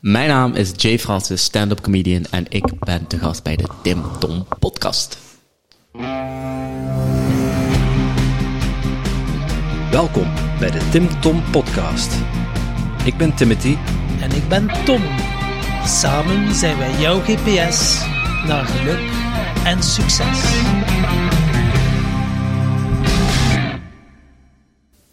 Mijn naam is Jay Francis, stand-up comedian en ik ben te gast bij de Tim Tom podcast. Welkom bij de Tim Tom Podcast. Ik ben Timothy. En ik ben Tom. Samen zijn wij jouw GPS naar geluk en succes.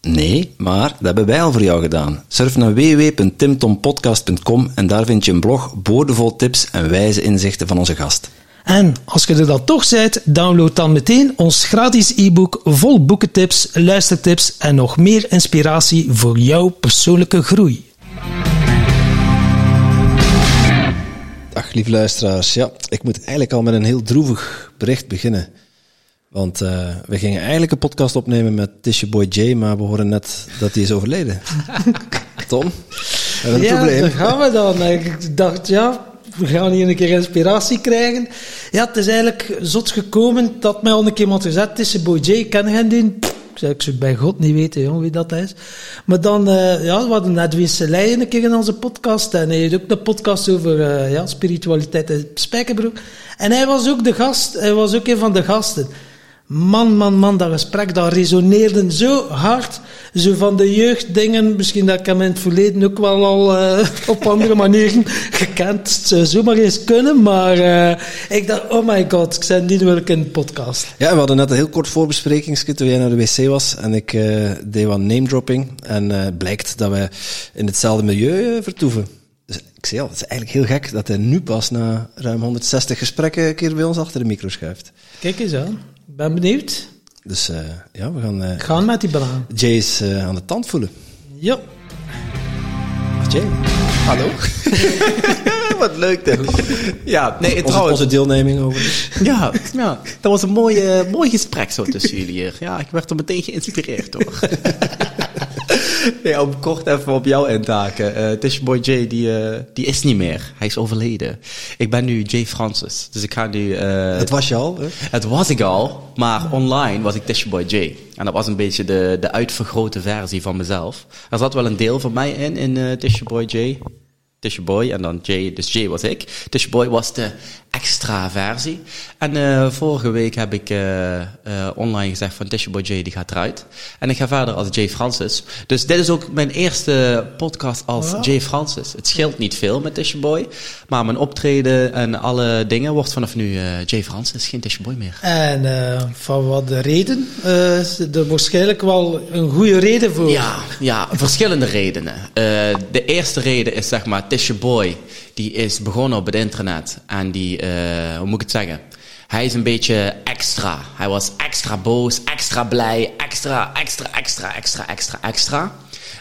Nee, maar dat hebben wij al voor jou gedaan. Surf naar www.timtompodcast.com en daar vind je een blog boordevol tips en wijze inzichten van onze gast. En als je er dan toch bent, download dan meteen ons gratis e-book vol boekentips, luistertips en nog meer inspiratie voor jouw persoonlijke groei. Dag lieve luisteraars. Ja, ik moet eigenlijk al met een heel droevig bericht beginnen. Want uh, we gingen eigenlijk een podcast opnemen met Tisha Boy J, maar we horen net dat hij is overleden. Tom, we hebben een ja, probleem. daar gaan we dan. Ik dacht, ja, we gaan hier een keer inspiratie krijgen. Ja, het is eigenlijk zot gekomen dat mij al een keer iemand gezegd, Tisha Boy J, ken je die? Ik zei, ik zou bij God niet weten jong, wie dat is. Maar dan, uh, ja, we hadden net Winselij een keer in onze podcast. En hij heeft ook een podcast over uh, ja, spiritualiteit in Spijkerbroek. En hij was ook de gast, hij was ook een van de gasten. Man, man, man, dat gesprek, dat resoneerde zo hard. Zo van de jeugddingen, misschien dat ik hem in het verleden ook wel al uh, op andere manieren gekend. Zou zomaar eens kunnen, maar uh, ik dacht, oh my god, ik zei niet wil ik in een podcast. Ja, we hadden net een heel kort voorbespreking toen jij naar de wc was en ik uh, deed wat name dropping en blijkt dat wij in hetzelfde milieu vertoeven. Dus ik zei al, het is eigenlijk heel gek dat hij nu pas na ruim 160 gesprekken een keer bij ons achter de micro schuift. Kijk eens aan ben benieuwd. Dus uh, ja, we gaan... Uh, gaan met die banaan. Jay is uh, aan de tand voelen. Ja. Jay. Hallo. Wat leuk dit. Ja, nee, onze, trouwens... Onze deelneming over. ja, ja, dat was een mooi, mooi gesprek zo tussen jullie hier. Ja, ik werd er meteen geïnspireerd door. nee, om kort even op jou in te haken. Uh, J, die, uh, die is niet meer. Hij is overleden. Ik ben nu Jay Francis. Dus ik ga nu... Uh, het was je al, hè? Het was ik al, maar online was ik Tish Boy J. En dat was een beetje de, de uitvergrote versie van mezelf. Er zat wel een deel van mij in, in uh, Tish Boy J. Tisha Boy en dan Jay, dus Jay was ik. Tisha Boy was de extra versie. En uh, vorige week heb ik uh, uh, online gezegd van Tisha Boy Jay die gaat eruit. En ik ga verder als Jay Francis. Dus dit is ook mijn eerste podcast als wow. Jay Francis. Het scheelt niet veel met Tisha Boy. Maar mijn optreden en alle dingen wordt vanaf nu Jay Francis, geen Tisha Boy meer. En van wat de reden? er waarschijnlijk wel een goede reden voor. Ja, ja verschillende redenen. de eerste reden is zeg maar Tisha Boy, die is begonnen op het internet en die, uh, hoe moet ik het zeggen? Hij is een beetje extra. Hij was extra boos, extra blij, extra, extra, extra, extra, extra, extra.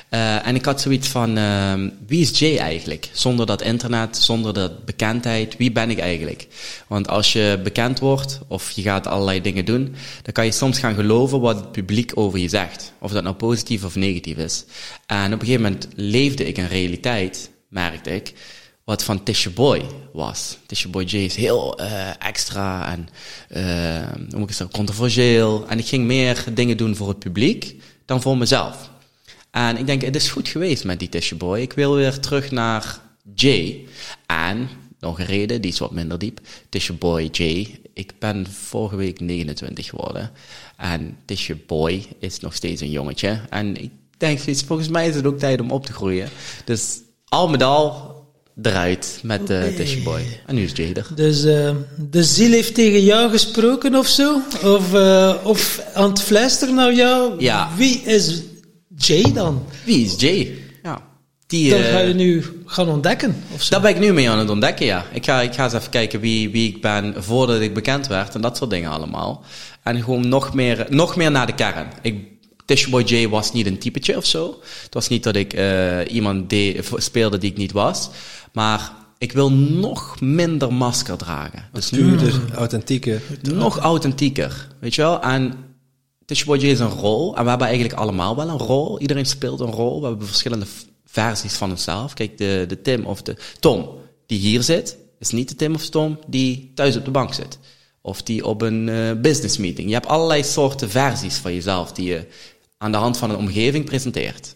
Uh, en ik had zoiets van, uh, wie is Jay eigenlijk? Zonder dat internet, zonder dat bekendheid, wie ben ik eigenlijk? Want als je bekend wordt of je gaat allerlei dingen doen, dan kan je soms gaan geloven wat het publiek over je zegt. Of dat nou positief of negatief is. En op een gegeven moment leefde ik een realiteit merkte ik, wat van Tisha Boy was. Tisha Boy J is heel uh, extra en uh, hoe moet ik zeggen, controversieel. En ik ging meer dingen doen voor het publiek dan voor mezelf. En ik denk, het is goed geweest met die Tisha Boy. Ik wil weer terug naar Jay. En nog een reden, die is wat minder diep. Tisha Boy J. Ik ben vorige week 29 geworden. En Tisha Boy is nog steeds een jongetje. En ik denk, volgens mij is het ook tijd om op te groeien. Dus al met al eruit met de uh, Tisha Boy. En nu is Jay er. Dus uh, de ziel heeft tegen jou gesproken of zo? Of, uh, of aan het fluisteren naar jou? Ja. Wie is Jay dan? Wie is Jay? Ja. Die, dat ga je nu gaan ontdekken? Of zo? Daar ben ik nu mee aan het ontdekken, ja. Ik ga, ik ga eens even kijken wie, wie ik ben voordat ik bekend werd en dat soort dingen allemaal. En gewoon nog meer, nog meer naar de kern. Ik Tishboy J was niet een typetje of zo. Het was niet dat ik uh, iemand de, speelde die ik niet was. Maar ik wil nog minder masker dragen. Dus nu dus authentieker. Nog authentieker, weet je wel? En Tisha Boy J is een rol. En we hebben eigenlijk allemaal wel een rol. Iedereen speelt een rol. We hebben verschillende versies van onszelf. Kijk, de, de Tim of de Tom die hier zit, is niet de Tim of Tom die thuis op de bank zit. Of die op een eh, business meeting. Je hebt allerlei soorten versies van jezelf die je aan de hand van een omgeving presenteert.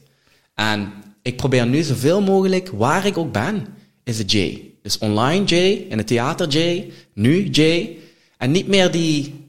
En ik probeer nu zoveel mogelijk, waar ik ook ben, is het J. Dus online J, in het theater J, nu J. En niet meer die,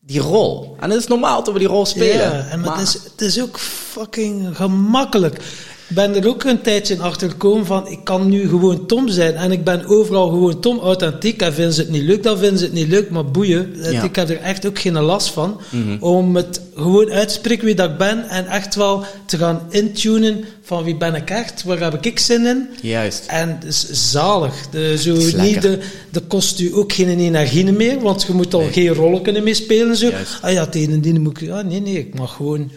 die rol. En het is normaal dat we die rol spelen. Ja, en maar het, is, het is ook fucking gemakkelijk. Ik ben er ook een tijdje achter gekomen van, ik kan nu gewoon Tom zijn. En ik ben overal gewoon Tom, authentiek. En vinden ze het niet leuk, dan vinden ze het niet leuk. Maar boeien, Ja. ik heb er echt ook geen last van. Om het gewoon uit te spreken wie dat ik ben. En echt wel te gaan intunen van wie ben ik echt, waar heb ik zin in. Juist. En het is zalig. De, zo is niet de, de kost u ook geen energie meer, want je moet al geen rollen kunnen meer spelen. Zo. Juist. Ah ja, het een en die moet ik... Ah, nee, nee, ik mag gewoon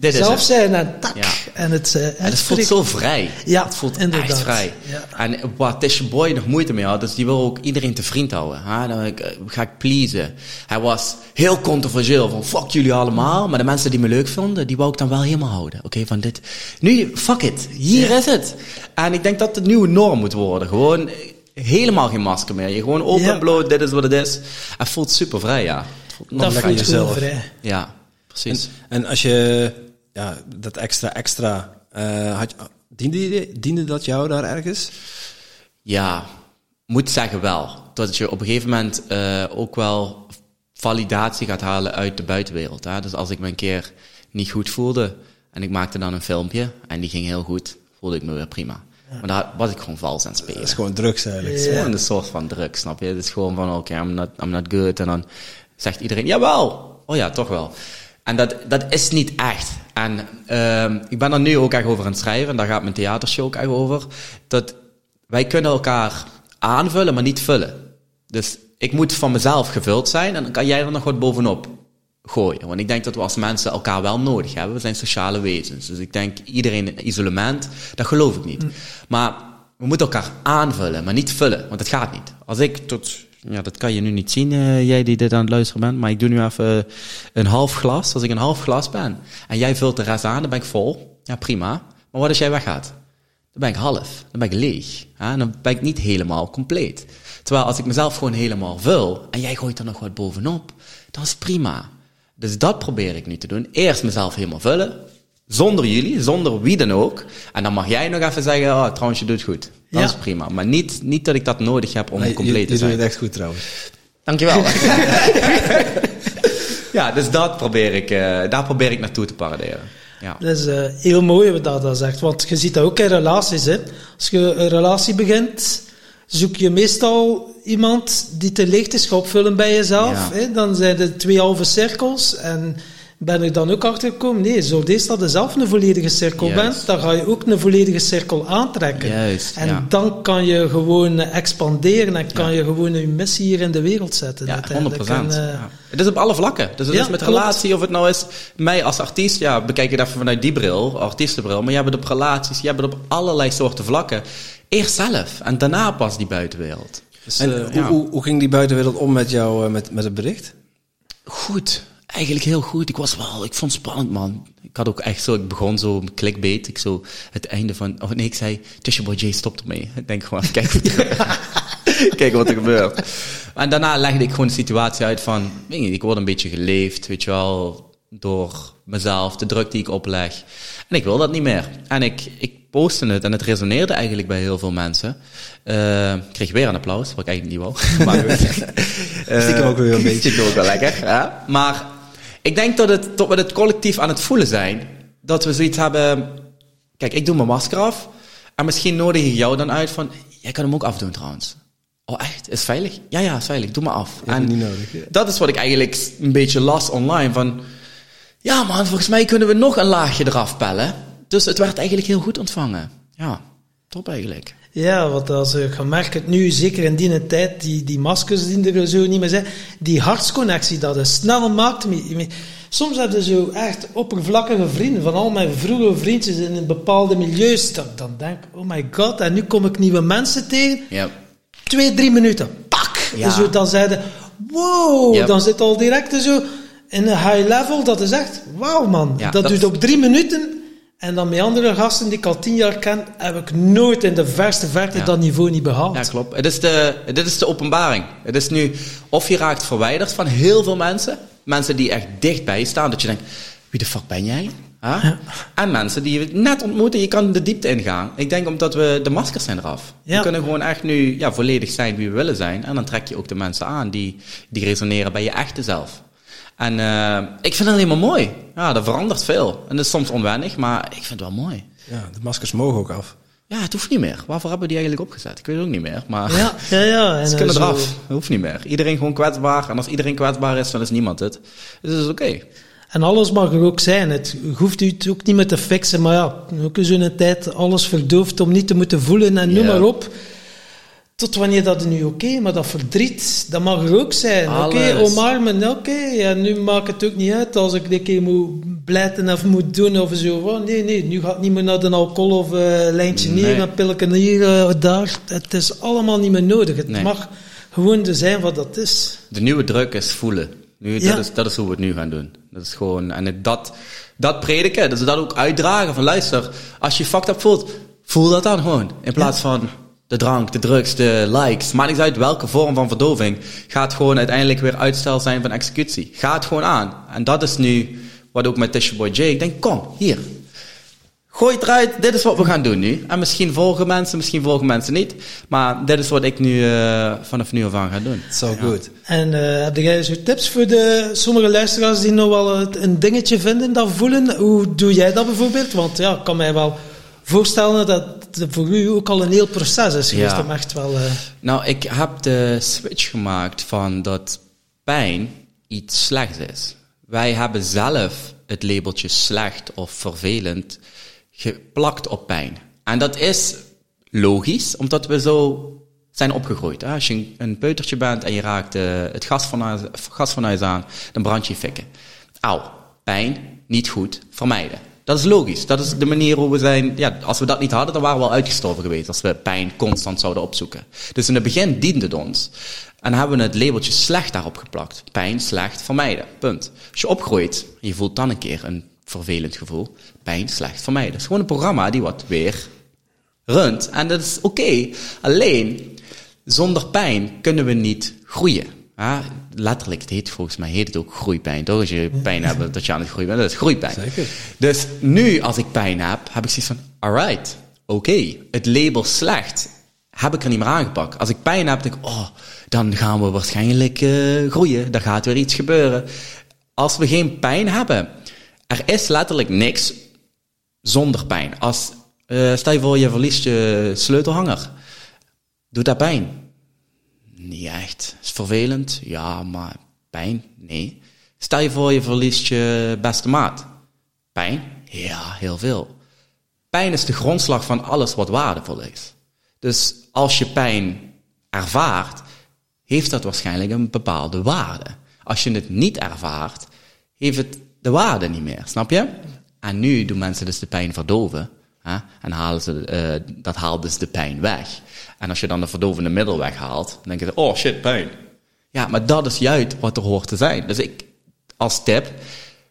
Dit is zelf het. zijn en tak. Ja. En het, eh, En het voelt zo vrij. Ja, het voelt inderdaad. echt vrij. Ja. En waar Tisha Boy nog moeite mee had, dus die wil ook iedereen te vriend houden. Hè? Dan ik, eh, ga ik pleasen. Hij was heel controversieel, van fuck jullie allemaal. Maar de mensen die me leuk vonden, die wou ik dan wel helemaal houden. Oké, van dit. Nu, fuck it. Hier is het. En ik denk dat het de nieuwe norm moet worden. Gewoon eh, helemaal geen masker meer. Je gewoon open Ja. en bloot, dit is wat het is. Het voelt super vrij, ja. Het voelt nog Dat lekker voelt jezelf. vrij. Ja, precies. En als je ja, dat extra extra eh, had, diende, diende dat jou daar ergens? Ja, moet zeggen wel. Dat je op een gegeven moment eh, ook wel validatie gaat halen uit de buitenwereld. Hè? Dus als ik me een keer niet goed voelde en ik maakte dan een filmpje en die ging heel goed, voelde ik me weer prima. Maar daar was ik gewoon vals aan het spelen. Dat is gewoon drugs eigenlijk. Het is gewoon een soort van druk, snap je? Het is gewoon van, oké, I'm, not, I'm not good. En dan zegt iedereen, jawel. Oh ja, toch wel. En dat, dat is niet echt. En ehm ik ben er nu ook echt over aan het schrijven. En daar gaat mijn theatershow ook echt over. Dat wij kunnen elkaar aanvullen, maar niet vullen. Dus ik moet van mezelf gevuld zijn. En dan kan jij er nog wat bovenop gooien. Want ik denk dat we als mensen elkaar wel nodig hebben. We zijn sociale wezens. Dus ik denk iedereen in isolement, dat geloof ik niet. Maar we moeten elkaar aanvullen, maar niet vullen. Want dat gaat niet. Als ik tot, ja, dat kan je nu niet zien, eh, jij die dit aan het luisteren bent. Maar ik doe nu even een half glas. Als ik een half glas ben en jij vult de rest aan, dan ben ik vol. Ja, prima. Maar wat als jij weggaat? Dan ben ik half. Dan ben ik leeg. Dan ben ik niet helemaal compleet. Terwijl als ik mezelf gewoon helemaal vul en jij gooit er nog wat bovenop, dan is prima. Dus dat probeer ik nu te doen. Eerst mezelf helemaal vullen. Zonder jullie, zonder wie dan ook. En dan mag jij nog even zeggen, oh, trouwens, je doet goed. Dat Ja. is prima. Maar niet, niet dat ik dat nodig heb om compleet je, te je doet zijn. het echt goed trouwens. Dankjewel. ja, dus dat probeer ik, eh, daar probeer ik naartoe te paraderen. Ja. Dat is eh, heel mooi wat dat, dat zegt. Want je ziet dat ook in relaties. Hè. Als je een relatie begint, zoek je meestal iemand die de leegtes gaat opvullen bij jezelf. Ja. Hè. Dan zijn er twee halve cirkels. En ben ik dan ook achter gekomen, nee, zo deze dat je zelf een volledige cirkel Juist. bent, dan ga je ook een volledige cirkel aantrekken. Juist, en ja. dan kan je gewoon expanderen en kan je gewoon een missie hier in de wereld zetten. Ja, 100%. uiteindelijk. En, eh, ja. Het is op alle vlakken. Dus het Ja, is met klopt. relatie, of het nou is mij als artiest, ja, bekijk het even vanuit die bril, artiestenbril, maar je hebt het op relaties, je hebt het op allerlei soorten vlakken. Eerst zelf en daarna pas die buitenwereld. Dus, En eh, hoe, ja. hoe, hoe ging die buitenwereld om met jou, eh, met, met het bericht? Goed. Eigenlijk heel goed. Ik was wel, ik vond het spannend, man. Ik had ook echt zo, ik begon zo clickbait. Ik zo het einde van, oh nee, ik zei, Tisha Boy J stopt ermee. Ik denk gewoon, kijk wat, kijk wat er gebeurt. En daarna legde ik gewoon de situatie uit van, weet je, ik word een beetje geleefd, weet je wel, door mezelf, de druk die ik opleg. En ik wil dat niet meer. En ik, ik postte het en het resoneerde eigenlijk bij heel veel mensen. Ik kreeg weer een applaus, wat ik eigenlijk niet wou. Maar. Eh, Stiekem ook weer een beetje. Stiekem ook wel lekker. Maar ik denk dat, het, dat we het collectief aan het voelen zijn. Dat we zoiets hebben... Kijk, ik doe mijn masker af. En misschien nodig ik jou dan uit van... Jij kan hem ook afdoen trouwens. Oh echt? Is veilig? Ja, ja, is veilig. Doe maar af. Ja, niet nodig, ja. dat is wat ik eigenlijk een beetje las online. Van, ja man, volgens mij kunnen we nog een laagje eraf pellen. Dus het werd eigenlijk heel goed ontvangen. Ja, top eigenlijk. Ja, want als je gemerkt het nu, zeker in die tijd, die, die maskers die er zo niet meer zijn, die hartsconnectie dat je snel maakt. Soms heb je zo echt oppervlakkige vrienden, van al mijn vroege vriendjes in bepaalde milieus, dat ik dan denk, oh my god, en nu kom ik nieuwe mensen tegen, Ja. twee, drie minuten, pak! Ja. Zo, dan zeiden, wow, Ja. dan zit al direct zo, in een high level, dat is echt, wauw man. Dat, dat duurt op drie minuten. En dan met andere gasten die ik al tien jaar ken, heb ik nooit in de verste verte Ja. dat niveau niet behaald. Ja, klopt. Het is de, dit is de openbaring. Het is nu, of je raakt verwijderd van heel veel mensen. Mensen die echt dichtbij staan, dat je denkt, wie de fuck ben jij? Huh? En mensen die je net ontmoet en je kan de diepte ingaan. Ik denk omdat we, de maskers zijn eraf. Ja. We kunnen gewoon echt nu ja, volledig zijn wie we willen zijn. En dan trek je ook de mensen aan die, die resoneren bij je echte zelf. En eh, ik vind het alleen maar mooi. Ja, dat verandert veel. En dat is soms onwennig, maar ik vind het wel mooi. Ja, de maskers mogen ook af. Ja, het hoeft niet meer. Waarvoor hebben we die eigenlijk opgezet? Ik weet het ook niet meer. Maar Ja, ja, ja. En, ze kunnen zo- eraf. Dat hoeft niet meer. Iedereen gewoon kwetsbaar. En als iedereen kwetsbaar is, dan is niemand het. Dus dat is oké. En alles mag er ook zijn. Het hoeft u het ook niet meer te fixen, maar ja, ook in zo'n tijd alles verdoofd om niet te moeten voelen en noem Ja. maar op. Tot wanneer dat nu oké, maar dat verdriet, dat mag er ook zijn. Oké, omarmen, oké. Ja, nu maakt het ook niet uit als ik een keer moet blijten of moet doen of zo. Oh, nee, nee, nu gaat niet meer naar de alcohol of eh lijntje Nee. hier, een pilletje hier, eh, daar. Het is allemaal niet meer nodig. Het Nee. mag gewoon zijn wat dat is. De nieuwe druk is voelen. Nu, Ja. dat, is, dat is hoe we het nu gaan doen. Dat is gewoon, en het, dat, dat prediken, dus dat ook uitdragen van luister, als je fucked up voelt, voel dat dan gewoon. In plaats van de drank, de drugs, de likes, maakt niet uit welke vorm van verdoving, gaat gewoon uiteindelijk weer uitstel zijn van executie. Ga het gewoon aan. En dat is nu wat ook met Tisha Boy J, ik denk, kom, hier. Gooi het eruit, dit is wat we gaan doen nu. En misschien volgen mensen, misschien volgen mensen niet. Maar dit is wat ik nu eh, vanaf nu af aan ga doen. So good. En eh, heb jij zo tips voor de, sommige luisteraars die nog wel een dingetje vinden, dat voelen? Hoe doe jij dat bijvoorbeeld? Want ja, ik kan mij wel voorstellen dat voor u ook al een heel proces is geweest Ja. om echt wel... eh, Nou, ik heb de switch gemaakt van dat pijn iets slechts is. Wij hebben zelf het labeltje slecht of vervelend geplakt op pijn. En dat is logisch, omdat we zo zijn opgegroeid. hè. Als je een- peutertje bent en je raakt eh, het gasfornuis, gasfornuis aan, dan brand je je fikken. Auw, pijn, niet goed, vermijden. Dat is logisch. Dat is de manier hoe we zijn. Ja, als we dat niet hadden, dan waren we al uitgestorven geweest. Als we pijn constant zouden opzoeken. Dus in het begin diende het ons. En hebben we het labeltje slecht daarop geplakt. Pijn, slecht, vermijden. Punt. Als je opgroeit, je voelt dan een keer een vervelend gevoel. Pijn, slecht, vermijden. Het is gewoon een programma die wat weer runt. En dat is oké. Alleen, zonder pijn kunnen we niet groeien. Letterlijk, het heet volgens mij heet het ook groeipijn. Toch? Als je pijn hebt dat je aan het groeien bent, dat is groeipijn. Zeker. Dus nu, als ik pijn heb, heb ik zoiets van, alright, oké, het label slecht heb ik er niet meer aangepakt. Als ik pijn heb, denk ik, oh, dan gaan we waarschijnlijk eh, groeien. Dan gaat weer iets gebeuren. Als we geen pijn hebben, er is letterlijk niks zonder pijn. Als, eh, stel je voor, je verliest je sleutelhanger. Doet dat pijn? Niet echt. Is vervelend? Ja, maar pijn? Nee. Stel je voor, je verliest je beste maat. Pijn? Ja, heel veel. Pijn is de grondslag van alles wat waardevol is. Dus als je pijn ervaart, heeft dat waarschijnlijk een bepaalde waarde. Als je het niet ervaart, heeft het de waarde niet meer, snap je? En nu doen mensen dus de pijn verdoven. Hè? En halen ze, eh, dat haalt dus de pijn weg. En als je dan de verdovende middel weghaalt, dan denk je, oh shit, pijn. Ja, maar dat is juist wat er hoort te zijn. Dus ik, als tip,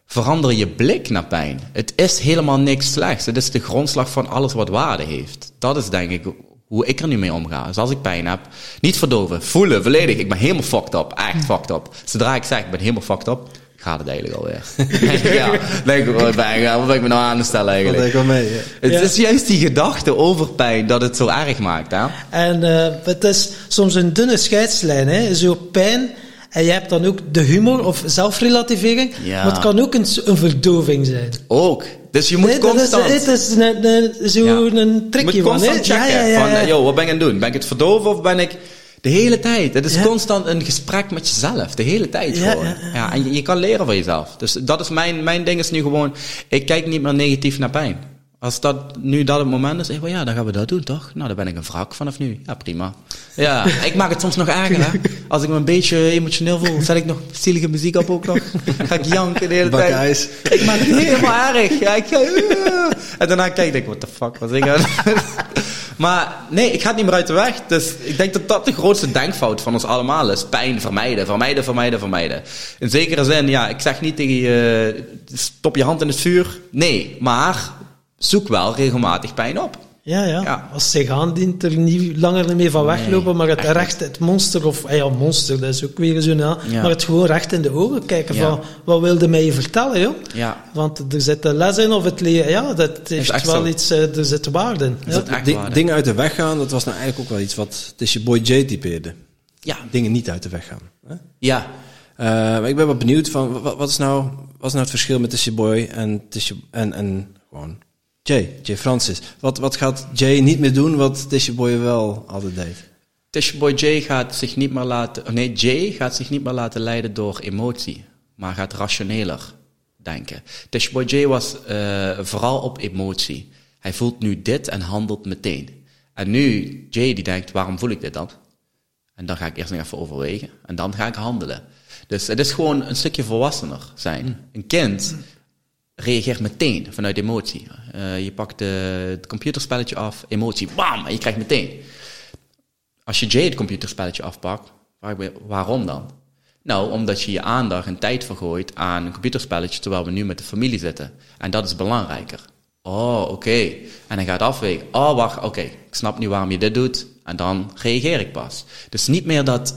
verander je blik naar pijn. Het is helemaal niks slechts. Het is de grondslag van alles wat waarde heeft. Dat is denk ik hoe ik er nu mee omga. Dus als ik pijn heb, niet verdoven, voelen, volledig. Ik ben helemaal fucked up, echt fucked up. Zodra ik zeg, ik ben helemaal fucked up, gaat het eigenlijk alweer. ja, denk ik, wat ben ik, wat ben ik me nou aan te stellen eigenlijk? ik wel mee. ja. Het Ja. is juist die gedachte over pijn dat het zo erg maakt, hè? En eh, het is soms een dunne scheidslijn, hè? zo pijn. En je hebt dan ook de humor of zelfrelativering. Ja. Maar het kan ook een, een verdoving zijn. Ook. Dus je moet Nee, is- constant... Het is een, een, zo Ja. een Je trickje van, hè? constant checken. van, yo, wat ben ik aan het doen? Ben ik het verdoven of ben ik... De hele tijd. Het is Ja. constant een gesprek met jezelf. De hele tijd Ja, gewoon. ja, en je, je kan leren van jezelf. Dus dat is mijn, mijn ding is nu gewoon... Ik kijk niet meer negatief naar pijn. Als dat nu dat het moment is, zeg ik wel, ja, dan gaan we dat doen, toch? Nou, dan ben ik een wrak vanaf nu. Ja, prima. Ja, ik maak het soms nog erger, hè. Als ik me een beetje emotioneel voel, zet ik nog zielige muziek op ook nog. Ga ik janken de hele tijd. ijs. Ik maak het helemaal erg. Ja, ik ga, en daarna kijk ik, what the fuck was ik aan Maar nee, ik ga het niet meer uit de weg. Dus ik denk dat dat de grootste denkfout van ons allemaal is. Pijn vermijden, vermijden, vermijden, vermijden. In zekere zin, ja, ik zeg niet tegen je, stop je hand in het vuur. Nee, maar zoek wel regelmatig pijn op. Ja, ja, Ja. Als het zich aandient, er niet langer niet meer van weglopen, maar het echt recht, het monster, of ah ja, monster, dat is ook weer zo'n naam, Ja. maar het gewoon recht in de ogen kijken Ja. van, wat wilde mij je vertellen, joh? Ja. Want er zit een les in, of het leren, ja, dat heeft echt wel zo. iets, eh, er zit waarde in. Ja. Ding- dingen uit de weg gaan, dat was nou eigenlijk ook wel iets wat Tisha Boy J typeerde. Ja. Dingen niet uit de weg gaan. Hè? Ja. Eh, maar ik ben wel benieuwd van, wat, wat, is nou, wat is nou het verschil met Tisha Boy en, en, en gewoon Jay, Jay Francis? Wat, wat gaat Jay niet meer doen wat Tisha Boy wel altijd deed? Tisha Boy J gaat zich niet meer laten, nee, Jay gaat zich niet meer laten leiden door emotie, maar gaat rationeler denken. Tisha Boy J was eh, vooral op emotie. Hij voelt nu dit en handelt meteen. En nu, Jay die denkt, waarom voel ik dit dan? En dan ga ik eerst nog even overwegen en dan ga ik handelen. Dus het is gewoon een stukje volwassener zijn. Een kind reageert meteen vanuit emotie. Eh, je pakt de, het computerspelletje af, emotie, bam, en je krijgt meteen. Als je Jay het computerspelletje afpakt, waar- waarom dan? Nou, omdat je je aandacht en tijd vergooit aan een computerspelletje terwijl we nu met de familie zitten. En dat is belangrijker. Oh, oké. En dan gaat afwegen. Oh, wacht, oké. Ik snap nu waarom je dit doet. En dan reageer ik pas. Dus niet meer dat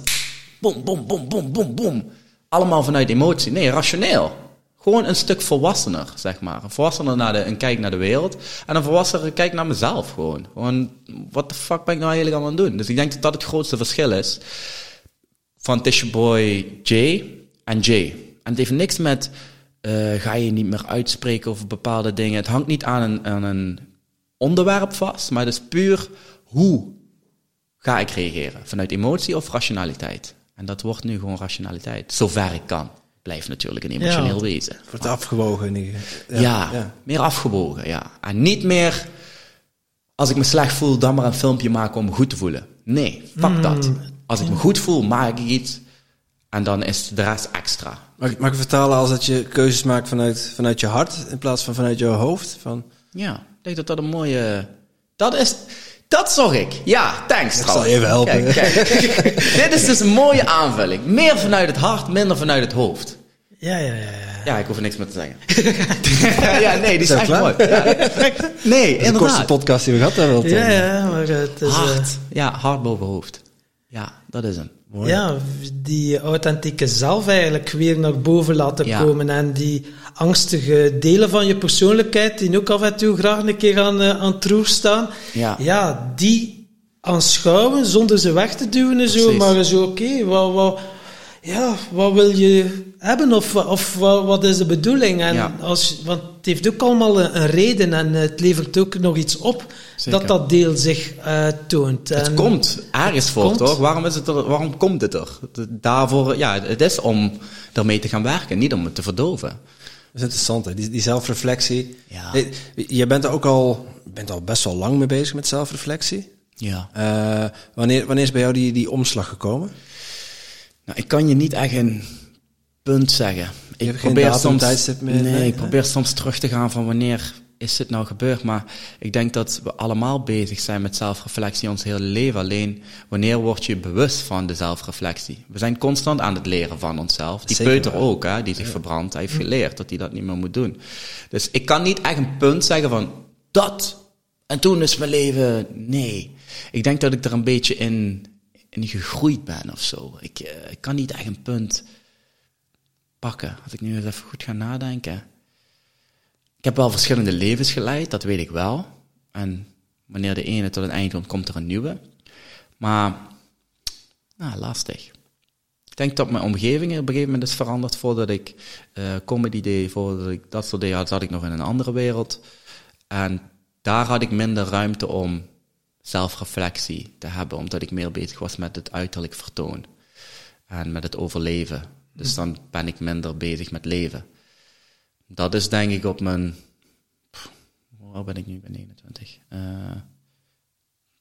boom, boom, boom, boom, boom, boom. Allemaal vanuit emotie. Nee, rationeel. Gewoon een stuk volwassener, zeg maar. Een volwassener naar de, een kijk naar de wereld. En een volwassener kijk naar mezelf gewoon. Gewoon, wat de fuck ben ik nou eigenlijk aan het doen? Dus ik denk dat dat het grootste verschil is van Tisha Boy J en J. En het heeft niks met, eh, ga je niet meer uitspreken over bepaalde dingen. Het hangt niet aan een, aan een onderwerp vast, maar het is puur hoe ga ik reageren? Vanuit emotie of rationaliteit? En dat wordt nu gewoon rationaliteit. Zover ik kan. Blijf natuurlijk een emotioneel Ja. wezen. Wordt afgewogen. geval. Ja, ja. meer afgebogen, ja. En niet meer, als ik me slecht voel, dan maar een filmpje maken om me goed te voelen. Nee, fuck dat. Als ik me goed voel, maak ik iets. En dan is de rest extra. Mag, ik- mag ik vertalen als dat je keuzes maakt vanuit, vanuit je hart in plaats van vanuit je hoofd? Van, Ja, ik denk dat dat een mooie... Dat is... Dat zag ik. Ja, thanks zal trouwens. je even helpen. Kijk, kijk. Dit is dus een mooie aanvulling. Meer vanuit het hart, minder vanuit het hoofd. Ja, ja, ja. ja. Ja, ik hoef er niks meer te zeggen. ja, nee, die is klaar? mooi. Ja. Nee, dat is de kortste podcast die we gehad hebben. Ja, ja, maar het is... eh, Hart. Ja, hart boven hoofd. Ja, dat is hem. Ja, die authentieke zelf eigenlijk weer naar boven laten Ja. komen. En die angstige delen van je persoonlijkheid, die ook af en toe graag een keer aan, eh, aan het roer staan. Ja. die aanschouwen zonder ze weg te duwen en zo. Precies. Maar zo, oké, wat, wat, ja, wat wil je hebben of, of wat, is de bedoeling? En Ja. als, want het heeft ook allemaal een, een reden en het levert ook nog iets op Zeker. dat dat deel zich eh, toont. Het En- komt ergens voor, komt. toch? Waarom, is het er, waarom komt het er? Daarvoor, ja, het is om ermee te gaan werken, niet om het te verdoven. Dat is interessant, hè? Die, die zelfreflectie. Ja. Eh, Je bent er ook al, je bent al best wel lang mee bezig met zelfreflectie. Ja. Eh, wanneer, wanneer is bij jou die, die omslag gekomen? Nou, ik kan je niet echt een punt zeggen. Ik datum, soms, nee, nee, ik probeer soms terug te gaan van wanneer is dit nou gebeurd. Maar ik denk dat we allemaal bezig zijn met zelfreflectie ons hele leven. Alleen wanneer word je bewust van de zelfreflectie? We zijn constant aan het leren van onszelf. Die Zeker peuter ook, hè, die zich verbrandt. Hij heeft geleerd dat hij dat niet meer moet doen. Dus ik kan niet echt een punt zeggen van dat. En toen is mijn leven. Nee. Ik denk dat ik er een beetje in, in gegroeid ben of zo. Ik, eh, ik kan niet echt een punt pakken. Als ik nu eens even goed ga nadenken. Ik heb wel verschillende levens geleid, dat weet ik wel. En wanneer de ene tot een eind komt, komt er een nieuwe. Maar, nou, lastig. Ik denk dat mijn omgeving op een gegeven moment is veranderd. Voordat ik eh, comedy deed, voordat ik dat soort deed, zat ik nog in een andere wereld. En daar had ik minder ruimte om zelfreflectie te hebben, omdat ik meer bezig was met het uiterlijk vertoon. En met het overleven. Dus dan ben ik minder bezig met leven. Dat is denk ik op mijn. pff, Hoe oud ben ik nu? Ik ben 21. Eh,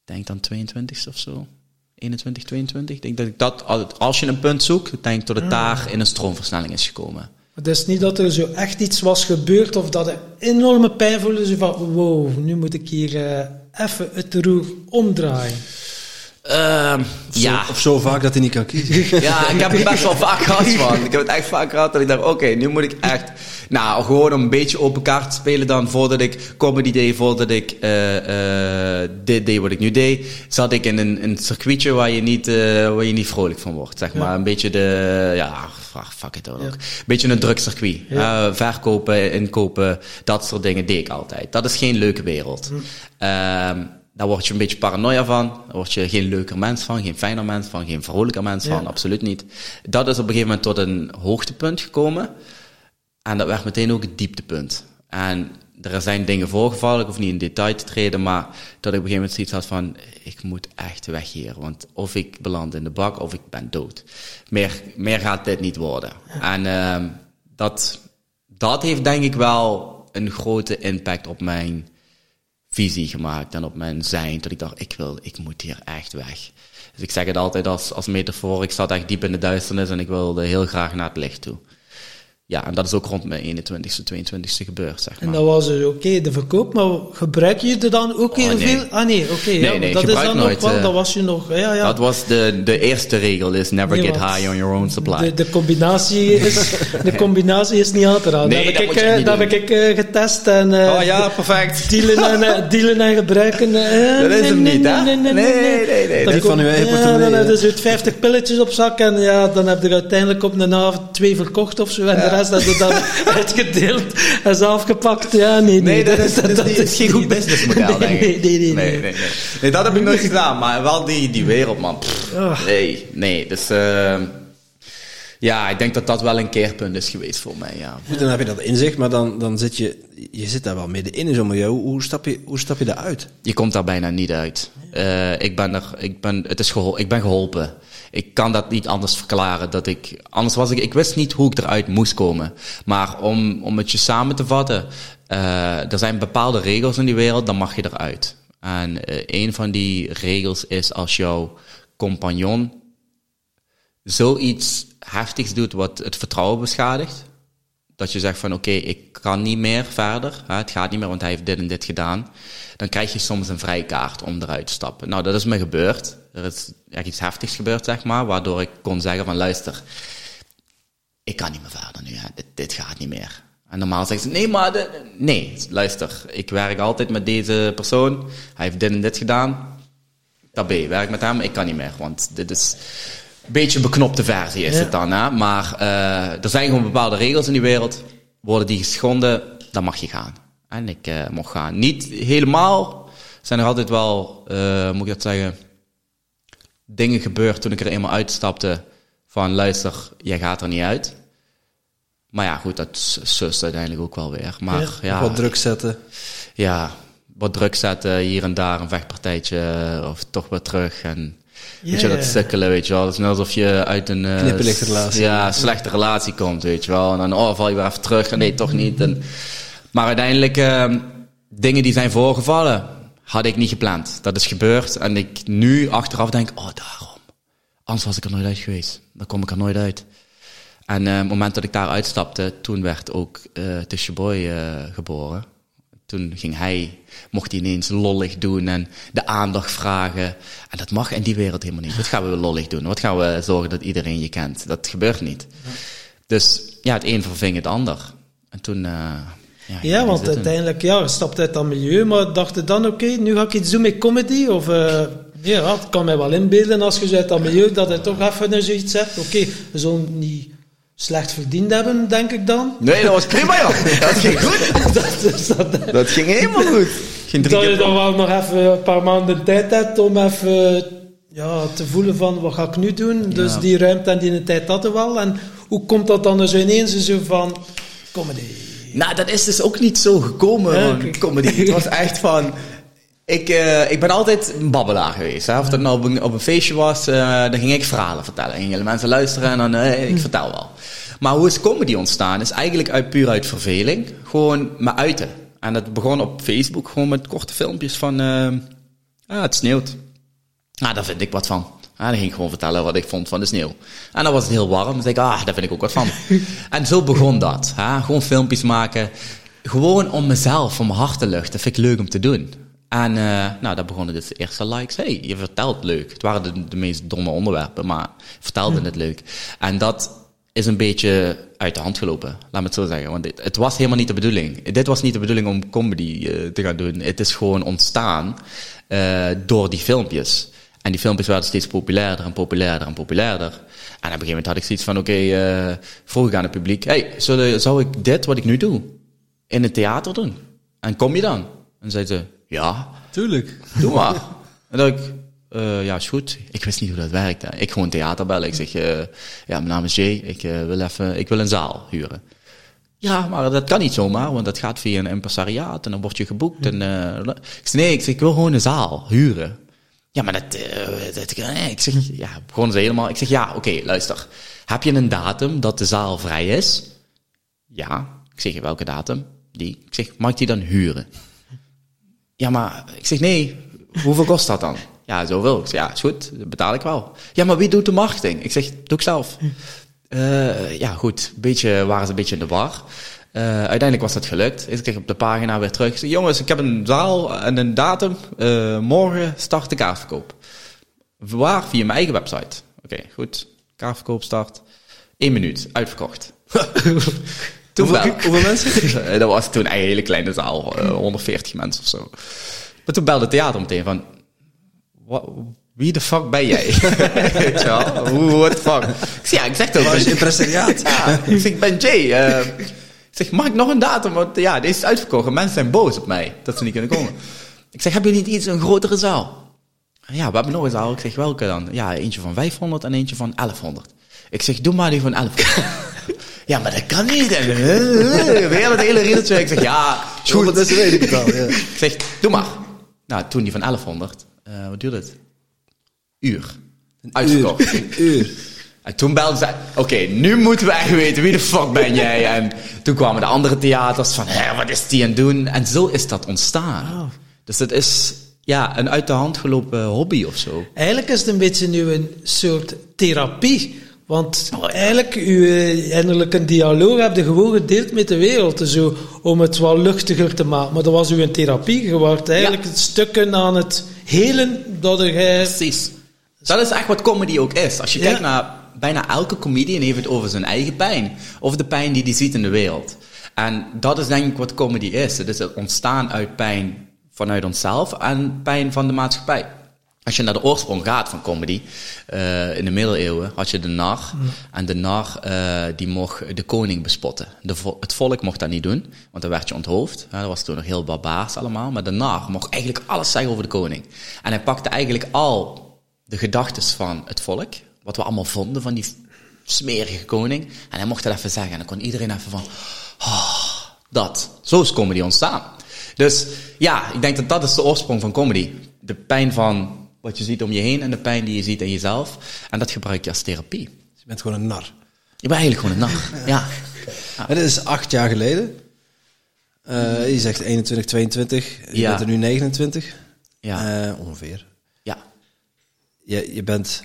Ik denk dan 22 of zo. 21, 22. Ik denk dat ik dat, als je een punt zoekt, denk ik dat het daar in een stroomversnelling is gekomen. Het is niet dat er zo echt iets was gebeurd of dat er enorme pijn voelde. Zo van, wow, nu moet ik hier eh, even het roer omdraaien? Ehm, ja. Of zo vaak dat hij niet kan kiezen. Ja, ik heb het best wel vaak gehad, man. Ik heb het echt vaak gehad dat ik dacht, oké, nu moet ik echt... Nou, gewoon om een beetje open kaart te spelen dan, voordat ik comedy deed, voordat ik eh, eh, dit deed wat ik nu deed, zat ik in een, een circuitje waar je, niet, eh, waar je niet vrolijk van wordt, zeg maar. Een beetje de, ja, fuck it ook. Een beetje een drugcircuit. Ja. verkopen, inkopen, dat soort dingen deed ik altijd. Dat is geen leuke wereld. Ehm, daar word je een beetje paranoia van. Daar word je geen leuker mens van, geen fijner mens van, geen vrolijker mens van. Ja. Absoluut niet. Dat is op een gegeven moment tot een hoogtepunt gekomen. En dat werd meteen ook het dieptepunt. En er zijn dingen voorgevallen, ik hoef niet in detail te treden, maar dat ik op een gegeven moment zoiets had van, ik moet echt weg hier. Want of ik beland in de bak, of ik ben dood. Meer, meer gaat dit niet worden. En ehm, dat, dat heeft denk ik wel een grote impact op mijn visie gemaakt en op mijn zijn. Dat ik dacht, ik wil, ik moet hier echt weg. Dus ik zeg het altijd als, als metafoor, ik zat echt diep in de duisternis en ik wilde heel graag naar het licht toe. Ja, en dat is ook rond mijn 21ste, 22ste gebeurd, zeg maar. En dat was dus oké, de verkoop, maar gebruik je er dan ook heel nee. veel? Ah nee, oké, ja, Nee, nee, dat is dan nooit, nog wel, eh, dat was je nog, ja, ja. Dat was de, de eerste regel, is never get high on your own supply. De, de, combinatie is, de combinatie is niet aan te raden. Nee, dat dat ik, je eh, niet dat heb ik eh, getest en Oh ja, perfect. dealen, en, dealen en gebruiken. Dat is nee, hem nee, niet, hè? Nee, nee, nee. Nee, nee, nee. Dan Niet van uw eigen ja, portemonnee, Dan heb je zo'n 50 pilletjes op zak en ja, dan heb je uiteindelijk op een avond twee verkocht of zo en de rest heb je dan uitgedeeld en zelf gepakt. Ja, nee, nee. Nee, dat is, dat, is, geen goed businessmodel, denk ik. Nee, nee, nee. nee, nee, nee. Nee, dat heb ik nooit gedaan, maar wel die, die wereld, man. Pff, Ah. nee, nee, dus... eh, ja, ik denk dat dat wel een keerpunt is geweest voor mij, ja. Goed, dan heb je dat inzicht, maar dan, dan zit je, je zit daar wel middenin in zo'n milieu. Hoe, hoe, stap je, hoe stap je daar uit? Je komt daar bijna niet uit. Eh, ik ben er, ik ben, het is gehol, ik ben geholpen. Ik kan dat niet anders verklaren. Dat ik, anders was ik, ik wist niet hoe ik eruit moest komen. Maar om, om het je samen te vatten, eh, er zijn bepaalde regels in die wereld, dan mag je eruit. En eh, een van die regels is als jouw compagnon zoiets heftigs doet wat het vertrouwen beschadigt, dat je zegt van oké, ik kan niet meer verder, hè, het gaat niet meer, want hij heeft dit en dit gedaan, dan krijg je soms een vrijkaart om eruit te stappen. Nou, dat is me gebeurd. Er is echt iets heftigs gebeurd, zeg maar, waardoor ik kon zeggen van luister, ik kan niet meer verder nu, hè. Dit, dit gaat niet meer. En normaal zeggen ze, nee, maar, de, nee, luister, ik werk altijd met deze persoon, hij heeft dit en dit gedaan, tabé, werk met hem, ik kan niet meer, want dit is een beetje een beknopte versie is Ja. het dan, hè. Maar eh, er zijn gewoon bepaalde regels in die wereld, worden die geschonden, dan mag je gaan. En ik eh, mocht gaan. Niet helemaal, zijn er altijd wel, eh, moet ik dat zeggen, dingen gebeurd toen ik er eenmaal uitstapte van luister, jij gaat er niet uit. Maar ja, goed, dat sust uiteindelijk ook wel weer. Maar Ja, ja, Wat druk zetten. ja, wat druk zetten, hier en daar een vechtpartijtje, eh, of toch weer terug. En weet je, dat sukkelen, weet je wel. Het is net alsof je uit een eh, Knipperlichtrelatie. Ja, slechte relatie komt, weet je wel. En dan oh, val je weer even terug en nee, toch niet. En, maar uiteindelijk, eh, dingen die zijn voorgevallen, had ik niet gepland. Dat is gebeurd en ik nu achteraf denk, oh daarom. Anders was ik er nooit uit geweest. Dan kom ik er nooit uit. En eh, op het moment dat ik daar uitstapte, toen werd ook uh, Tisha Boy eh, geboren. Toen ging hij, mocht hij ineens lollig doen en de aandacht vragen. En dat mag in die wereld helemaal niet. Wat gaan we lollig doen? Wat gaan we zorgen dat iedereen je kent? Dat gebeurt niet. Dus ja, het een verving het ander. En toen... eh, ja, Ja, want uiteindelijk, ja, je stapt uit dat milieu, maar dacht je dan, oké, nu ga ik iets doen met comedy? Of, eh, ja, het kan mij wel inbeelden als je uit dat milieu, dat je toch even zoiets hebt. Oké, we zullen niet slecht verdiend hebben, denk ik dan. Nee, dat was prima, joh. Dat ging goed. dat, dat, Dat ging helemaal goed. Geen dat je dan wel nog even een paar maanden tijd hebt om even ja, te voelen van, wat ga ik nu doen? Dus Ja. die ruimte en die tijd hadden we wel. En hoe komt dat dan zo ineens zo van, comedy? Nou, dat is dus ook niet zo gekomen, comedy. Het was echt van... Ik, eh, ik ben altijd een babbelaar geweest. Hè? Of dat nou op een, op een feestje was, eh, dan ging ik verhalen vertellen. Gingen de mensen luisteren en dan, eh, ik vertel wel. Maar hoe is comedy ontstaan? Is eigenlijk uit, puur uit verveling. Gewoon me uiten. En dat begon op Facebook gewoon met korte filmpjes van... ah, het sneeuwt. Ah, daar vind ik wat van. Ah, dan ging ik gewoon vertellen wat ik vond van de sneeuw. En dan was het heel warm. Dan zei ik, ah, daar vind ik ook wat van. en zo begon dat. Hè? Gewoon filmpjes maken. Gewoon om mezelf, om mijn hart te luchten. Dat vind ik leuk om te doen. En uh, nou, daar begonnen dus de eerste likes. hey, je vertelt leuk. Het waren de, de meest domme onderwerpen, maar vertelde het leuk. En dat is een beetje uit de hand gelopen, laat me het zo zeggen. Want het, het was helemaal niet de bedoeling. Dit was niet de bedoeling om comedy uh, te gaan doen. Het is gewoon ontstaan uh, door die filmpjes. En die filmpjes werden steeds populairder en populairder en populairder. En op een gegeven moment had ik zoiets van, oké, okay, uh, vroeg ik aan het publiek, hey, zullen, zou ik dit, wat ik nu doe, in het theater doen? En kom je dan? En zeiden ze, ja. Tuurlijk. Doe maar. en dan ik, uh, ja, is goed. Ik wist niet hoe dat werkte. Ik gewoon theater bellen. Ik zeg, uh, ja, mijn naam is Jay. Ik uh, wil even, ik wil een zaal huren. Ja, maar dat kan niet zomaar, want dat gaat via een impresariaat en dan word je geboekt. En, ik zeg, nee, ik, zeg, ik wil gewoon een zaal huren. Ja, maar dat, dat nee. ik zeg, ja, begonnen ze helemaal. Ik zeg, ja, oké, luister. Heb je een datum dat de zaal vrij is? Ja. Ik zeg, welke datum? Die. Ik zeg, mag ik die dan huren? Ja, maar ik zeg, nee, hoeveel kost dat dan? Ja, zoveel. Ik zeg, ja, is goed, dat betaal ik wel. Ja, maar wie doet de marketing? Ik zeg, doe ik zelf. Uh, ja, goed, beetje, waren ze een beetje in de war. Uh, uiteindelijk was dat gelukt. Ik kreeg op de pagina weer terug. Zeg, jongens, ik heb een zaal en een datum. Uh, morgen start de kaartverkoop. Waar? Via mijn eigen website. Oké, okay, goed. Kaartverkoop start. Eén minuut, uitverkocht. Toen hoeveel, hoeveel mensen? dat was toen een hele kleine zaal, uh, 140 mensen of zo. Maar toen belde het theater meteen van, wie de fuck ben jij? Hoe, what the fuck? Ik zeg, ja, ik zeg toch. Was je impresariaat? ja, ik zeg, ik ben Jay. Uh, zeg, mag ik nog een datum? Want ja, deze is uitverkocht. Mensen zijn boos op mij dat ze niet kunnen komen. Ik zeg, hebben jullie niet iets, een grotere zaal? Ja, we hebben nog een zaal. Ik zeg, welke dan? Ja, eentje van 500 en eentje van 1100. Ik zeg, doe maar die van 1100. Ja, maar dat kan niet. Weer het hele riedeltje. Ik zeg, ja, goed. Dat is weet ik het al. Ja. Ik zeg, doe maar. Nou, toen die van 1100. Uh, wat duurde het? Uur. Uitverkocht. Uur. uur. En toen belden ze, oké, okay, nu moeten we echt weten wie de fuck ben jij. En toen kwamen de andere theaters van, hé, wat is die aan het doen? En zo is dat ontstaan. Oh. Dus het is ja, een uit de hand gelopen hobby of zo. Eigenlijk is het een beetje nu een soort therapie. Want eigenlijk, u eindelijk een dialoog hebt je gewoon gedeeld met de wereld. Zo, om het wel luchtiger te maken. Maar dat was uw therapie geworden. Eigenlijk ja. stukken aan het helen dat er... Precies. Dat is echt wat comedy ook is. Als je ja. kijkt naar bijna elke comedian heeft het over zijn eigen pijn. Of de pijn die hij ziet in de wereld. En dat is denk ik wat comedy is. Het is het ontstaan uit pijn vanuit onszelf en pijn van de maatschappij. Als je naar de oorsprong gaat van comedy, uh, in de middeleeuwen had je de nar. Mm. En de nar, uh, die mocht de koning bespotten. De vo het volk mocht dat niet doen, want dan werd je onthoofd. Ja, dat was toen nog heel barbaars allemaal. Maar de nar mocht eigenlijk alles zeggen over de koning. En hij pakte eigenlijk al de gedachten van het volk, wat we allemaal vonden van die smerige koning. En hij mocht dat even zeggen. En dan kon iedereen even van, oh, dat. Zo is comedy ontstaan. Dus ja, ik denk dat dat is de oorsprong van comedy. De pijn van wat je ziet om je heen en de pijn die je ziet in jezelf. En dat gebruik je als therapie. Dus je bent gewoon een nar. Je bent eigenlijk gewoon een nar, ja. ja. En dat is acht jaar geleden. Uh, je zegt 21, 22. Je Ja. bent er nu 29. Ja. Uh, ongeveer. Ja. Je, je bent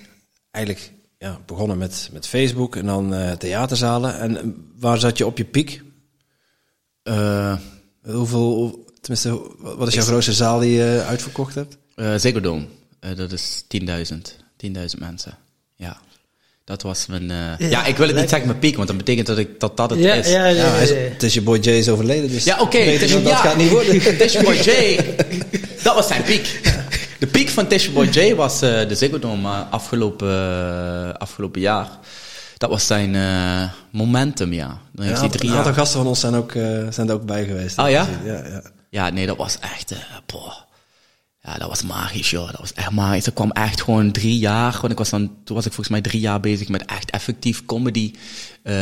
eigenlijk ja, begonnen met, met Facebook en dan uh, theaterzalen. En waar zat je op je piek? Hoeveel, tenminste, wat is jouw grootste zaal die je uitverkocht hebt? Uh, Ziggo Dome. Uh, dat is 10.000. 10.000 mensen. Ja. Dat was mijn... Uh... Ja, ja, ik wil het niet zeggen mijn piek, want dat betekent dat ik, dat, dat het ja, is. Ja, ja, ja, Het is je boy Jay is overleden, dus... Ja, oké. Okay, dat ja, gaat niet worden. Tisha Boy Jay, dat was zijn piek. De piek van Tisha Boy Jay was uh, de Ziggo Dome afgelopen, uh, afgelopen jaar. Dat was zijn uh, momentum, ja. Dan heeft hij drie een aantal gasten van ons zijn, ook, zijn er ook bij geweest. Oh ja? Ja, ja. ja, nee, dat was echt... boah. Ja, dat was magisch, joh. Dat was echt magisch. Dat kwam echt gewoon drie jaar. Want ik was dan, toen was ik volgens mij drie jaar bezig met echt effectief comedy. Uh,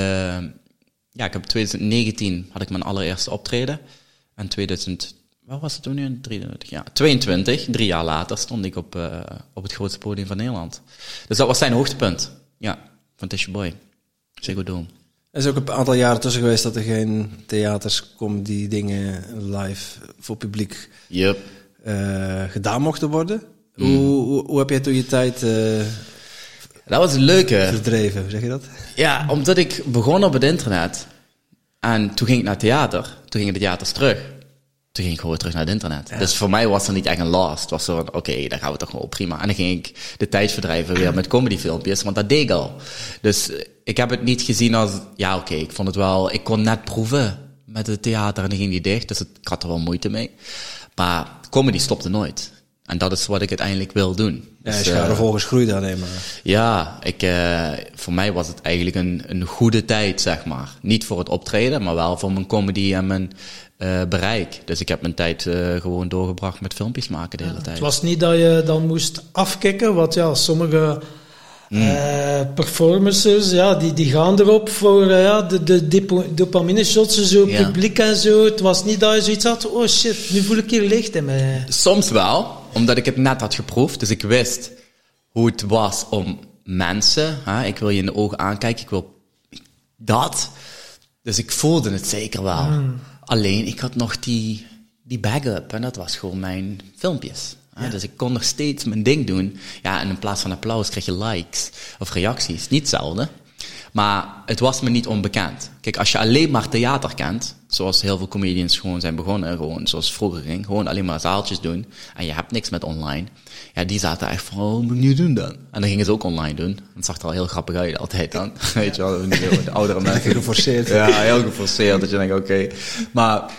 ja, ik heb 2019 had ik mijn allereerste optreden. En 2000, wat was het toen nu? 23, ja, 22, drie jaar later, stond ik op, uh, op het grootste podium van Nederland. Dus dat was zijn hoogtepunt. Ja, van Tisha Boy. Ziggo Dome. Er is ook een aantal jaren tussen geweest dat er geen theaters, comedy dingen live voor publiek yep. Uh, gedaan mochten worden. Mm. Hoe, hoe, hoe, heb jij toen je tijd uh, dat was een leuke. verdreven, hoe zeg je dat? Ja, omdat ik begon op het internet. En toen ging ik naar theater. Toen gingen de theaters terug. Toen ging ik gewoon terug naar het internet. Dus voor mij was er niet echt een last. Het was zo van, oké, dan gaan we toch wel prima. En dan ging ik de tijd verdrijven weer met comedyfilmpjes, want dat deed ik al. Dus ik heb het niet gezien als, ja oké, ik vond het wel, ik kon net proeven met het theater en dan ging die dicht, dus het, ik had er wel moeite mee. Maar comedy stopte nooit. En dat is wat ik uiteindelijk wil doen. Ja, Dus, je eh, vervolgens groeit dan nemen. ja, ik, eh, voor mij was het eigenlijk een, een goede tijd, zeg maar. Niet voor het optreden, maar wel voor mijn comedy en mijn eh, bereik. Dus ik heb mijn tijd eh, gewoon doorgebracht met filmpjes maken de hele tijd. Het was niet dat je dan moest afkicken, want ja, sommige eh, performances, ja, die, die gaan erop voor ja, de, de dopamine shots, en zo, Ja. publiek en zo. Het was niet dat je zoiets had, oh shit, nu voel ik hier licht in mij. Soms wel, omdat ik het net had geproefd. Dus ik wist hoe het was om mensen, hè, ik wil je in de ogen aankijken, ik wil dat. Dus ik voelde het zeker wel. Alleen, ik had nog die, die bag-up en dat was gewoon mijn filmpjes. Dus ik kon nog steeds mijn ding doen. Ja, en in plaats van applaus kreeg je likes of reacties. Niet hetzelfde. Maar het was me niet onbekend. Kijk, als je alleen maar theater kent, zoals heel veel comedians gewoon zijn begonnen, gewoon zoals vroeger ging, gewoon alleen maar zaaltjes doen, en je hebt niks met online, ja, die zaten echt van, oh, wat moet ik nu doen dan? En dan gingen ze ook online doen. Het zag er al heel grappig uit altijd dan. Weet je wel, de, de oudere mensen. Geforceerd. Ja, heel geforceerd, dat je denkt, oké. Maar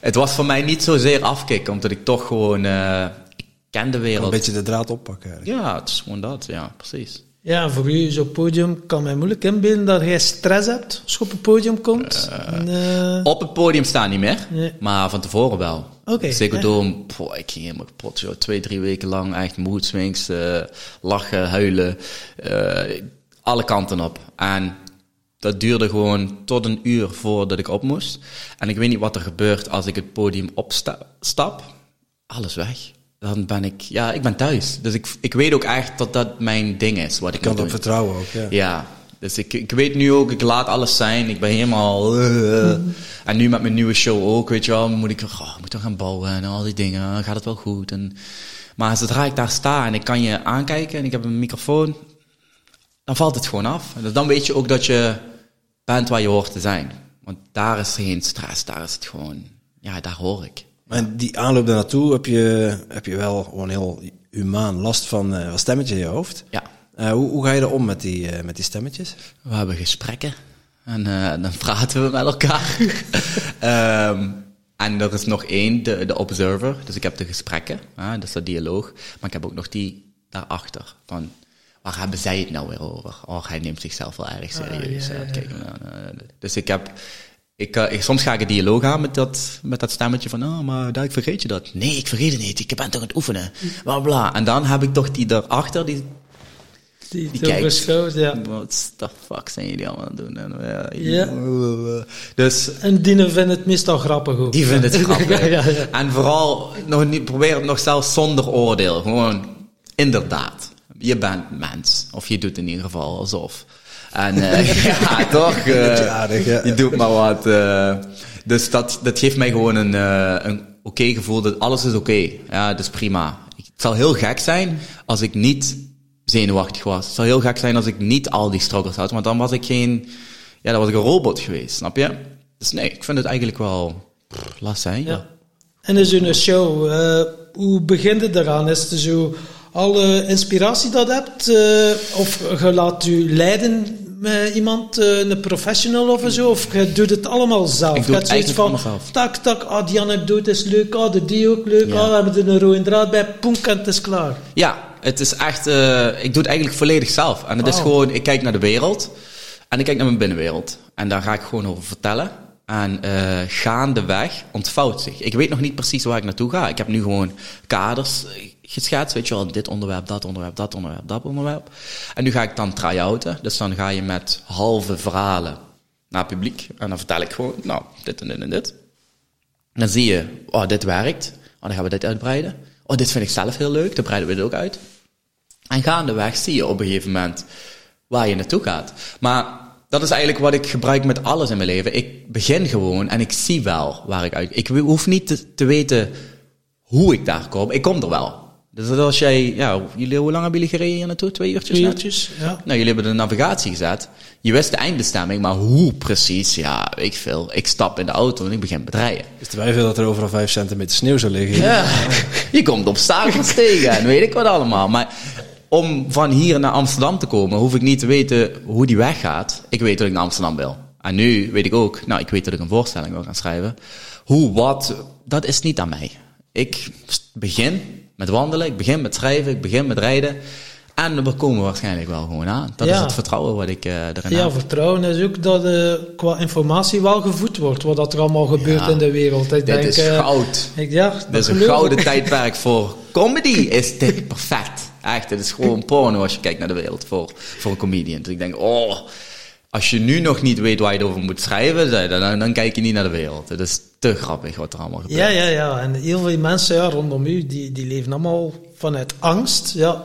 het was voor mij niet zozeer afkicken, omdat ik toch gewoon, eh, ik ken de Een wereld. beetje de draad oppakken eigenlijk. Ja, het is gewoon dat, ja, precies. Ja, voor u zo'n podium kan mij moeilijk inbeelden dat jij stress hebt als je op het podium komt. En, eh, Op het podium staan niet meer, Nee. maar van tevoren wel. Ja. Dome, poh, ik ging helemaal kapot, joh. Twee, drie weken lang echt mood swings, eh, lachen, huilen, eh, alle kanten op. En dat duurde gewoon tot een uur voordat ik op moest. En ik weet niet wat er gebeurt als ik het podium opstap. Alles weg. Dan ben ik, ja, ik ben thuis. Dus ik, ik weet ook echt dat dat mijn ding is, wat ik kan doen. vertrouwen ook, ja. Ja, dus ik, ik weet nu ook, ik laat alles zijn. Ik ben helemaal... eh, En nu met mijn nieuwe show ook, weet je wel. Moet ik, oh, ik moet toch gaan bouwen en al die dingen. Gaat het wel goed? En, maar zodra ik daar sta en ik kan je aankijken en ik heb een microfoon, dan valt het gewoon af. En dan weet je ook dat je bent waar je hoort te zijn. Want daar is geen stress, daar is het gewoon... Ja, daar hoor ik. Maar die aanloop daar naartoe heb je, heb je wel gewoon heel humaan last van uh, een stemmetje in je hoofd. Ja. Uh, hoe, hoe ga je er om met die, uh, met die stemmetjes? We hebben gesprekken en uh, dan praten we met elkaar. um, en er is nog één, de, de observer. Dus ik heb de gesprekken, uh, dat is dat dialoog. Maar ik heb ook nog die daarachter. Van, waar hebben zij het nou weer over? Oh, hij neemt zichzelf wel erg serieus. Ah, ja, Kijk, dus ik heb... Ik, uh, ik, soms ga ik een dialoog aan met dat, met dat stemmetje van, oh, maar daar vergeet je dat. Nee, ik vergeet het niet. Ik ben toch aan het oefenen. Bla, bla. En dan heb ik toch die daarachter, die die, die kijkt, ja. Wat the fuck zijn jullie allemaal aan het doen? En, ja, ja. Dus, en die vinden het meestal grappig ook. Die vinden het grappig. ja, ja, ja. En vooral, nog niet, probeer het nog zelfs zonder oordeel. Gewoon, inderdaad. Je bent mens. Of je doet in ieder geval alsof. En uh, ja, toch? Uh, aardig, ja. Je doet maar wat. Uh, dus dat, dat geeft mij gewoon een, een oké okay gevoel dat alles is oké. Okay. Ja, dat is prima. Het zal heel gek zijn als ik niet zenuwachtig was. Het zou heel gek zijn als ik niet al die struggles had, want dan was ik geen, ja, dan was ik een robot geweest, snap je? Dus nee, ik vind het eigenlijk wel, laat zijn. Ja. ja. En in zo'n show, uh, hoe begint het eraan? Is het zo alle inspiratie dat hebt, uh, of je laat je leiden met iemand, uh, een professional of zo, of je doet het allemaal zelf? Ik doe het eigenlijk zelf. Tak, tak, ah, die anekdote is leuk, ah, de die ook leuk, ja. ah, we hebben er een rode draad bij, poenk, en het is klaar. Ja, het is echt, uh, ik doe het eigenlijk volledig zelf. En het oh. is gewoon, ik kijk naar de wereld en ik kijk naar mijn binnenwereld. En daar ga ik gewoon over vertellen. En uh, gaandeweg ontvouwt zich. Ik weet nog niet precies waar ik naartoe ga. Ik heb nu gewoon kaders geschetst, weet je wel, dit onderwerp, dat onderwerp, dat onderwerp, dat onderwerp. En nu ga ik dan try-outen. Dus dan ga je met halve verhalen naar het publiek. En dan vertel ik gewoon, nou, dit en dit en dit. Dan zie je, oh, dit werkt. Oh, dan gaan we dit uitbreiden. Oh, dit vind ik zelf heel leuk, dan breiden we dit ook uit. En gaandeweg zie je op een gegeven moment waar je naartoe gaat. Maar dat is eigenlijk wat ik gebruik met alles in mijn leven. Ik begin gewoon en ik zie wel waar ik uit... Ik hoef niet te weten hoe ik daar kom. Ik kom er wel. Dus dat als jij, ja, jullie, hoe lang hebben jullie gereden hier naartoe? Twee uurtjes? Twee uurtjes, ja. Nou, jullie hebben de navigatie gezet. Je wist de eindbestemming, maar hoe precies? Ja, ik veel. Ik stap in de auto en ik begin met rijden. Wisten wij veel dat er overal 5 centimeter sneeuw zou liggen? Ja, je komt obstakels tegen en weet ik wat allemaal. Maar om van hier naar Amsterdam te komen, hoef ik niet te weten hoe die weg gaat. Ik weet dat ik naar Amsterdam wil. En nu weet ik ook, nou, ik weet dat ik een voorstelling wil gaan schrijven. Hoe, wat, dat is niet aan mij. Ik begin met wandelen, ik begin met schrijven, ik begin met rijden. En we komen waarschijnlijk wel gewoon aan. Dat is Ja. het vertrouwen wat ik eh erin Ja, heb. vertrouwen is ook dat eh, qua informatie wel gevoed wordt, wat dat er allemaal gebeurt Ja. in de wereld. Ik Dit denk, is eh, goud. Ik, ja, Dit is een gouden tijdperk voor comedy. Is dit perfect. Echt, dit is gewoon porno als je kijkt naar de wereld voor, voor een comedian. Dus ik denk, oh, als je nu nog niet weet waar je het over moet schrijven, dan, dan, dan kijk je niet naar de wereld. Het is te grappig wat er allemaal gebeurt. Ja, ja, ja. En heel veel mensen ja, rondom u, die, die leven allemaal vanuit angst. Ja.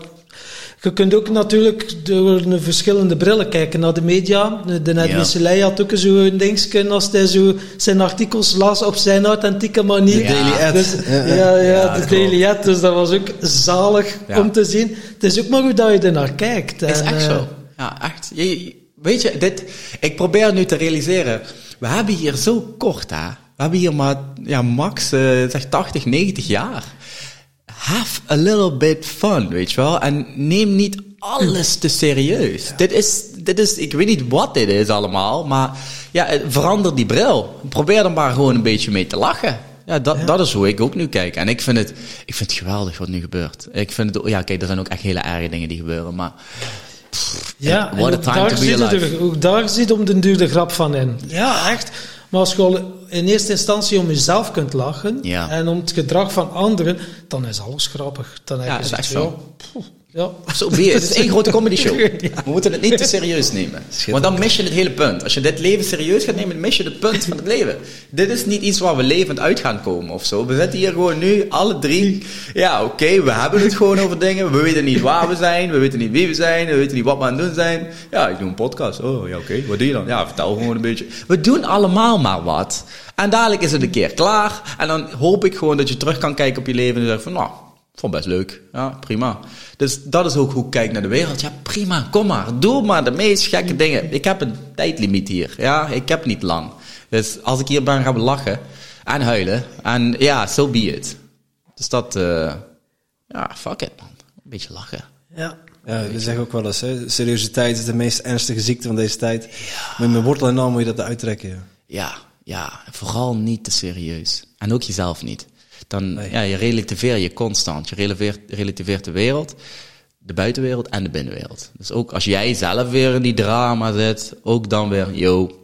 Je kunt ook natuurlijk door een verschillende brillen kijken naar de media. De net Ja. Had ook zo'n dingetje als hij zo zijn artikels las op zijn authentieke manier. De Daily Ad. Dus, Ja, ja, ja. ja, Ja, de Daily Ad. Dus dat was ook zalig Ja. om te zien. Het is ook maar hoe dat je er naar kijkt. is En, echt eh, zo. Ja, echt. Je- je- weet je, dit, ik probeer nu te realiseren. We hebben hier zo kort, hè. We hebben hier maar, ja, max, eh, zeg 80, 90 jaar. Have a little bit fun, weet je wel. En neem niet alles te serieus. Dit is, dit is, ik weet niet wat dit is allemaal, maar ja, eh, verander die bril. Probeer er maar gewoon een beetje mee te lachen. Ja, dat, dat is hoe ik ook nu kijk. En ik vind, het, ik vind het geweldig wat nu gebeurt. Ik vind het, ja, kijk, er zijn ook echt hele erge dingen die gebeuren, maar Ja, en what a ook time daar, to be zit alive. er, ook daar zit om den duur de grap van in. Ja, echt. Maar als je al in eerste instantie om jezelf kunt lachen Ja. en om het gedrag van anderen, dan is alles grappig. Dan heb Ja, je is zoiets echt zo. ja, ja. Zo it. Het is één grote comedy show. We moeten het niet te serieus nemen. Want dan mis je het hele punt. Als je dit leven serieus gaat nemen, dan mis je het punt van het leven. Dit is niet iets waar we levend uit gaan komen of zo. We zitten hier gewoon nu, alle drie. Ja, oké, we hebben het gewoon over dingen. We weten niet waar we zijn. We weten niet wie we zijn. We weten niet wat we aan het doen zijn. Ja, ik doe een podcast. Oh, ja, oké. Wat doe je dan? Ja, vertel gewoon een beetje. We doen allemaal maar wat. En dadelijk is het een keer klaar. En dan hoop ik gewoon dat je terug kan kijken op je leven en zegt van, nou, vond best leuk. Ja, prima. Dus dat is ook hoe ik kijk naar de wereld. Ja, prima, kom maar. Doe maar de meest gekke dingen. Ik heb een tijdlimiet hier. Ja, ik heb niet lang. Dus als ik hier ben, gaan we lachen en huilen. En ja, so be it. Dus dat, eh, ja, fuck it, man. Een beetje lachen. Ja. Ja, we zeggen ook wel eens, hè, seriositeit is de meest ernstige ziekte van deze tijd. Met mijn wortel en al moet je dat uittrekken. Ja. Ja, ja, vooral niet te serieus. En ook jezelf niet. Dan, Nee. ja, je relativeer je constant. Je relativeert, relativeert de wereld, de buitenwereld en de binnenwereld. Dus ook als jij zelf weer in die drama zit, ook dan weer, yo,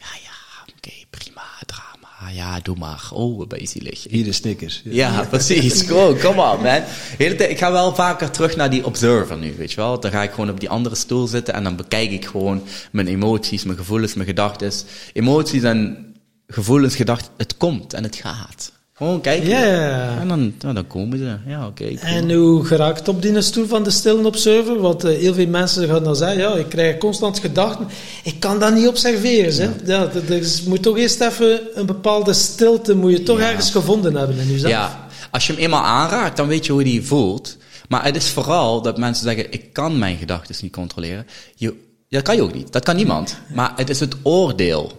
ja, ja, oké, prima, drama, ja, doe maar. Oh, ben je zielig. Hier de Snickers. Ja. Ja, precies. Gewoon, come on, man. Hele tijd, ik ga wel vaker terug naar die observer nu, weet je wel. Dan ga ik gewoon op die andere stoel zitten en dan bekijk ik gewoon mijn emoties, mijn gevoelens, mijn gedachten. Emoties en gevoelens, gedachten, het komt en het gaat. Gewoon kijken. Ja, ja, ja. En dan, ja, dan komen ze. Ja, oké. cool. En hoe geraakt op die stoel van de stille observer? Want eh, heel veel mensen gaan dan zeggen, ja, ik krijg constant gedachten. Ik kan dat niet observeren. Hè? Ja. dat- dus moet toch eerst even een bepaalde stilte, moet je toch Ja. ergens gevonden hebben in jezelf. Ja, als je hem eenmaal aanraakt, dan weet je hoe die voelt. Maar het is vooral dat mensen zeggen, ik kan mijn gedachten niet controleren. Je, dat kan je ook niet. Dat kan niemand. Maar het is het oordeel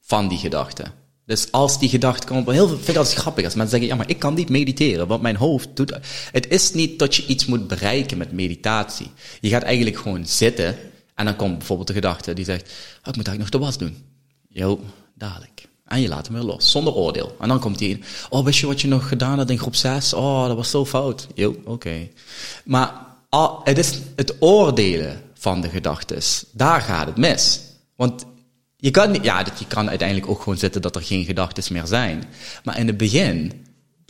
van die gedachten. Dus als die gedachte komt, heel veel, vind ik altijd grappig als mensen zeggen, ja, maar ik kan niet mediteren, want mijn hoofd doet... Het is niet dat je iets moet bereiken met meditatie. Je gaat eigenlijk gewoon zitten en dan komt bijvoorbeeld de gedachte die zegt, oh, ik moet eigenlijk nog de was doen. Jo, dadelijk. En je laat hem weer los, zonder oordeel. En dan komt hij in. Oh, wist je wat je nog gedaan had in groep 6? Oh, dat was zo fout. Jo, oké. Maar al, het is het oordelen van de gedachtes. Daar gaat het mis. Want je kan, ja, dat- je kan uiteindelijk ook gewoon zitten dat er geen gedachtes meer zijn. Maar in het begin,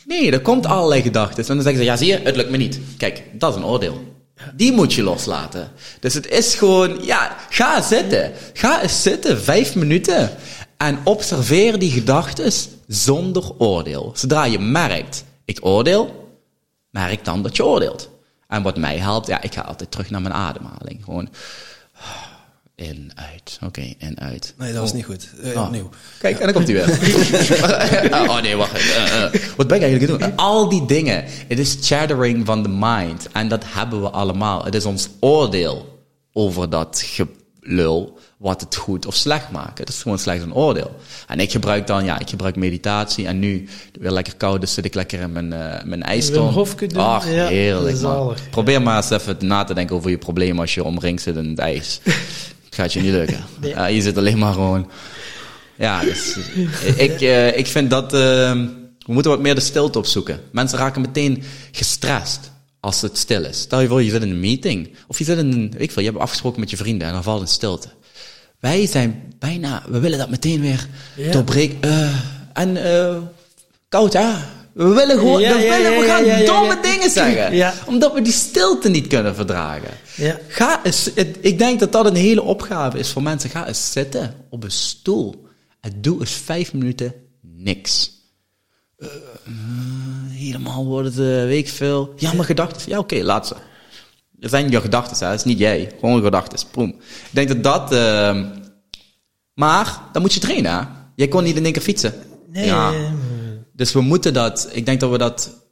nee, er komt allerlei gedachtes. En dan zeggen ze, ja zie je, het lukt me niet. Kijk, dat is een oordeel. Die moet je loslaten. Dus het is gewoon, ja, ga zitten. Ga eens zitten, vijf minuten. En observeer die gedachtes zonder oordeel. Zodra je merkt, ik oordeel, merk dan dat je oordeelt. En wat mij helpt, ja, ik ga altijd terug naar mijn ademhaling. Gewoon In, uit. Oké, in, uit. Nee, dat was niet goed. Uh, Ah. Opnieuw. Kijk, en dan komt hij weer. oh nee, wacht. Eh, eh. Wat ben ik eigenlijk aan het doen? Al die dingen. Het is chattering van de mind. En dat hebben we allemaal. Het is ons oordeel over dat gelul. Wat het goed of slecht maakt. Het is gewoon slechts een oordeel. En ik gebruik dan, ja, ik gebruik meditatie. En nu, weer lekker koud, dus zit ik lekker in mijn, eh mijn ijston. Ach, Ja, heerlijk. Probeer maar eens even na te denken over je probleem als je omringd zit in het ijs. Het gaat je niet lukken. Nee. Ja, je zit alleen maar gewoon... Ja, dus, eh, ik, eh, ik vind dat... eh, we moeten wat meer de stilte opzoeken. Mensen raken meteen gestrest als het stil is. Stel je voor, je zit in een meeting. Of je zit in een... Ik veel, je hebt afgesproken met je vrienden en dan valt een stilte. Wij zijn bijna... We willen dat meteen weer Ja. doorbreken. Eh, en koud, hè? We willen gewoon... Ja, willen, we gaan ja, domme dingen zeggen. Ja. Omdat we die stilte niet kunnen verdragen. Ja. Ga eens, ik denk dat dat een hele opgave is voor mensen. Ga eens zitten op een stoel en doe eens vijf minuten niks. Eh, eh, helemaal wordt het, eh, weet ik veel. Ja, maar gedachten. Ja, oké, laat ze. Het zijn je gedachten, hè. Het is niet jij. Gewoon gedachten. Boom. Ik denk dat dat... eh, maar, dan moet je trainen, hè. Jij kon niet in één keer fietsen. Nee. Ja. Dus we moeten dat, ik denk dat we dat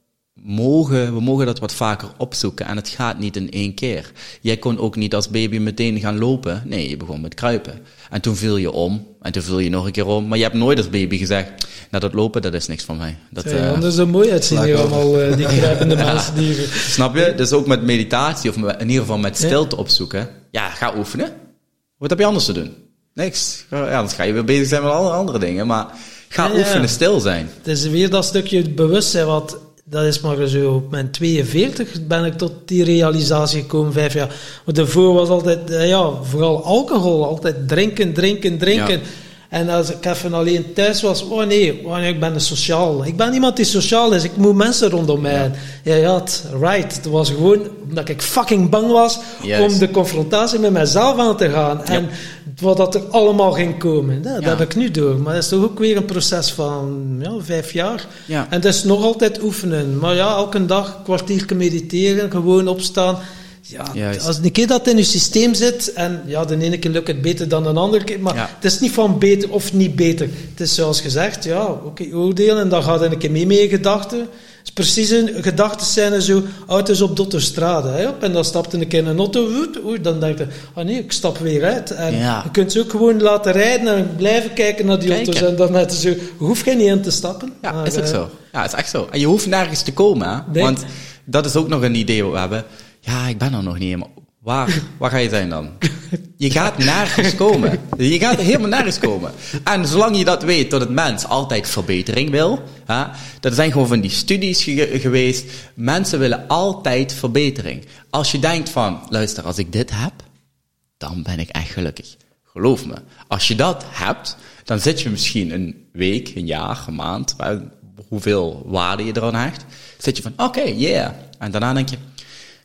mogen, we mogen dat wat vaker opzoeken. En het gaat niet in één keer. Jij kon ook niet als baby meteen gaan lopen. Nee, je begon met kruipen. En toen viel je om. En toen viel je nog een keer om. Maar je hebt nooit als baby gezegd, nou dat lopen, dat is niks van mij. Dat, Zou je eh, anders zo mooi uitzien hier allemaal, die kruipende mensen. Die... snap je? Dus ook met meditatie, of in ieder geval met stilte opzoeken. Ja, ga oefenen. Wat heb je anders te doen? Niks. Ja, dan ga je weer bezig zijn met alle andere dingen. Maar ga Ja, oefenen, stil zijn. Het is weer dat stukje bewustzijn, wat dat is maar zo op mijn 42 ben ik tot die realisatie gekomen, vijf jaar. Want daarvoor was altijd, eh, ja, vooral alcohol, altijd drinken, drinken, drinken. Ja. En als ik even alleen thuis was, oh nee, oh nee, ik ben een sociaal. Ik ben iemand die sociaal is, ik moet mensen rondom mij. Ja, ja, het, right. Het was gewoon omdat ik fucking bang was om de confrontatie met mezelf aan te gaan. En wat dat er allemaal ging komen. Ja, dat Ja. heb ik nu door. Maar dat is toch ook weer een proces van ja, vijf jaar. Ja. En het is nog altijd oefenen. Maar ja, elke dag een kwartier mediteren, gewoon opstaan. Ja, Juist. als een keer dat in je systeem zit, en ja, de ene keer lukt het beter dan de andere keer, maar Ja. het is niet van beter of niet beter. Het is zoals gezegd, ja, oké, oordelen, en dan gaat er een keer mee met je gedachten. Het is precies een gedachten zijn zo, auto's op Dotterstrade, hè, op, en dan stapt een keer een auto, oei, dan denk je, ah nee, ik stap weer uit. En Ja. je kunt ze ook gewoon laten rijden en blijven kijken naar die Kijken. auto's, en dan net zo, je hoeft geen niet in te stappen. Ja, Maar, is ook eh, zo. Ja, is echt zo. En je hoeft nergens te komen, hè? Nee. Want dat is ook nog een idee wat we hebben. Ja, ik ben er nog niet helemaal. Waar, waar ga je zijn dan? Je gaat nergens komen. Je gaat helemaal nergens komen. En zolang je dat weet, dat het mens altijd verbetering wil. Hè, dat zijn gewoon van die studies ge- geweest. Mensen willen altijd verbetering. Als je denkt van, luister, als ik dit heb, dan ben ik echt gelukkig. Geloof me. Als je dat hebt, dan zit je misschien een week, een jaar, een maand, hoeveel waarde je eraan hecht. Zit je van, oké, yeah. En daarna denk je,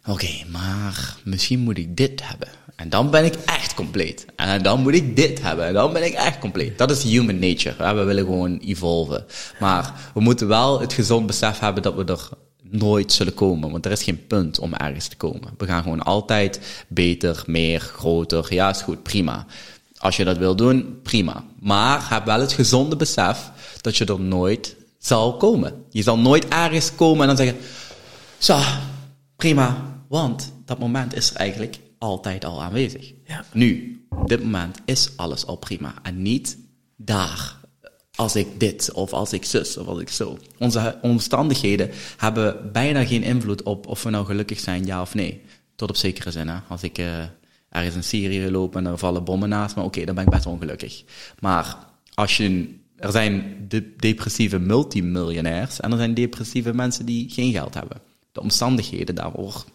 oké, maar misschien moet ik dit hebben. En dan ben ik echt compleet. En dan moet ik dit hebben. En dan ben ik echt compleet. Dat is human nature. We willen gewoon evolven. Maar we moeten wel het gezond besef hebben dat we er nooit zullen komen. Want er is geen punt om ergens te komen. We gaan gewoon altijd beter, meer, groter. Ja, is goed, prima. Als je dat wil doen, prima. Maar heb wel het gezonde besef dat je er nooit zal komen. Je zal nooit ergens komen en dan zeggen, zo, prima. Want dat moment is er eigenlijk altijd al aanwezig. Ja. Nu, op dit moment is alles al prima. En niet daar. Als ik dit, of als ik zus, of als ik zo. Onze omstandigheden hebben bijna geen invloed op of we nou gelukkig zijn, ja of nee. Tot op zekere zin, hè. Als ik eh, ergens in Syrië loop en er vallen bommen naast me, oké, dan ben ik best ongelukkig. Maar als je er zijn de depressieve multimiljonairs en er zijn depressieve mensen die geen geld hebben. De omstandigheden daarvoor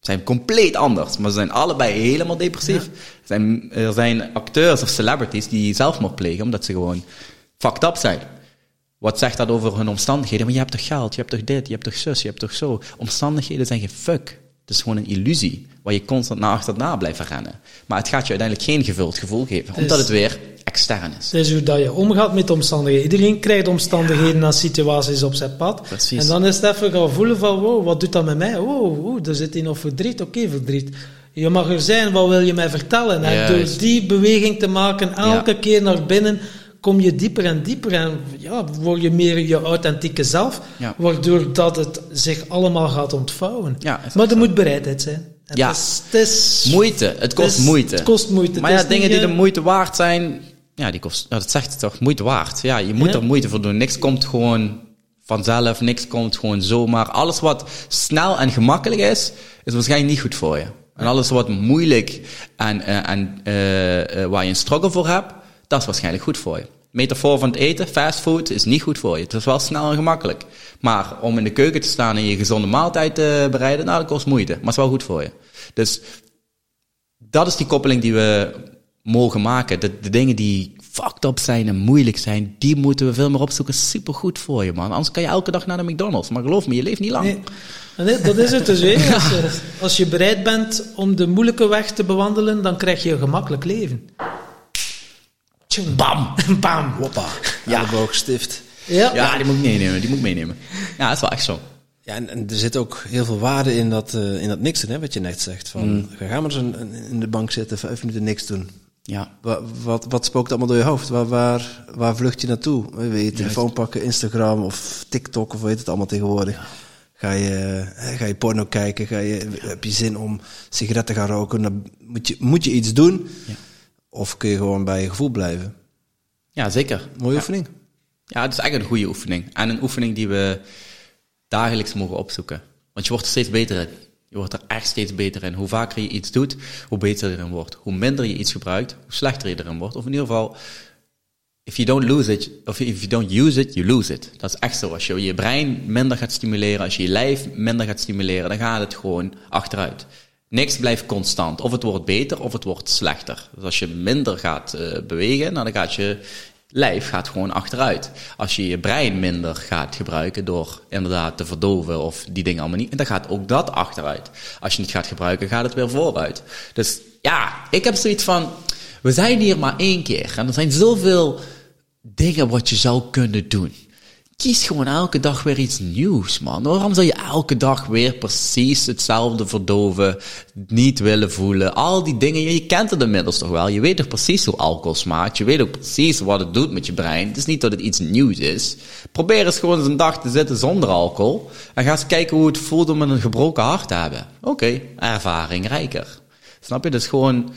zijn compleet anders, maar ze zijn allebei helemaal depressief. Er, zijn, er zijn acteurs of celebrities die zelfmoord plegen omdat ze gewoon fucked up zijn. Wat zegt dat over hun omstandigheden? Maar je hebt toch geld, je hebt toch dit, je hebt toch zus, je hebt toch zo. Omstandigheden zijn geen fuck. Het is gewoon een illusie, waar je constant naar achterna blijft rennen. Maar het gaat je uiteindelijk geen gevuld gevoel geven, omdat het weer extern is. Het is hoe dat je omgaat met omstandigheden. Iedereen krijgt omstandigheden en situaties op zijn pad. Precies. En dan is het even gaan voelen van, wow, wat doet dat met mij? Wow, wow er zit hier nog verdriet. Oké, verdriet. Je mag er zijn, wat wil je mij vertellen? En door die beweging te maken, elke keer naar binnen, kom je dieper en dieper en ja, word je meer je authentieke zelf, Ja. waardoor dat het zich allemaal gaat ontvouwen. Ja, maar er moet bereidheid zijn. Ja. Het is, het is, Moeite. Het kost is- moeite. Het kost moeite. Maar ja, dingen niet, die de eh, moeite waard zijn, ja, die kost, ja, dat zegt het toch, moeite waard. Ja, je moet Ja. er moeite voor doen. Niks komt gewoon vanzelf, niks komt gewoon zomaar. Alles wat snel en gemakkelijk is, is waarschijnlijk niet goed voor je. En alles wat moeilijk en, eh, en eh, waar je een struggle voor hebt, dat is waarschijnlijk goed voor je. Metafoor van het eten, fastfood, is niet goed voor je. Het is wel snel en gemakkelijk. Maar om in de keuken te staan en je gezonde maaltijd te bereiden, nou, dat kost moeite. Maar het is wel goed voor je. Dus dat is die koppeling die we mogen maken. De, de dingen die fucked up zijn en moeilijk zijn, die moeten we veel meer opzoeken. Supergoed voor je, man. Anders kan je elke dag naar de McDonald's. Maar geloof me, je leeft niet lang. Nee. Nee, dat is het dus. hè. Als, je, als je bereid bent om de moeilijke weg te bewandelen, dan krijg je een gemakkelijk leven. Bam! Bam. Hoppa. Ja. Elleboogstift. Ja. Ja, die moet ik meenemen. Die moet ik meenemen. Ja, dat is wel echt zo. Ja, en, en er zit ook heel veel waarde in dat, eh, in dat niksen, hè, wat je net zegt. Van, Mm. Ga maar eens een, een- in de bank zitten, vijf minuten niks doen. Ja. Wat, wat, wat spookt allemaal door je hoofd? Waar, waar, waar vlucht je naartoe? Wil je telefoon pakken, Instagram of TikTok of weet het allemaal tegenwoordig? Ga je, hè, ga je porno kijken? Ga je, heb je zin om sigaretten te gaan roken? Dan moet je, moet je iets doen? Ja. Of kun je gewoon bij je gevoel blijven? Ja, zeker. Mooie oefening. Ja, het is eigenlijk een goede oefening. En een oefening die we dagelijks mogen opzoeken. Want je wordt er steeds beter in. Je wordt er echt steeds beter in. Hoe vaker je iets doet, hoe beter je erin wordt. Hoe minder je iets gebruikt, hoe slechter je erin wordt. Of in ieder geval, if you don't lose it, of if you don't use it, you lose it. Dat is echt zo. Als je je brein minder gaat stimuleren, als je je lijf minder gaat stimuleren, dan gaat het gewoon achteruit. Niks blijft constant. Of het wordt beter, of het wordt slechter. Dus als je minder gaat eh, bewegen, nou, dan gaat je lijf gaat gewoon achteruit. Als je je brein minder gaat gebruiken door inderdaad te verdoven of die dingen allemaal niet, dan gaat ook dat achteruit. Als je het gaat gebruiken, gaat het weer vooruit. Dus ja, ik heb zoiets van, we zijn hier maar één keer en er zijn zoveel dingen wat je zou kunnen doen. Kies gewoon elke dag weer iets nieuws, man. Waarom zou je elke dag weer precies hetzelfde verdoven, niet willen voelen? Al die dingen, je kent het inmiddels toch wel. Je weet toch precies hoe alcohol smaakt. Je weet ook precies wat het doet met je brein. Het is niet dat het iets nieuws is. Probeer eens gewoon eens een dag te zitten zonder alcohol. En ga eens kijken hoe het voelt om een gebroken hart te hebben. Oké, ervaring rijker. Snap je? Dus gewoon,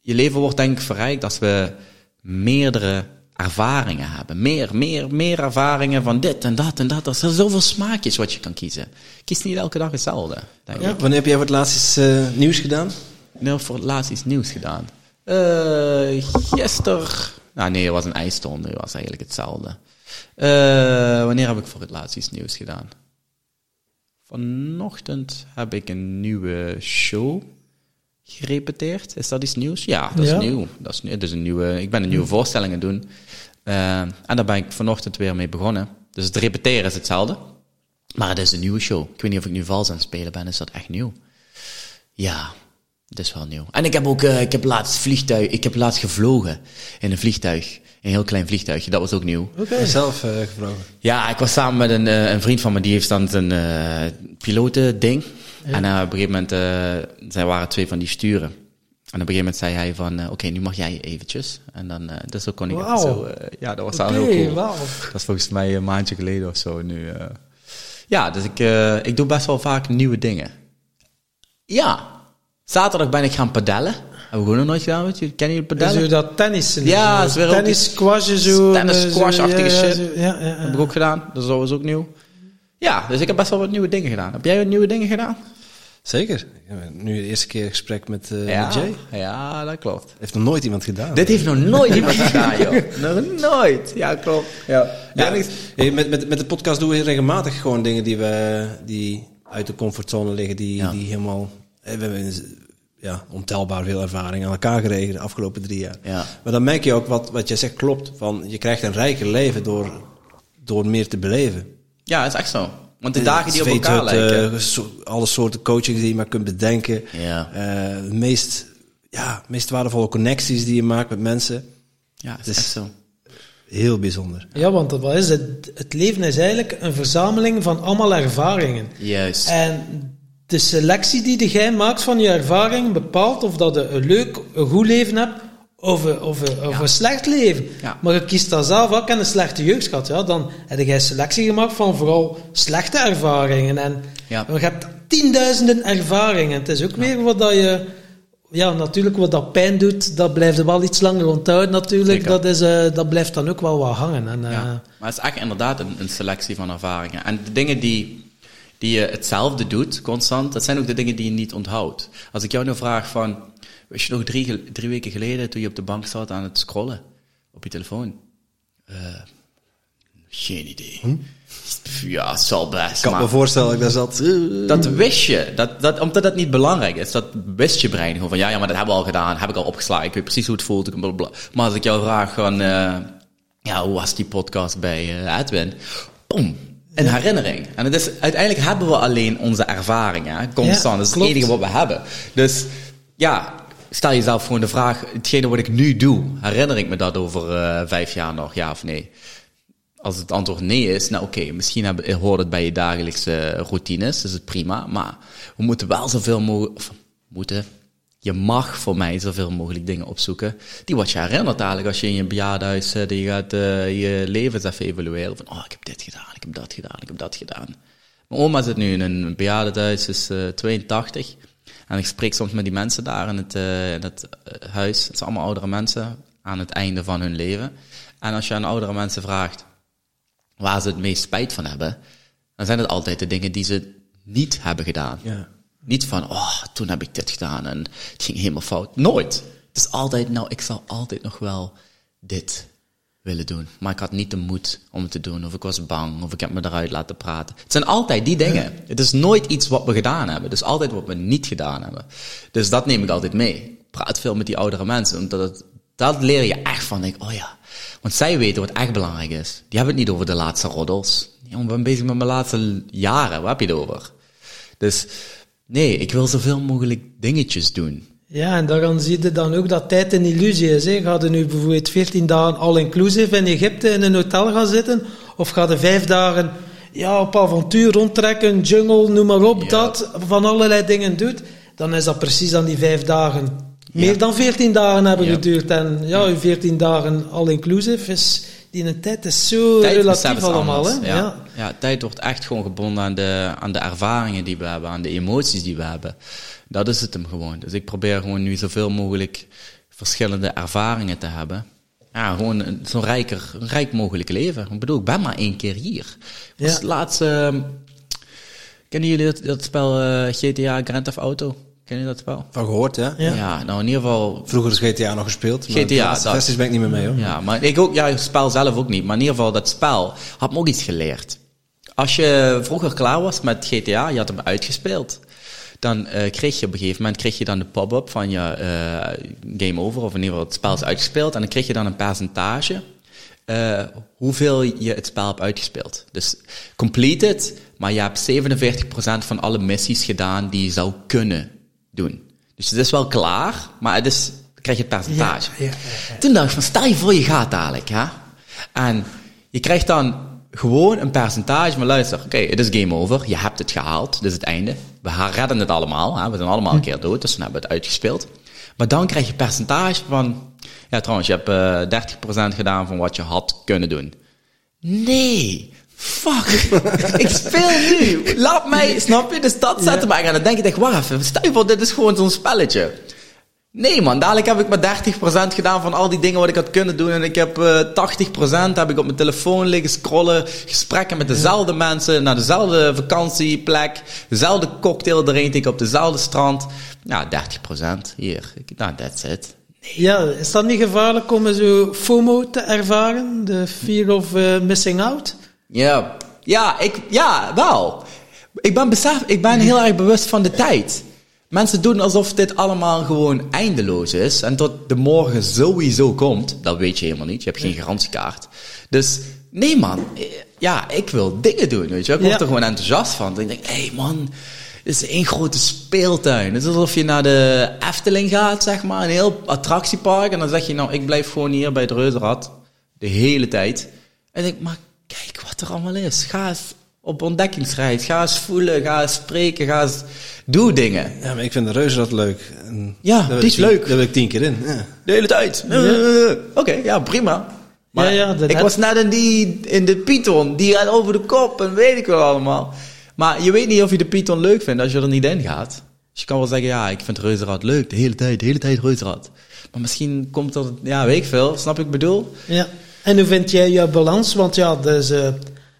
je leven wordt denk ik verrijkt als we meerdere ervaringen hebben. Meer, meer, meer ervaringen van dit en dat en dat. Er zijn zoveel smaakjes wat je kan kiezen. Kies niet elke dag hetzelfde, denk ik. Ja. Wanneer heb jij voor het laatst iets eh, nieuws gedaan? Nee, voor het laatst iets nieuws gedaan. Eh gisteren... Nou nee, het was een ijston. Nu was eigenlijk hetzelfde. Eh, wanneer heb ik voor het laatst iets nieuws gedaan? Vanochtend heb ik een nieuwe show gerepeteerd. Is dat iets nieuws? Ja, dat is Ja. nieuw. Dat is, nieuw. Is een nieuwe, ik ben een nieuwe voorstelling aan het doen. Eh, en daar ben ik vanochtend weer mee begonnen. Dus het repeteren is hetzelfde. Maar het is een nieuwe show. Ik weet niet of ik nu vals aan het spelen ben. Is dat echt nieuw? Ja, het is wel nieuw. En ik heb ook, eh, ik heb laatst vliegtuig, ik heb laatst gevlogen in een vliegtuig. Een heel klein vliegtuigje, dat was ook nieuw. Oké. Zelf eh, gevlogen. Ja, ik was samen met een, eh, een vriend van me, die heeft dan een eh pilotending. En eh, op een gegeven moment, eh zij waren twee van die sturen. En op een gegeven moment zei hij van, oké, nu mag jij eventjes. En dan, eh dus zo kon ik Wauw. zo, eh, ja, dat was wel Oké, heel cool. Dat is volgens mij een maandje geleden of zo nu. eh. Ja, dus ik, eh, ik doe best wel vaak nieuwe dingen. Ja, zaterdag ben ik gaan padellen. Hebben we gewoon nog nooit gedaan, weet je? Kennen jullie Dus padellen? zo dat tennissen. Ja, zo is weer ook tennis iets- squashen zo. tennis eh, squash-achtige ja, shit. zo, Ja, ja, ja. heb ik ook gedaan. Dat is ook- is ook nieuw. Ja, dus ik heb best wel wat nieuwe dingen gedaan. Heb jij wat nieuwe dingen gedaan? Zeker. Ik heb nu de eerste keer gesprek met, eh, ja, met Jay. ja, dat klopt. Heeft nog nooit iemand gedaan. Dit heeft nog nooit iemand gedaan, joh. Nog nooit. Ja, klopt. Ja. Ja, Ja, hey, met, met, met de podcast doen we regelmatig gewoon dingen die, we, die uit de comfortzone liggen, die, Ja. die helemaal... eh, We hebben ja, ontelbaar veel ervaring aan elkaar geregen de afgelopen drie jaar. Ja. Maar dan merk je ook wat, wat jij zegt klopt. Van, je krijgt een rijker leven door, door meer te beleven. ja, het is echt zo. Want de dagen die op elkaar Zweethutten, lijken. so- alle soorten coaching die je maar kunt bedenken. Ja. Eh, de meest, ja, meest waardevolle connecties die je maakt met mensen. Ja, het is Dus- echt zo. Heel bijzonder. Ja, want wat is het? Het leven is eigenlijk een verzameling van allemaal ervaringen. Juist. En de selectie die jij maakt van je ervaring bepaalt of dat je een leuk, een goed leven hebt of een, of een, of een slecht leven. Ja. Maar je kiest dat zelf ook en een slechte jeugd gehad. Ja, dan heb jij selectie gemaakt van vooral slechte ervaringen. En Ja. je hebt tienduizenden ervaringen. Het is ook weer wat dat je... Ja, natuurlijk, wat dat pijn doet, dat blijft er wel iets langer onthouden natuurlijk. Zeker. Dat, is, eh, dat blijft dan ook wel wat hangen. En, eh, Ja, maar het is echt inderdaad een, een selectie van ervaringen. En de dingen die, die je hetzelfde doet, constant, dat zijn ook de dingen die je niet onthoudt. Als ik jou nu vraag van, wist je nog drie, drie weken geleden toen je op de bank zat aan het scrollen op je telefoon? Eh, geen idee. Ja, het zal best. Ik kan maar- me voorstellen dat ik daar zat. dat wist je. Dat, dat, omdat dat niet belangrijk is. Dat wist je brein gewoon van, ja, ja, maar dat hebben we al gedaan. Heb ik al opgeslagen. Ik weet precies hoe het voelt. blablabla. Maar als ik jou vraag van, eh, ja, hoe was die podcast bij eh, Edwin? Boom. Een herinnering. En het is, uiteindelijk hebben we alleen onze ervaringen. hè, Constant. Ja, dat is het enige wat we hebben. Dus, ja, stel jezelf gewoon de vraag, hetgene wat ik nu doe, herinner ik me dat over eh, vijf jaar nog, ja of nee? Als het antwoord nee is, nou oké, misschien heb- hoort het bij je dagelijkse routines, is het prima. Maar we moeten wel zoveel mogelijk, moeten, je mag voor mij zoveel mogelijk dingen opzoeken. Die wat je herinnert eigenlijk als je in je bejaardenhuis zit en je gaat eh, je leven eens even evalueren. Van, oh, ik heb dit gedaan, ik heb dat gedaan, ik heb dat gedaan. Mijn oma zit nu in een bejaardenhuis, is eh 82. En ik spreek soms met die mensen daar in het, eh, in het eh, huis. Het zijn allemaal oudere mensen aan het einde van hun leven. En als je aan oudere mensen vraagt waar ze het meest spijt van hebben, dan zijn het altijd de dingen die ze niet hebben gedaan. Ja. Niet van, oh, toen heb ik dit gedaan en het ging helemaal fout. Nooit. Het is altijd, nou, ik zal altijd nog wel dit willen doen. Maar ik had niet de moed om het te doen. Of ik was bang. Of ik heb me eruit laten praten. Het zijn altijd die dingen. Het is nooit iets wat we gedaan hebben. Het is altijd wat we niet gedaan hebben. Dus dat neem ik altijd mee. Ik praat veel met die oudere mensen. Omdat het, dat leer je echt van. Denk, ik, oh ja. Want zij weten wat echt belangrijk is. Die hebben het niet over de laatste roddels. Jongen, ik ben bezig met mijn laatste jaren. Waar heb je het over? Dus nee, ik wil zoveel mogelijk dingetjes doen. Ja, en daaraan zie je dan ook dat tijd een illusie is. Hè. Ga je nu bijvoorbeeld 14 dagen all-inclusive in Egypte in een hotel gaan zitten? Of ga je vijf dagen ja, op avontuur rondtrekken, jungle, noem maar op, Ja. dat, van allerlei dingen doet? Dan is dat precies aan die vijf dagen. Meer dan 14 dagen hebben Ja. geduurd. En ja, je 14 dagen all-inclusive is... Die een tijd is zo Tijdbesef relatief allemaal. Hè? Ja. Ja. tijd wordt echt gewoon gebonden aan de, aan de ervaringen die we hebben, aan de emoties die we hebben. Dat is het hem gewoon. Dus ik probeer gewoon nu zoveel mogelijk verschillende ervaringen te hebben. Ja, gewoon een- zo'n rijker, rijk mogelijk leven. Ik bedoel, ik ben maar één keer hier. Ik Ja. laatst, ehm, kennen jullie dat, dat spel eh, GTA Grand Theft Auto? Kennen jullie dat spel? Van gehoord, ja. Ja. nou in ieder geval Vroeger is GTA nog gespeeld. Maar GTA, laatste dat- ben ik niet meer mee, hoor. Ja, maar ik ook, ja, het spel zelf ook niet. Maar in ieder geval, dat spel had me ook iets geleerd. Als je vroeger klaar was met GTA, je had hem uitgespeeld. Dan eh, kreeg je op een gegeven moment kreeg je dan de pop-up van je eh, game over, of in ieder geval het spel is uitgespeeld. En dan kreeg je dan een percentage eh, hoeveel je het spel hebt uitgespeeld. Dus completed, maar je hebt 47% van alle missies gedaan die je zou kunnen doen. Dus het is wel klaar, maar het is, dan krijg je het percentage. Ja, ja, ja, Toen dacht ik van, stel je voor je gaat dadelijk, ja. En je krijgt dan gewoon een percentage, maar luister, oké, het is game over, je hebt het gehaald, dit is het einde. We redden het allemaal, hè? we zijn allemaal een keer dood, dus dan hebben we het uitgespeeld. Maar dan krijg je percentage van, ja trouwens, je hebt eh 30% gedaan van wat je had kunnen doen. Nee, fuck, ik speel nu, laat mij, snap je? Dus dat zette mij aan het denken, ik dacht, wacht even, stel je voor, dit is gewoon zo'n spelletje. Nee man, dadelijk heb ik maar 30% gedaan van al die dingen wat ik had kunnen doen. En ik heb eh 80% heb ik op mijn telefoon liggen scrollen. Gesprekken met dezelfde mensen, naar dezelfde vakantieplek. Dezelfde cocktail drinken ik op dezelfde strand. Ja, 30% hier. Nou, that's it. Ja, is dat niet gevaarlijk om zo FOMO te ervaren? De fear of eh, missing out? Ja, ja, ik, ja, wel. Ik ben, besef, ik ben heel erg bewust van de tijd. Mensen doen alsof dit allemaal gewoon eindeloos is. En tot de morgen sowieso komt. Dat weet je helemaal niet. Je hebt geen garantiekaart. Dus nee man. Ja, ik wil dingen doen. Weet je. Ik word Ja. er gewoon enthousiast van. Ik denk, hé hey man. Dit is één grote speeltuin. Het is alsof je naar de Efteling gaat, zeg maar. Een heel attractiepark. En dan zeg je, nou, ik blijf gewoon hier bij het Reuzenrad. De hele tijd. En ik denk, maar kijk wat er allemaal is. Ga eens op ontdekkingsreis. Ga eens voelen, ga eens spreken, ga eens... Doe dingen. Ja, maar ik vind de reuzenrad leuk. En Ja, ik is tien- leuk. Daar wil ik tien keer in. Ja. De hele tijd. Ja. Eh, Oké, ja, prima. Maar Ja, ja, de ik was net in, die, in de Python. Die gaat over de kop en weet ik wel allemaal. Maar je weet niet of je de Python leuk vindt als je er niet in gaat. Dus je kan wel zeggen, ja, ik vind reuzenrad leuk. De hele tijd, de hele tijd reuzenrad. Maar misschien komt er, ja, weet ik veel. Snap ik bedoel? Ja. En hoe vind jij je balans? Want ja, dus, eh, je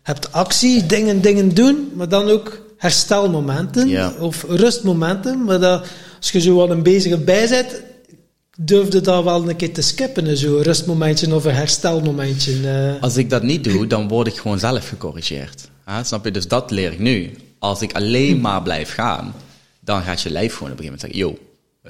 hebt actie, dingen, dingen doen, maar dan ook herstelmomenten Ja. of rustmomenten. Maar dat, als je zo wat een bezige bij bent, durfde dat wel een keer te skippen, zo'n rustmomentje of een herstelmomentje. eh. Als ik dat niet doe, dan word ik gewoon zelf gecorrigeerd. Hè, snap je? Dus dat leer ik nu. Als ik alleen maar blijf gaan, dan gaat je lijf gewoon op een gegeven moment zeggen: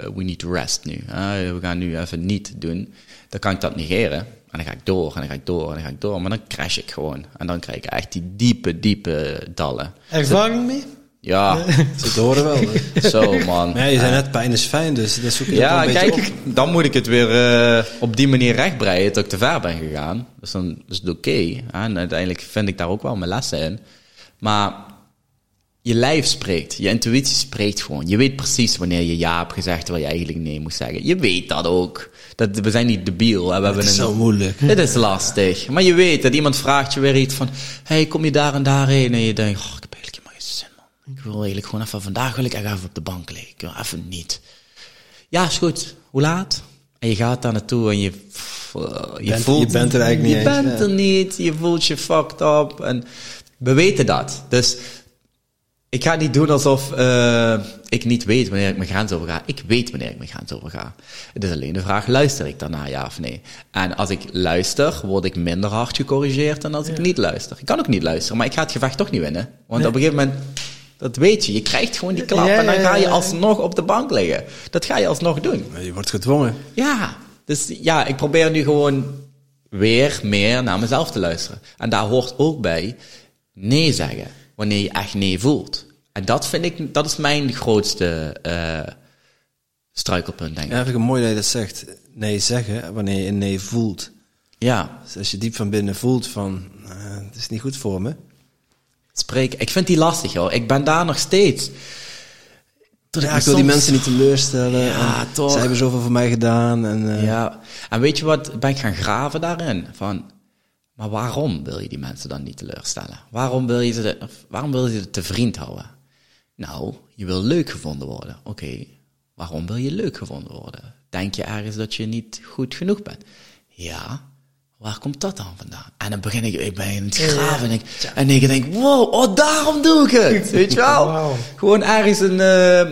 yo, uh, we need to rest nu. Hè, we gaan nu even niet doen. Dan kan ik dat negeren. En dan ga ik door, en dan ga ik door, en dan ga ik door. Maar dan crash ik gewoon. En dan krijg ik echt die diepe, diepe dallen. Ervaring mee? Ja, Ze horen wel. hè. zo man. Maar ja, je zei net, pijn is fijn, dus dat zoek je Ja, dat kijk, beetje op. dan moet ik het weer eh, op die manier rechtbreien dat ik te ver ben gegaan. Dus dan is het oké. en uiteindelijk vind ik daar ook wel mijn lessen in. Maar je lijf spreekt, je intuïtie spreekt gewoon. Je weet precies wanneer je ja hebt gezegd terwijl je eigenlijk nee moest zeggen. Je weet dat ook. Dat, we zijn niet debiel. Hè. We hebben Het is een, zo moeilijk. dit is lastig. Maar je weet dat iemand vraagt je weer iets van... hey, kom je daar en daarheen? En je denkt, oh, ik heb eigenlijk helemaal geen zin, man. Ik wil eigenlijk gewoon even... Vandaag wil ik echt even op de bank liggen. Ik wil even niet. Ja, is goed. Hoe laat? En je gaat daar naartoe en je... eh, je, Bent- voelt... je bent er eigenlijk Je niet eens, bent er niet. Je voelt je fucked up. En we weten dat. Dus... Ik ga niet doen alsof eh, ik niet weet wanneer ik mijn grens over ga. Ik weet wanneer ik mijn grens over ga. Het is alleen de vraag, luister ik daarna ja of nee? En als ik luister, word ik minder hard gecorrigeerd dan als ik niet luister. Ik kan ook niet luisteren, maar ik ga het gevecht toch niet winnen. Want op een gegeven moment, dat weet je, je krijgt gewoon die klap Ja, en dan ga je alsnog op de bank liggen. Dat ga je alsnog doen. Je wordt gedwongen. Ja, dus ja, ik probeer nu gewoon weer meer naar mezelf te luisteren. En daar hoort ook bij nee zeggen, wanneer je echt nee voelt. En dat vind ik, dat is mijn grootste eh, struikelpunt, denk ik. Ja, vind ik een mooi dat je dat zegt. Nee zeggen, wanneer je een nee voelt. Ja, Dus als je diep van binnen voelt van, eh, het is niet goed voor me. spreken. Ik vind die lastig, hoor. Ik ben daar nog steeds. Tot Ja, me ik wil die mensen niet teleurstellen. Ja, toch. Zij hebben zoveel voor mij gedaan. En, eh, Ja, en weet je wat, ben ik gaan graven daarin? Van, maar waarom wil je die mensen dan niet teleurstellen? Waarom wil je ze, de- waarom wil je ze te vriend houden? Nou, je wil leuk gevonden worden. Oké, waarom wil je leuk gevonden worden? Denk je ergens dat je niet goed genoeg bent? Ja, waar komt dat dan vandaan? En dan begin ik, ik ben in het graven en ik, en ik denk, wow, oh, daarom doe ik het. Weet je wel? Gewoon ergens een eh,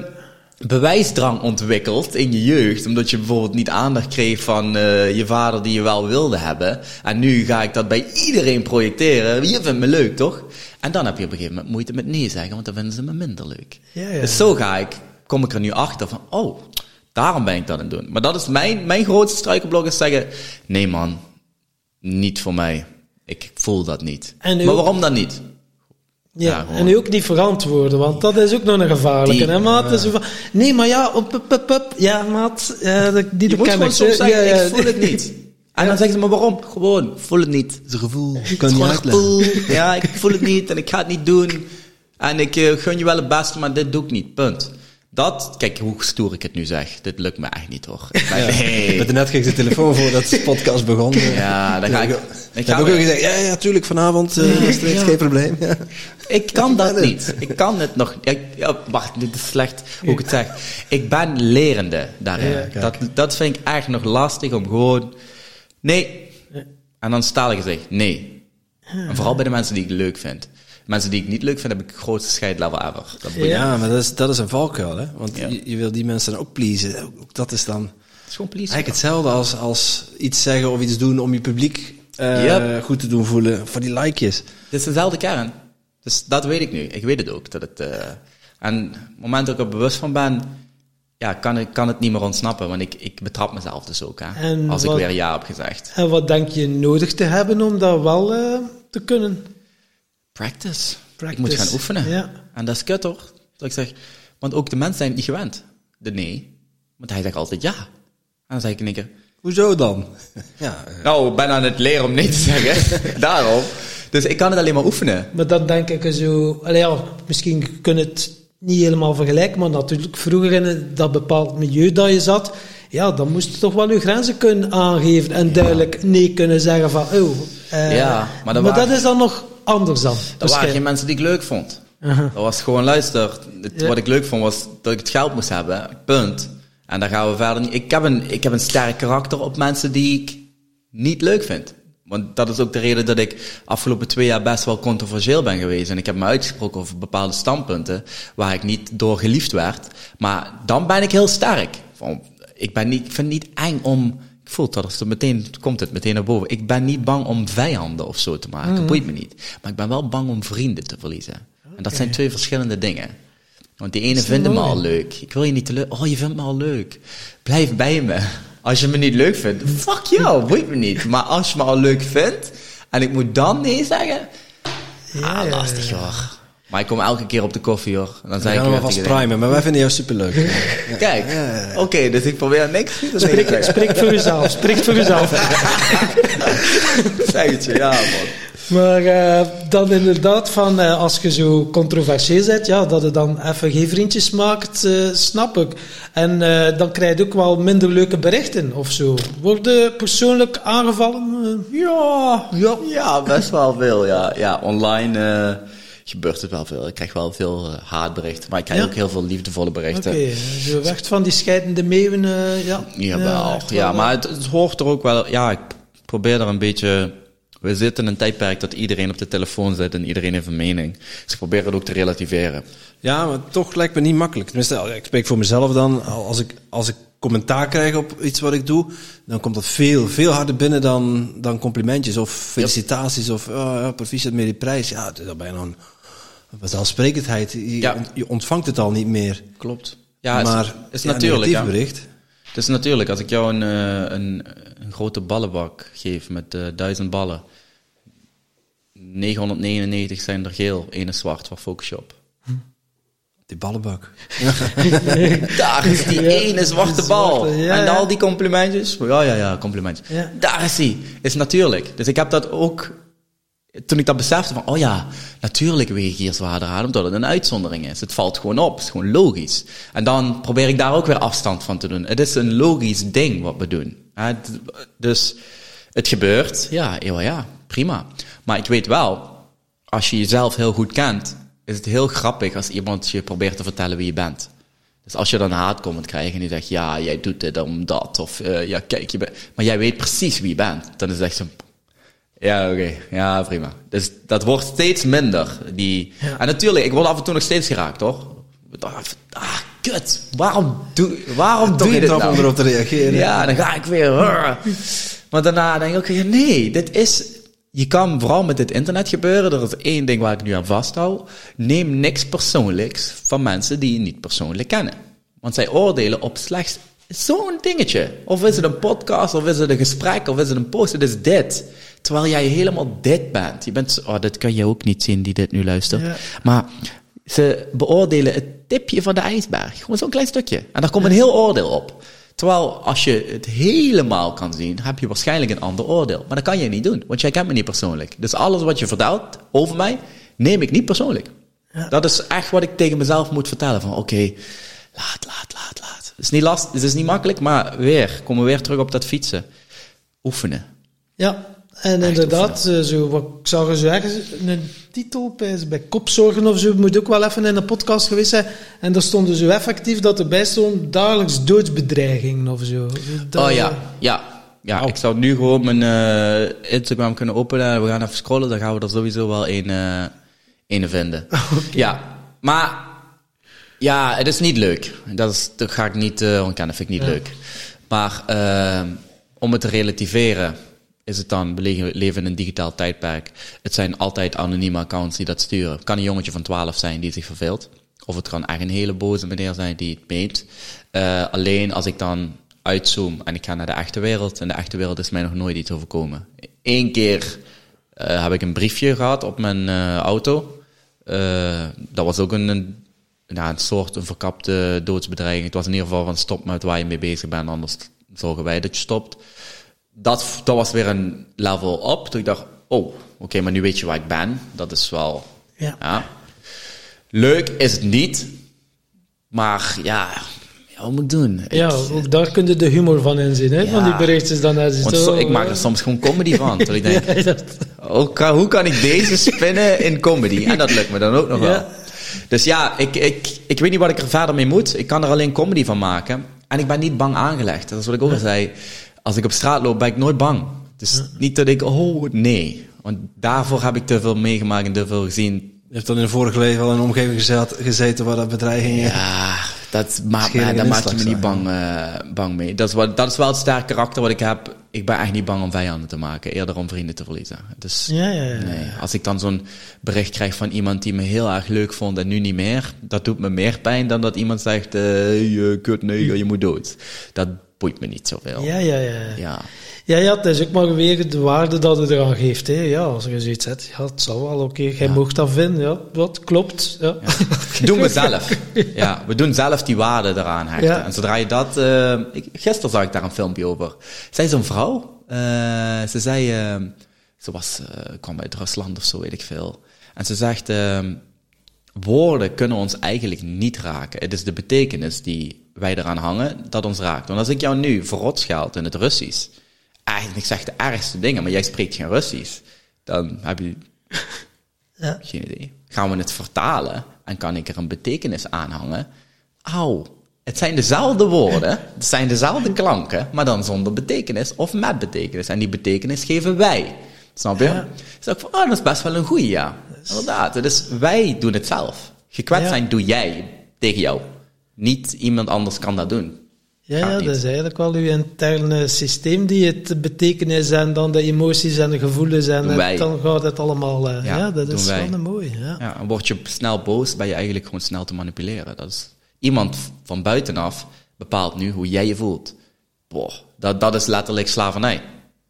bewijsdrang ontwikkeld in je jeugd. Omdat je bijvoorbeeld niet aandacht kreeg van eh, je vader die je wel wilde hebben. En nu ga ik dat bij iedereen projecteren. Je vindt me leuk, toch? En dan heb je op een gegeven moment moeite met nee zeggen, want dan vinden ze me minder leuk. Ja, ja. Dus zo ga ik, kom ik er nu achter van, oh, daarom ben ik dat aan het doen. Maar dat is mijn, mijn grootste struikelblok is zeggen, nee man, niet voor mij. Ik voel dat niet. En maar waarom dan niet? Ja, en ook niet verantwoorden, want dat is ook nog een gevaarlijke, Die- hè, maat? Dus van, nee, maar ja, op, op, op, op, ja, maat, ja, dat- die Je moet gewoon ik, soms zeggen, Ja, ik voel het niet. En dan zeggen ze, maar waarom? Gewoon, voel het niet. Het is een gevoel. Kan niet gevoel. Ja, ik voel het niet en ik ga het niet doen. En ik eh, gun je wel het beste, maar dit doe ik niet. Punt. Dat, kijk hoe stoer ik het nu zeg. Dit lukt me echt niet hoor. Ik ben, nee. Met ik de telefoon voordat de podcast begon. Ja, dan ga ik... Ik Ik, heb ook al gezegd, ja, ja, tuurlijk, vanavond eh is er Ja. geen probleem. Ja. ik kan dat niet. Ik kan het nog... Ik, ja, wacht, dit is slecht hoe ik het zeg. Ik ben lerende daarin. Ja, dat, dat vind ik echt nog lastig om gewoon... Nee. En dan stellig gezegd, nee. En vooral bij de mensen die ik leuk vind. Mensen die ik niet leuk vind, heb ik het grootste scheidlevel ever. Dat. Ja, maar dat is, dat is een valkuil, hè. Want Ja. je, je wil die mensen dan ook pleasen. Ook dat is dan is gewoon please. eigenlijk hetzelfde als, als iets zeggen of iets doen om je publiek eh, Yep. goed te doen voelen. Voor die likejes. Het is dezelfde kern. Dus dat weet ik nu. Ik weet het ook. Dat het, eh, en op het moment dat ik er bewust van ben, ja, kan, ik, kan het niet meer ontsnappen. Want ik, ik betrap mezelf dus ook. Hè, En als ik weer ja heb gezegd. En wat denk je nodig te hebben om dat wel eh, te kunnen? Practice. Practice. Ik moet gaan oefenen. Ja. En dat is kut hoor. Dat ik zeg, want ook de mensen zijn het niet gewend. De nee. Want hij zegt altijd ja. En dan zeg ik in één keer, Hoezo dan? ja, eh, Nou, ik ben aan het leren om nee te zeggen. Daarom. Dus ik kan het alleen maar oefenen. Maar dan denk ik zo... Allee, ja, misschien kun je het niet helemaal vergelijken, maar natuurlijk vroeger in dat bepaald milieu dat je zat, ja, dan moest je toch wel je grenzen kunnen aangeven en duidelijk nee kunnen zeggen van, oh... eh, Ja, maar dat maar waren- dat is dan nog anders dan. Dat waren geen mensen die ik leuk vond. Dat was gewoon, luister, het- Ja. wat ik leuk vond was dat ik het geld moest hebben, punt. En daar gaan we verder niet. Ik heb een, ik heb een sterk karakter op mensen die ik niet leuk vind. Want dat is ook de reden dat ik afgelopen twee jaar best wel controversieel ben geweest. En ik heb me uitgesproken over bepaalde standpunten waar ik niet door geliefd werd. Maar dan ben ik heel sterk. Van, ik, ben niet, ik vind het niet eng om... Ik voel dat als het meteen komt het meteen naar boven. Ik ben niet bang om vijanden of zo te maken. Boeit me niet. Maar ik ben wel bang om vrienden te verliezen. En dat zijn twee verschillende dingen. Want die ene vindt me al leuk. Ik wil je niet te leuk. Oh, je vindt me al leuk. Blijf bij me. Als je me niet leuk vindt, fuck jou, boeit me niet. Maar als je me al leuk vindt en ik moet dan nee zeggen, Ja, ah, ja, lastig hoor. Maar ik kom elke keer op de koffie hoor. En dan We zeg ik vast primen, maar wij vinden jou superleuk. Kijk, oké, dus ik probeer niks te Spreek, zeggen. spreek voor jezelf, spreek voor jezelf. Zeg het je, ja man. Maar eh, dan inderdaad, van, eh, als je zo controversieel bent, ja, dat je dan even geen vriendjes maakt, eh, snap ik. En dan krijg je ook wel minder leuke berichten of zo. Worden persoonlijk aangevallen? Ja, ja, ja, best wel veel. Ja, ja online gebeurt het wel veel. Ik krijg wel veel eh, haatberichten, maar ik krijg Ja. ook heel veel liefdevolle Oké, berichten. zo weg van die scheidende meeuwen, eh, ja. Jawel, ja, wel, maar het, het hoort er ook wel. Ja, ik probeer er een beetje. We zitten in een tijdperk dat iedereen op de telefoon zit en iedereen heeft een mening. Dus ik probeer het ook te relativeren. Ja, maar toch lijkt me niet makkelijk. Tenminste, ik spreek voor mezelf dan. Als ik, als ik commentaar krijg op iets wat ik doe, dan komt dat veel, veel harder binnen dan, dan complimentjes of felicitaties of oh, ja, proficiat met die prijs. Ja, dat is bijna een vanzelfsprekendheid. Je, Ja. ont- je ontvangt het al niet meer. Klopt. Ja, is, maar is ja, natuurlijk. hè. bericht. Het is natuurlijk, als ik jou een, eh, een, een grote ballenbak geef met eh, duizend ballen. 999 zijn er geel, één is zwart. Waar focus je op? Die ballenbak. Daar is die Ja, ene zwarte bal. ja, en ja. al die complimentjes. Ja, ja, ja, complimentjes. Ja. Daar is hij. Is natuurlijk. Dus ik heb dat ook. Toen ik dat besefte van, oh ja, natuurlijk weeg ik hier zwaarder aan, omdat het een uitzondering is. Het valt gewoon op, het is gewoon logisch. En dan probeer ik daar ook weer afstand van te doen. Het is een logisch ding wat we doen. Dus het gebeurt, ja, ja, prima. Maar ik weet wel, als je jezelf heel goed kent, is het heel grappig als iemand je probeert te vertellen wie je bent. Dus als je dan een haatcomment krijgt en die zegt, ja, jij doet dit om dat, of eh, ja, kijk, je. Maar jij weet precies wie je bent. Dan is het echt zo, ja, oké, ja, prima. Dus dat wordt steeds minder. Die... En natuurlijk, ik word af en toe nog steeds geraakt, hoor. Ah, kut, waarom doe, waarom Toch doe je dit nou? om erop te reageren. Ja, dan ga ik weer. Maar daarna denk ik ook, ja, nee, dit is. Je kan vooral met dit internet gebeuren. Er is één ding waar ik nu aan vasthoud. Neem niks persoonlijks van mensen die je niet persoonlijk kennen. Want zij oordelen op slechts zo'n dingetje. Of is het een podcast, of is het een gesprek, of is het een post. Het is dit. Terwijl jij helemaal dit bent. Je bent, oh, dat kan je ook niet zien die dit nu luistert. Ja. Maar ze beoordelen het tipje van de ijsberg. Gewoon zo'n klein stukje. En daar komt een heel oordeel op. Terwijl als je het helemaal kan zien, heb je waarschijnlijk een ander oordeel. Maar dat kan je niet doen, want jij kent me niet persoonlijk. Dus alles wat je vertelt over mij, neem ik niet persoonlijk. Dat is echt wat ik tegen mezelf moet vertellen. Van oké, laat, laat, laat, laat. Het is niet last, het is niet makkelijk, maar weer, komen we weer terug op dat fietsen. Oefenen. Ja, en inderdaad, eh, zo, wat, ik zag er zo ergens een titel bij, kopzorgen of zo, moet ook wel even in een podcast geweest zijn. En daar stond zo effectief dat erbij stond dagelijks doodsbedreiging of zo. Dat- Oh ja, ja. Ja, ik zou nu gewoon mijn eh, Instagram kunnen openen en we gaan even scrollen. Dan gaan we er sowieso wel een, eh een vinden. Ja, maar ja, het is niet leuk. Dat, is, dat ga ik niet eh ontkennen, vind ik niet leuk. Maar om het te relativeren, is het dan, we leven in een digitaal tijdperk. Het zijn altijd anonieme accounts die dat sturen. Het kan een jongetje van 12 zijn die zich verveelt. Of het kan echt een hele boze meneer zijn die het meet. Eh, alleen als ik dan uitzoom en ik ga naar de echte wereld. En de echte wereld is mij nog nooit iets overkomen. Eén keer eh, heb ik een briefje gehad op mijn eh, auto. Dat was ook een, een soort een verkapte doodsbedreiging. Het was in ieder geval van stop met waar je mee bezig bent, anders zorgen wij dat je stopt. Dat, dat was weer een level op. Toen ik dacht, oh, oké, maar nu weet je waar ik ben. Dat is wel, Ja. ja. Leuk is het niet, maar ja, ja, wat moet ik doen? Ja, ook daar kun je de humor van inzien, hè? Ja. Van die berichtjes dan Want zo, ik maak eh, er soms gewoon comedy van. Terwijl ik denk, Ja, dat- hoe kan, hoe kan ik deze spinnen in comedy? En dat lukt me dan ook nog wel. Dus ja, ik, ik, ik weet niet wat ik er verder mee moet. Ik kan er alleen comedy van maken. En ik ben niet bang aangelegd. Dat is wat ik ook al zei. Als ik op straat loop, ben ik nooit bang. Dus niet dat ik, oh nee. Want daarvoor heb ik te veel meegemaakt en te veel gezien. Je hebt dan in een vorige leven al in een omgeving gezet, gezeten waar dat bedreigingen... Ja, dat maakt en daar maak je me niet bang, eh, bang mee. Dat is, wat, dat is wel het sterke karakter wat ik heb. Ik ben echt niet bang om vijanden te maken. Eerder om vrienden te verliezen. Dus Ja, ja, ja. nee, als ik dan zo'n bericht krijg van iemand die me heel erg leuk vond en nu niet meer. Dat doet me meer pijn dan dat iemand zegt, eh je kut neger, je moet dood. Dat boeit me niet zoveel. Ja, ja, ja. Ja. Ja, ja, het is ook maar weer de waarde dat het eraan geeft. Hè. Ja, als je zoiets zet, ja, het zal wel, oké, jij mocht dat vinden, ja, dat klopt. Ja. doen we zelf. Ja, we doen zelf die waarde eraan hechten. En zodra je dat... eh, ik, gisteren zag ik daar een filmpje over. Zij zo'n vrouw. eh, ze zei... eh, ze was, kwam uit Rusland of zo, weet ik veel. En ze zegt... woorden kunnen ons eigenlijk niet raken. Het is de betekenis die wij eraan hangen dat ons raakt. Want als ik jou nu verrot scheld in het Russisch... Eigenlijk, ik zeg de ergste dingen, maar jij spreekt geen Russisch. Dan heb je Ja. geen idee. Gaan we het vertalen en kan ik er een betekenis aan hangen? Auw, het zijn dezelfde woorden, het zijn dezelfde klanken, maar dan zonder betekenis of met betekenis. En die betekenis geven wij. Snap je? Ja. Dus ik van, oh, dat is best wel een goeie, ja. Inderdaad, dus wij doen het zelf. Gekwetst Ja. zijn doe jij tegen jou. Niet iemand anders kan dat doen. Ja, ja, dat is eigenlijk wel uw interne systeem die het betekenis en dan de emoties en de gevoelens en het- dan gaat het allemaal. eh, Ja, ja, dat is wij. wel een mooie. Ja. Ja, en word je snel boos, ben je eigenlijk gewoon snel te manipuleren. Dat is, iemand van buitenaf bepaalt nu hoe jij je voelt. Boah, dat, dat is letterlijk slavernij.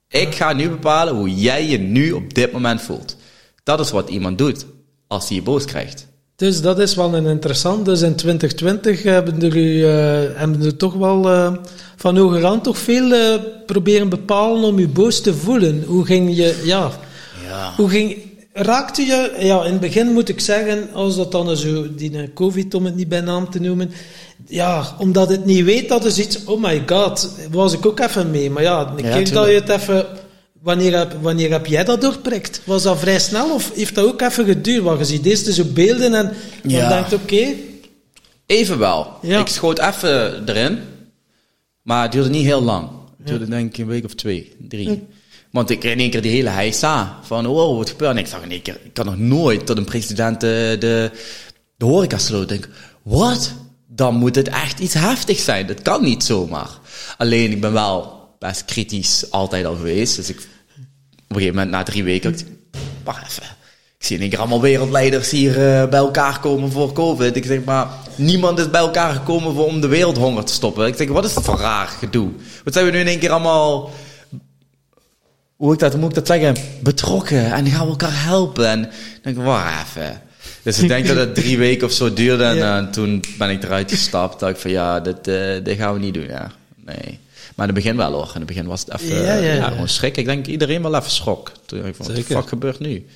Ik ga nu bepalen hoe jij je nu op dit moment voelt. Dat is wat iemand doet als hij je boos krijgt. Dus dat is wel een interessant. Dus in 2020 hebben er, eh, hebben er toch wel eh, van hoger aan toch veel eh, proberen bepalen om je boos te voelen. Hoe ging je, ja, Ja. hoe ging, raakte je, ja, in het begin moet ik zeggen, als dat dan zo, die COVID, om het niet bij naam te noemen, ja, omdat het niet weet, dat is iets, oh my god, was ik ook even mee. Maar ja, een Ja, keer dat je het even, wanneer heb, wanneer heb jij dat doorprikt? Was dat vrij snel of heeft dat ook even geduurd? Want je ziet deze zo beelden en Ja. denkt oké, Evenwel. Ja. Ik schoot even erin. Maar het duurde niet heel lang. Het duurde denk ik een week of twee, drie. Want ik in één keer die hele heisa van, wow, wat gebeurt er? En ik zag in één keer, ik kan nog nooit tot een president de, de, de horeca sloot. Ik denk, wat? Dan moet het echt iets heftigs zijn. Dat kan niet zomaar. Alleen, ik ben wel best kritisch altijd al geweest. Dus ik, op een gegeven moment, na drie weken, ik, wacht even. Ik zie in één keer allemaal wereldleiders hier eh, bij elkaar komen voor COVID. Ik zeg maar, niemand is bij elkaar gekomen voor, om de wereldhonger te stoppen. Ik zeg, wat is dat voor raar gedoe? Wat zijn we nu in één keer allemaal, hoe, ik dat, hoe moet ik dat zeggen, betrokken en gaan we elkaar helpen? En ik denk, wacht even. Dus ik denk dat het drie weken of zo duurde en Ja. eh, toen ben ik eruit gestapt. dacht ik van, ja, dit, eh, dit gaan we niet doen, ja. Nee. Maar in het begin wel hoor. In het begin was het even, Ja, ja, ja, ja. gewoon schrik. Ik denk iedereen wel even schrok. Toen ik van, wat fuck gebeurt nu?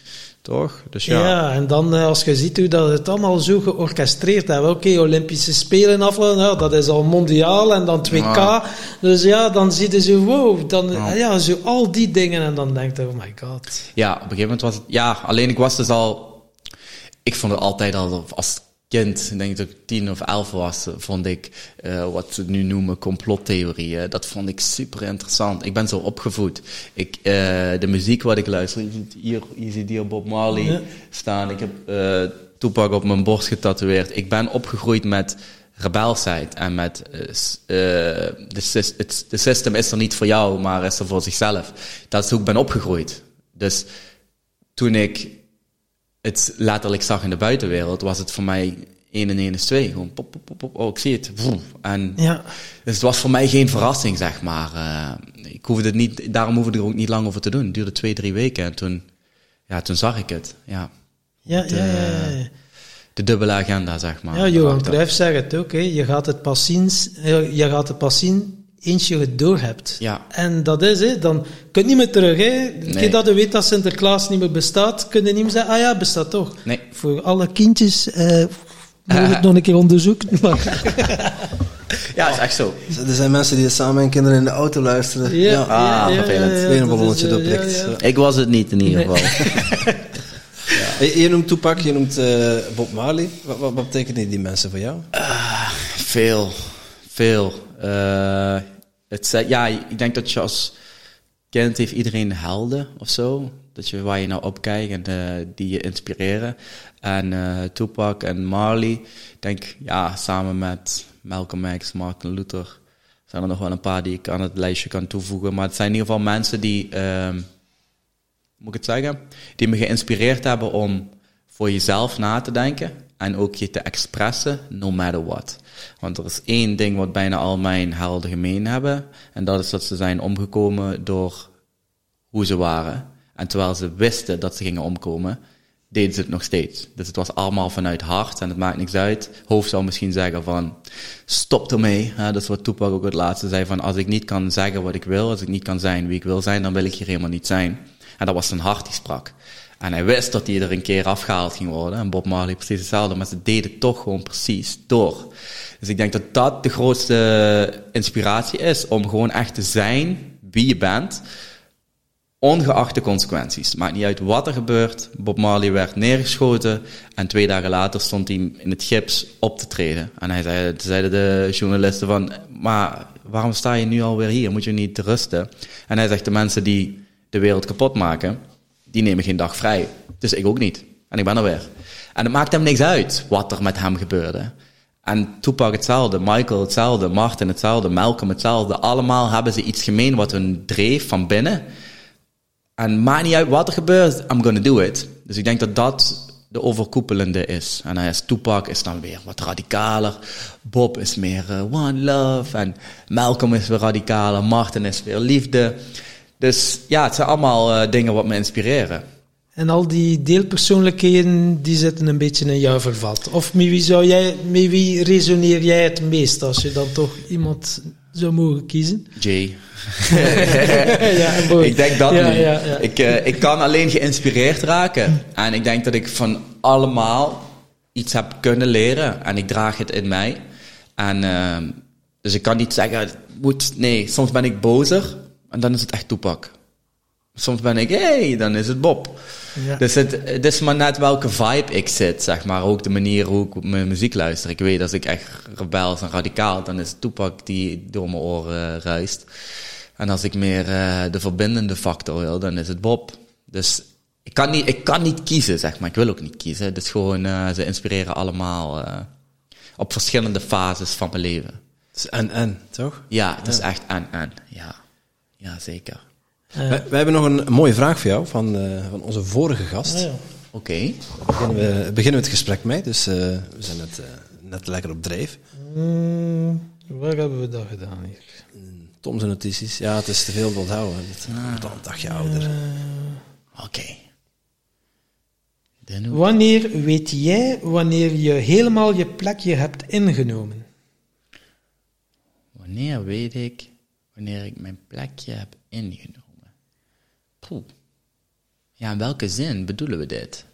Toch? Dus ja. ja. en dan eh, als je ziet hoe dat het allemaal zo georchestreerd hebben. Oké, Olympische Spelen af, nou, dat is al mondiaal en dan 2K. Ja. Dus ja, dan zie je zo, wow, dan, Ja. ja. zo al die dingen en dan denk je, oh my god. Ja, op een gegeven moment was het... Ja, alleen ik was dus al... Ik vond het altijd al als kind, ik denk dat ik tien of elf was, vond ik eh, wat ze nu noemen complottheorieën. Dat vond ik super interessant. Ik ben zo opgevoed. Ik, eh, de muziek wat ik luister, je ziet hier, je ziet hier Bob Marley Ja. staan. Ik heb eh Tupac op mijn borst getatoeëerd. Ik ben opgegroeid met rebelsheid en met eh, eh, het, de system is er niet voor jou, maar is er voor zichzelf. Dat is hoe ik ben opgegroeid. Dus toen ik het letterlijk zag in de buitenwereld, was het voor mij 1 en 1 is 2. Gewoon pop, pop, pop, pop, oh, ik zie het. En Ja, dus het was voor mij geen verrassing, zeg maar. Eh, ik hoefde het niet, daarom hoefde ik er ook niet lang over te doen. Het duurde twee, drie weken en toen, ja, toen zag ik het. Ja, ja, De- ja, ja, ja. de dubbele agenda, zeg maar. Ja, Johan. Cruijff zegt het ook. Hè. Je gaat het pas zien, eh, je gaat het pas zien eens je het door hebt. Ja. En dat is, hè, dan kun je niet meer terug. Hè. Keer dat je weet dat Sinterklaas niet meer bestaat, kun je niet meer zeggen, ah ja, bestaat toch. Nee. Voor alle kindjes, eh moet het nog een keer onderzoeken. Maar, Ja, is echt zo. Er zijn mensen die samen met hun kinderen in de auto luisteren. ja, Ah, vervelend. Een dat ballonnetje is, eh, doorprikt. ja, ja. Ik was het niet in ieder Nee. geval. Je, je noemt Tupac, je noemt eh, Bob Marley. Wat, wat, wat betekenen die mensen voor jou? Veel, veel. Eh, het, ja, ik denk dat je als kind heeft iedereen helden of zo. Dat je waar je nou op kijkt en eh, die je inspireren. En eh, Tupac en Marley, ik denk ja, samen met Malcolm X, Martin Luther, zijn er nog wel een paar die ik aan het lijstje kan toevoegen. Maar het zijn in ieder geval mensen die, ehm, moet ik het zeggen, die me geïnspireerd hebben om voor jezelf na te denken en ook je te expressen, no matter what. Want er is één ding wat bijna al mijn helden gemeen hebben, en dat is dat ze zijn omgekomen door hoe ze waren. En terwijl ze wisten dat ze gingen omkomen, deden ze het nog steeds. Dus het was allemaal vanuit hart en het maakt niks uit. Hoofd zou misschien zeggen van, stop ermee. Dat is wat Tupac ook het laatste zei van, als ik niet kan zeggen wat ik wil, als ik niet kan zijn wie ik wil zijn, dan wil ik hier helemaal niet zijn. En dat was zijn hart die sprak. En hij wist dat hij er een keer afgehaald ging worden. En Bob Marley precies hetzelfde, maar ze deden toch gewoon precies door. Dus ik denk dat dat de grootste inspiratie is, om gewoon echt te zijn wie je bent, ongeacht de consequenties. Maakt niet uit wat er gebeurt. Bob Marley werd neergeschoten en twee dagen later stond hij in het gips op te treden. En hij zei, zeiden de journalisten van, maar waarom sta je nu alweer hier? Moet je niet rusten? En hij zegt, de mensen die de wereld kapot maken, die nemen geen dag vrij. Dus ik ook niet. En ik ben er weer. En het maakt hem niks uit wat er met hem gebeurde. En Tupac hetzelfde, Michael hetzelfde, Martin hetzelfde, Malcolm hetzelfde. Allemaal hebben ze iets gemeen wat hun dreef van binnen. En maakt niet uit wat er gebeurt, I'm gonna do it. Dus ik denk dat dat de overkoepelende is. En hij is Tupac is dan weer wat radicaler. Bob is meer eh, one love. En Malcolm is weer radicaler. Martin is weer liefde. Dus ja, het zijn allemaal eh, dingen wat me inspireren. En al die deelpersoonlijkheden, die zitten een beetje in jou vervat. Of met wie, zou jij, met wie resoneer jij het meest als je dan toch iemand zou mogen kiezen? Jay. ja. Ik denk dat Ja, nu. ja, ja. Ik, eh, ik kan alleen geïnspireerd raken. En ik denk dat ik van allemaal iets heb kunnen leren. En ik draag het in mij. En, ehm, dus ik kan niet zeggen, het moet, nee, soms ben ik bozer. En dan is het echt toepak. Soms ben ik, hé, hey, dan is het Bob. Ja. Dus het, het is maar net welke vibe ik zit, zeg maar. Ook de manier hoe ik mijn muziek luister. Ik weet, als ik echt rebels en radicaal, dan is het toepak die door mijn oren ruist. En als ik meer eh, de verbindende factor wil, dan is het Bob. Dus ik kan niet, ik kan niet kiezen, zeg maar. Ik wil ook niet kiezen. Het is gewoon, eh, ze inspireren allemaal eh, op verschillende fases van mijn leven. Het is en-en, toch? Ja, het is echt en en. Ja, ja zeker. Eh, Wij, wij hebben nog een mooie vraag voor jou van, eh, van onze vorige gast. ah, ja. Oké. beginnen, we, beginnen we het gesprek mee, dus eh, we zijn net, eh, net lekker op dreef. Mm, waar hebben we dat gedaan hier? Tom zijn notities, ja, het is te veel te onthouden. Het wordt al een dagje ouder. Oké. Wanneer weet jij wanneer je helemaal je plekje hebt ingenomen? Wanneer weet ik wanneer ik mijn plekje heb ingenomen? Poeh. Ja, in welke zin bedoelen we dit?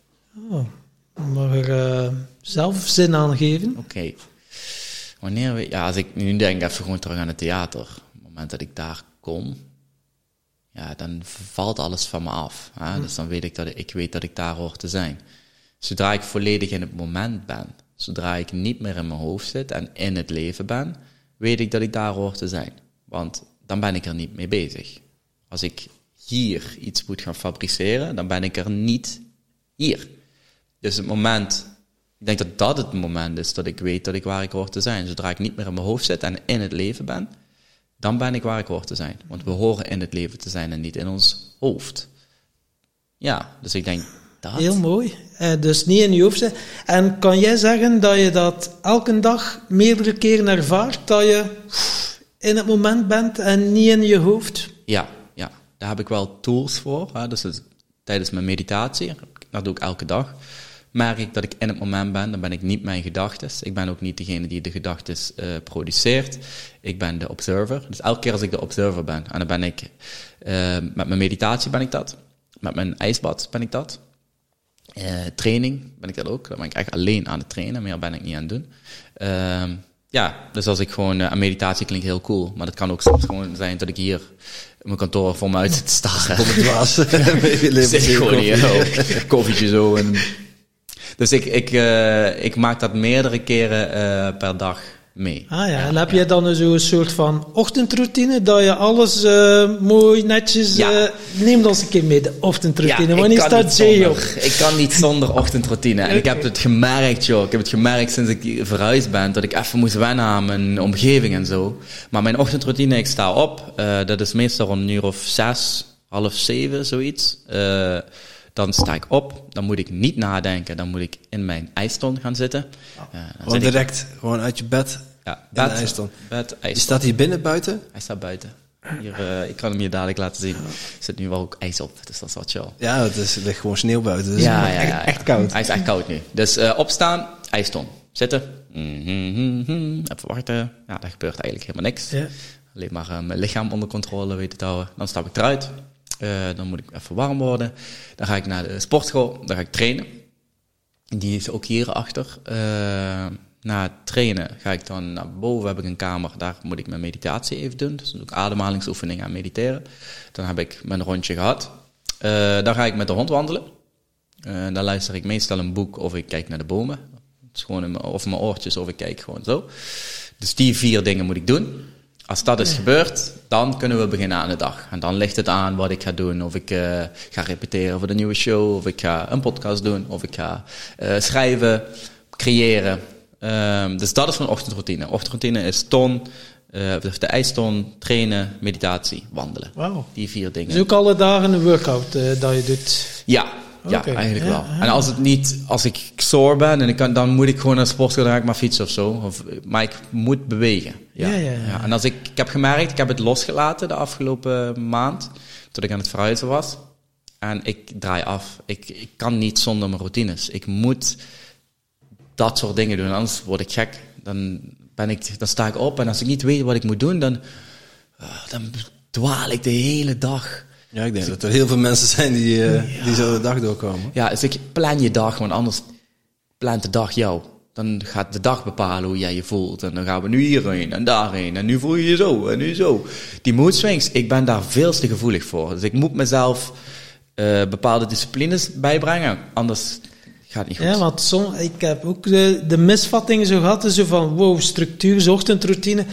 Oh, mag er eh, zelf zin aan geven? Oké. Wanneer we, ja, als ik nu denk even gewoon terug aan het theater. Op het moment dat ik daar kom, ja, dan valt alles van me af. Hè? Dus dan weet ik dat ik, ik weet dat ik daar hoor te zijn. Zodra ik volledig in het moment ben, zodra ik niet meer in mijn hoofd zit en in het leven ben, weet ik dat ik daar hoor te zijn. Want dan ben ik er niet mee bezig. Als ik hier iets moet gaan fabriceren, dan ben ik er niet hier. Dus het moment, ik denk dat dat het moment is dat ik weet dat ik waar ik hoor te zijn. Zodra ik niet meer in mijn hoofd zit en in het leven ben, dan ben ik waar ik hoor te zijn. Want we horen in het leven te zijn en niet in ons hoofd. Ja, dus ik denk dat. Heel mooi. Eh, dus niet in je hoofd zitten. En kan jij zeggen dat je dat elke dag meerdere keren ervaart? Dat je in het moment bent en niet in je hoofd? Ja, ja, daar heb ik wel tools voor. Hè. Dus tijdens mijn meditatie, dat doe ik elke dag. merk ik dat ik in het moment ben. Dan ben ik niet mijn gedachten. Ik ben ook niet degene die de gedachten uh, produceert. Ik ben de observer. Dus elke keer als ik de observer ben, en dan ben ik uh, met mijn meditatie ben ik dat. Met mijn ijsbad ben ik dat. Uh, training ben ik dat ook. Dan ben ik echt alleen aan het trainen. Meer ben ik niet aan het doen. Ja, dus als ik gewoon, uh, meditatie klinkt heel cool, maar dat kan ook soms gewoon zijn dat ik hier in mijn kantoor voor me uit zit te staren. Het dwaas. Zit gewoon hier, oh, koffietje zo. En... Dus ik, ik, uh, ik maak dat meerdere keren uh, per dag mee. Ah ja, en heb je dan zo'n soort van ochtendroutine, dat je alles uh, mooi netjes... Uh, neem ons een keer mee, de ochtendroutine. Wanneer staat Jay op? Ik kan niet zonder ochtendroutine. En ik heb het gemerkt, joh. Ik heb het gemerkt sinds ik verhuisd ben, dat ik even moest wennen aan mijn omgeving en zo. Maar mijn ochtendroutine, ik sta op. eh, dat is meestal rond een uur of zes, half zeven, zoiets. Eh, dan sta ik op, dan moet ik niet nadenken, dan moet ik in mijn ijston gaan zitten. Eh, Gewoon ik- direct, gewoon uit je bed. ja, in de bed, ijston. bed, Je ijston. staat hier binnen buiten. Hij staat buiten. Hier, eh, ik kan hem je dadelijk laten zien. Er zit nu wel ook ijs op, dus dat is wel chill. Ja, het is, er ligt gewoon sneeuw buiten. Dus ja, ja, echt, ja, echt koud. Hij is echt koud nu. Dus eh, opstaan, ijston. Zitten. Mhm, Even wachten. Ja, daar gebeurt eigenlijk helemaal niks. Ja. Alleen maar mijn lichaam onder controle weten te houden. Dan stap ik eruit. Eh, dan moet ik even warm worden. Dan ga ik naar de sportschool. Dan ga ik trainen. Die is ook hierachter. Eh na het trainen ga ik dan naar boven. Heb ik een kamer. Daar moet ik mijn meditatie even doen. Dus ik ademhalingsoefeningen en mediteren. Dan heb ik mijn rondje gehad. Eh, dan ga ik met de hond wandelen. Dan luister ik meestal een boek of ik kijk naar de bomen. Het is gewoon of mijn oortjes of ik kijk gewoon zo. Dus die vier dingen moet ik doen. Als dat is gebeurd, dan kunnen we beginnen aan de dag. En dan ligt het aan wat ik ga doen. Of ik eh, ga repeteren voor de nieuwe show. Of ik ga een podcast doen. Of ik ga eh, schrijven, creëren. Ehm, dus dat is mijn ochtendroutine. Ochtendroutine is ton, eh, of de ijston, trainen, meditatie, wandelen. Wauw. Die vier dingen. Dus ook alle dagen een workout eh, dat je doet. Ja, ja eigenlijk wel. En als het niet, als ik sore ben en ik kan, dan moet ik gewoon naar de sportschool, dan ga ik maar fietsen of zo. Of, maar ik moet bewegen. Ja. Ja, ja, ja. En als ik, ik heb gemerkt, ik heb het losgelaten de afgelopen maand, toen ik aan het verhuizen was. En ik draai af. Ik, ik kan niet zonder mijn routines. Ik moet dat soort dingen doen, anders word ik gek. Dan, ben ik, dan sta ik op en als ik niet weet wat ik moet doen, dan, ah, dan dwaal ik de hele dag. Ja, ik denk dat er heel veel mensen zijn die, eh, die zo de dag doorkomen. Ja, dus ik plan je dag, want anders plant de dag jou. Dan gaat de dag bepalen hoe jij je voelt. En dan gaan we nu hierheen en daarheen. En nu voel je je zo en nu zo. Die mood swings, ik ben daar veel te gevoelig voor. Dus ik moet mezelf eh, bepaalde disciplines bijbrengen. Anders gaat het niet goed. Ja, want som, ik heb ook de, de misvattingen zo gehad. Zo van, wow, structuur, zo ochtendroutine.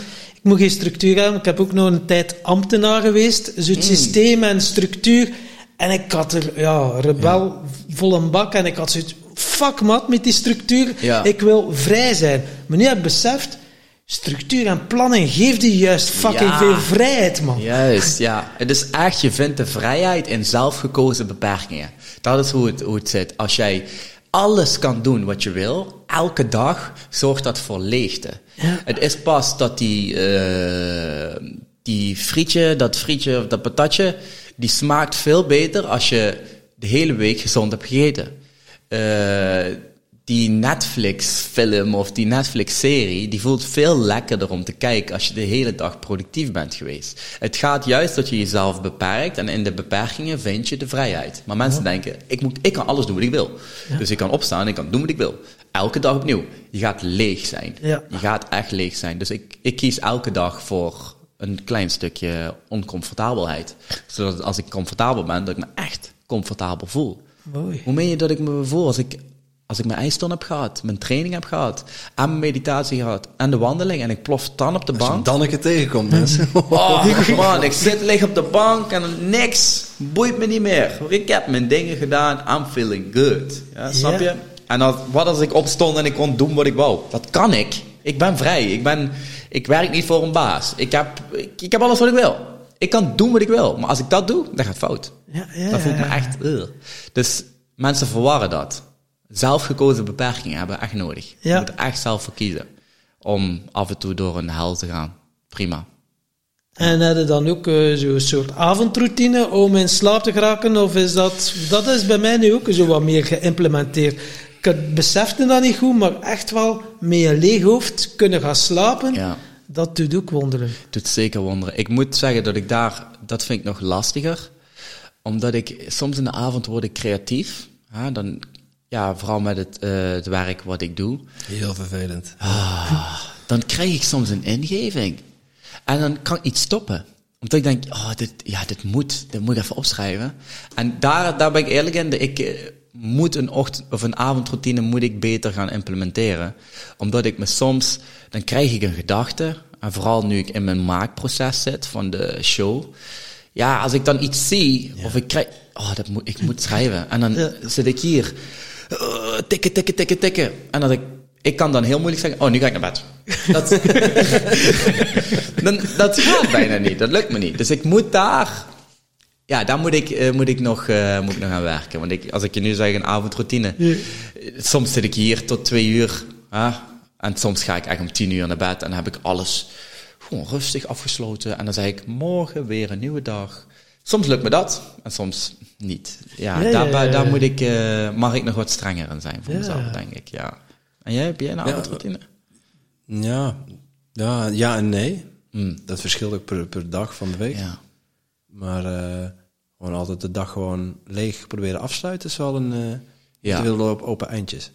Ik moet geen structuur hebben. Ik heb ook nog een tijd ambtenaar geweest. Zo Hmm. het systeem en structuur. En ik had er, ja, rebel vol een bak. En ik had zoiets, fuck mat met die structuur. Ja. Ik wil vrij zijn. Maar nu heb ik beseft, structuur en planning geeft je juist fucking Ja. veel vrijheid, man. Juist, ja. Het is echt, je vindt de vrijheid in zelfgekozen beperkingen. Dat is hoe het, hoe het zit. Als jij alles kan doen wat je wil, elke dag, zorgt dat voor leegte. Het is pas dat die, eh, die frietje, dat frietje of dat patatje, die smaakt veel beter als je de hele week gezond hebt gegeten. Eh, die Netflix-film of die Netflix-serie, die voelt veel lekkerder om te kijken als je de hele dag productief bent geweest. Het gaat juist dat je jezelf beperkt en in de beperkingen vind je de vrijheid. Maar mensen denken, ik, moet, ik kan alles doen wat ik wil. Dus ik kan opstaan, ik kan doen wat ik wil. Elke dag opnieuw. Je gaat leeg zijn. Ja. Je gaat echt leeg zijn. Dus ik, ik kies elke dag voor een klein stukje oncomfortabelheid. Zodat als ik comfortabel ben, dat ik me echt comfortabel voel. Mooi. Hoe meen je dat ik me voel als ik, als ik mijn ijston heb gehad, mijn training heb gehad, en mijn meditatie gehad, en de wandeling, en ik plof dan op de Als je bank? Danneke tegenkomt, mensen. Oh man, ik zit, lig op de bank en niks boeit me niet meer. Ik heb mijn dingen gedaan, I'm feeling good. Ja, snap je? En wat als ik opstond en ik kon doen wat ik wou? Dat kan ik. Ik ben vrij. Ik, ben, ik werk niet voor een baas. Ik heb, ik, ik heb alles wat ik wil. Ik kan doen wat ik wil. Maar als ik dat doe, dan gaat het fout. Ja, ja, Dat voelt me echt... ugh. Dus mensen verwarren dat. Zelfgekozen beperkingen hebben we echt nodig. Je Ja. moet er echt zelf voor kiezen. Om af en toe door een hel te gaan. Prima. En heb je dan ook eh, zo'n soort avondroutine om in slaap te geraken? Of is dat... Dat is bij mij nu ook zo wat meer geïmplementeerd. Ik besefte dat niet goed, maar echt wel met je leeg hoofd kunnen gaan slapen, Ja. dat doet ook wonderen. doet zeker wonderen. Ik moet zeggen dat ik daar, dat vind ik nog lastiger. Omdat ik, soms in de avond word ik creatief. Hè, dan, ja, vooral met het, eh, het werk wat ik doe. Heel vervelend. Ah, dan krijg ik soms een ingeving. En dan kan ik niet stoppen. Omdat ik denk, oh, dit, ja, dit moet, dit moet ik even opschrijven. En daar, daar ben ik eerlijk in. dat Ik eh, moet een ochtend of een avondroutine moet ik beter gaan implementeren. Omdat ik me soms, dan krijg ik een gedachte. En vooral nu ik in mijn maakproces zit van de show. Ja, als ik dan iets zie, of ik krijg, oh, dat moet, ik moet schrijven. En dan Ja. zit ik hier, eh, tikken, tikken, tikken, tikken. En dat ik, ik kan dan heel moeilijk zeggen, oh, nu ga ik naar bed. Dat, dan, dat gaat bijna niet, dat lukt me niet. Dus ik moet daar, ja, daar moet ik, eh, moet ik, nog, eh, moet ik nog aan werken. Want ik, als ik je nu zeg, een avondroutine. Ja. Soms zit ik hier tot twee uur. hè, en soms ga ik echt om tien uur naar bed. En dan heb ik alles gewoon rustig afgesloten. En dan zeg ik, morgen weer een nieuwe dag. Soms lukt me dat, en soms niet. Ja, Ja, daar, ja, ja, daar moet ik, eh, mag ik nog wat strenger in zijn voor Ja. mezelf, denk ik. Ja. En jij, heb jij een avondroutine? Ja, ja, ja en nee. Mm. Dat verschilt ook per, per dag van de week. Ja. Maar eh, gewoon altijd de dag gewoon leeg proberen afsluiten is wel een eh Ja. open eindjes.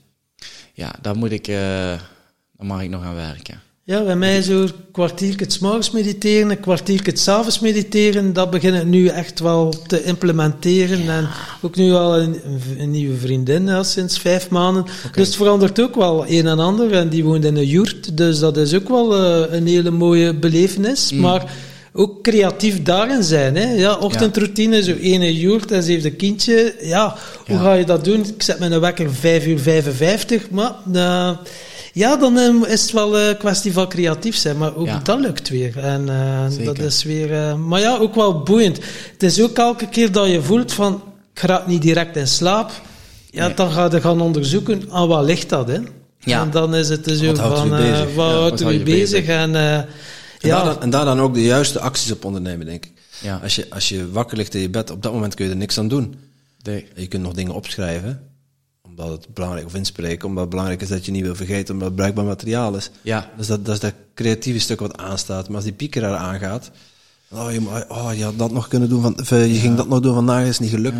ja, daar moet ik, eh, daar mag ik nog aan werken. Ja, bij mij zo een kwartiertje 's morgens mediteren, een kwartiertje 's avonds mediteren, dat begin ik nu echt wel te implementeren. En ook nu al een, een nieuwe vriendin ja, sinds vijf maanden. Dus het verandert ook wel een en ander. En die woont in een joert, dus dat is ook wel eh, een hele mooie belevenis. Maar ook creatief daarin zijn. Hè? Ja, ochtendroutine, zo ene joert en ze heeft een kindje. Ja, hoe ga je dat doen? Ik zet mijn wekker 5 uur 55, maar... eh, ja, dan eh, is het wel een kwestie van creatief zijn, maar ook Ja. dat lukt weer. En eh, dat is weer... eh, maar ja, ook wel boeiend. Het is ook elke keer dat je voelt van, ik raak niet direct in slaap. Ja, Nee. dan ga je gaan onderzoeken, aan wat ligt dat, hè? Ja. En dan is het dus ook van, eh, wat houdt u bezig? bezig? En eh, En, ja, daar dan, en daar dan ook de juiste acties op ondernemen, denk ik. Ja. Als, je, als je wakker ligt in je bed, op dat moment kun je er niks aan doen. Nee. Je kunt nog dingen opschrijven, omdat het belangrijk of inspreken, omdat het belangrijk is dat je niet wil vergeten, omdat het bruikbaar materiaal is. Ja. Dus dat, dat is dat creatieve stuk wat aanstaat. Maar als die pieker daar aangaat, oh je, oh, je had dat nog kunnen doen, van, eh, je ging dat nog doen vandaag, is niet gelukt.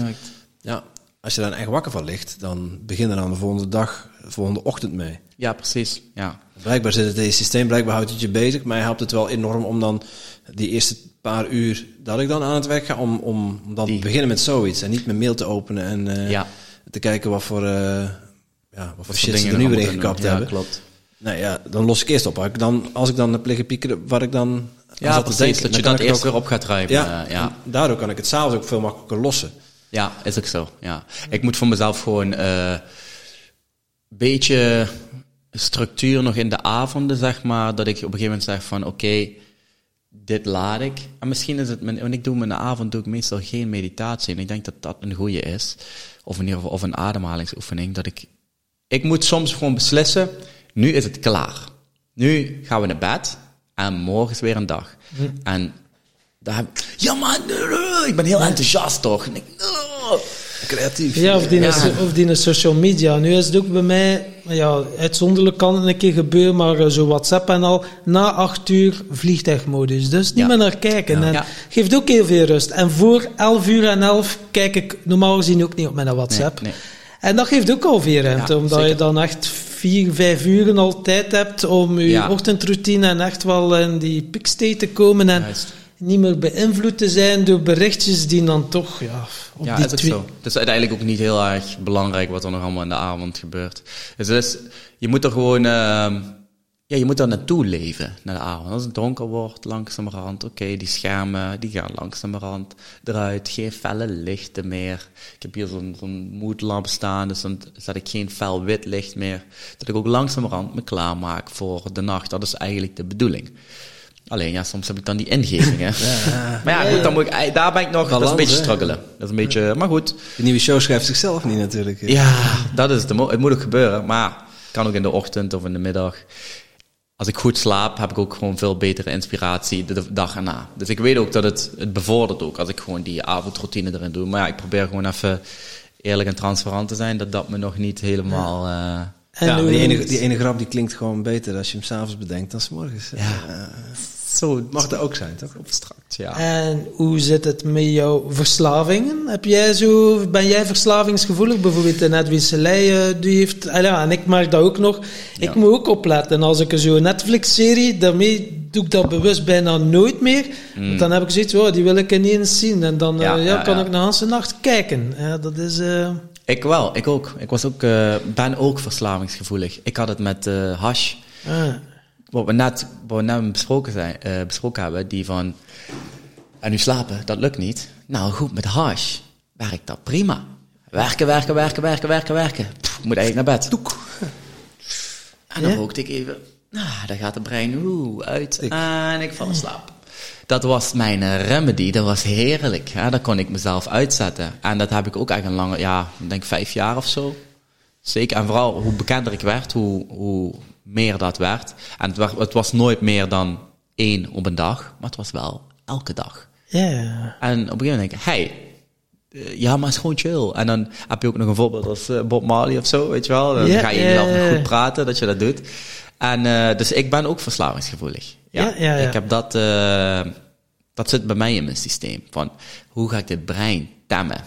Ja, als je daar echt wakker van ligt, dan begin er aan de volgende dag, de volgende ochtend mee. Ja, precies. Ja. Blijkbaar zit het in je systeem, blijkbaar houdt het je bezig. Mij helpt het wel enorm om dan die eerste paar uur dat ik dan aan het werk ga, om, om, dan Die- te beginnen met zoiets. En niet mijn mail te openen en eh, Ja. te kijken wat voor, eh, ja, wat voor shit ze er nu er weer in allemaal gekapt kunnen hebben. Ja, klopt. Nee, ja, dan los ik eerst op. Als ik dan, als ik dan heb liggen piekeren, wat ik dan Ja, precies. denken, dat dan je dat eerst ook- weer op gaat ruimen. Ja, eh, ja. daardoor kan ik het s'avonds ook veel makkelijker lossen. Ja, is ook zo. Ja. Ik moet voor mezelf gewoon een beetje structuur nog in de avonden, zeg maar. Dat ik op een gegeven moment zeg van, oké, dit laat ik. En misschien is het, mijn, want ik doe in de avond doe ik meestal geen meditatie. En ik denk dat dat een goede is. Of in ieder geval, of een ademhalingsoefening. Dat ik, ik moet soms gewoon beslissen, nu is het klaar. Nu gaan we naar bed. En morgen is weer een dag. En daar ja man, eh, ik ben heel enthousiast toch. En ik, oh. Creatief. Ja, of die, Ja. so- of die social media. Nu is het ook bij mij, ja, uitzonderlijk kan het een keer gebeuren, maar eh, zo WhatsApp en al, na acht uur vliegtuigmodus. Dus niet Ja. meer naar kijken. En Ja. geeft ook heel veel rust. En voor elf uur en elf kijk ik normaal gezien ook niet op mijn WhatsApp. Nee, nee. En dat geeft ook al veel ruimte, Ja, omdat je dan echt vier, vijf uren al tijd hebt om je Ja. ochtendroutine en echt wel in die pikstate te komen en Juist. Niet meer beïnvloed te zijn door berichtjes die dan toch, ja, op Ja, die is twee... zo. Het is uiteindelijk ook niet heel erg belangrijk wat er nog allemaal in de avond gebeurt. Dus het is, je moet er gewoon, ehm, ja, je moet er naartoe leven, naar de avond. Als het donker wordt, langzamerhand, oké, die schermen, die gaan langzamerhand eruit. Geen felle lichten meer. Ik heb hier zo'n zo'n moodlamp staan, dus dan zet ik geen fel wit licht meer. Dat ik ook langzamerhand me klaarmaak voor de nacht. Dat is eigenlijk de bedoeling. Alleen ja, soms heb ik dan die ingevingen. Maar ja, goed, dan moet ik, daar ben ik nog, dat is een beetje hè? struggelen. Dat is een beetje, maar goed. De nieuwe show schrijft zichzelf niet natuurlijk. Ja, dat is de mo- het moet ook gebeuren, maar kan ook in de ochtend of in de middag. Als ik goed slaap, heb ik ook gewoon veel betere inspiratie de dag erna. Dus ik weet ook dat het, het bevordert ook als ik gewoon die avondroutine erin doe. Maar ja, ik probeer gewoon even eerlijk en transparant te zijn, dat dat me nog niet helemaal... eh, En ja, die ene, die ene grap die klinkt gewoon beter als je hem s'avonds bedenkt dan s'morgens. Ja. Eh, zo mag dat ook zijn, toch? abstract, ja. En hoe zit het met jouw verslavingen? Heb jij zo, ben jij verslavingsgevoelig? Bijvoorbeeld de Edwin uh, die heeft... ah ja, en ik merk dat ook nog. Ik Ja. moet ook opletten. Als ik zo'n Netflix-serie, daarmee doe ik dat bewust bijna nooit meer. Want dan heb ik zoiets, oh, die wil ik ineens zien. En dan Mm. Ja, eh, ja, ja, kan ja. ik de hele nacht kijken. Ja, dat is... eh, Ik wel, ik ook. Ik was ook, eh, ben ook verslavingsgevoelig. Ik had het met eh hash. ah. Wat we net, wat we net besproken, zijn, eh, besproken hebben, die van... En nu slapen, dat lukt niet. Nou goed, met hash werkt dat prima. Werken, werken, werken, werken, werken, werken. Pff, moet eigenlijk naar bed. Doek. En dan Ja? rookte ik even. Nou, dan gaat het brein oeh, uit en ik val in slaap. Dat was mijn eh, remedy, dat was heerlijk. Ja, dat kon ik mezelf uitzetten. En dat heb ik ook eigenlijk een lange, ja, ik denk vijf jaar of zo. Zeker, en vooral hoe bekender ik werd, hoe, hoe meer dat werd. En het, werd- het was nooit meer dan één op een dag, maar het was wel elke dag. Ja. En op een gegeven moment denk ik, hey, eh, ja, maar het is gewoon chill. En dan heb je ook nog een voorbeeld als eh, Bob Marley of zo, weet je wel. Dan ga je ja, jezelf goed praten dat je dat doet. En eh, dus ik ben ook verslavingsgevoelig. Ja, Ja, ja, ja. Ik heb dat, eh, dat zit bij mij in mijn systeem. Van, hoe ga ik dit brein temmen?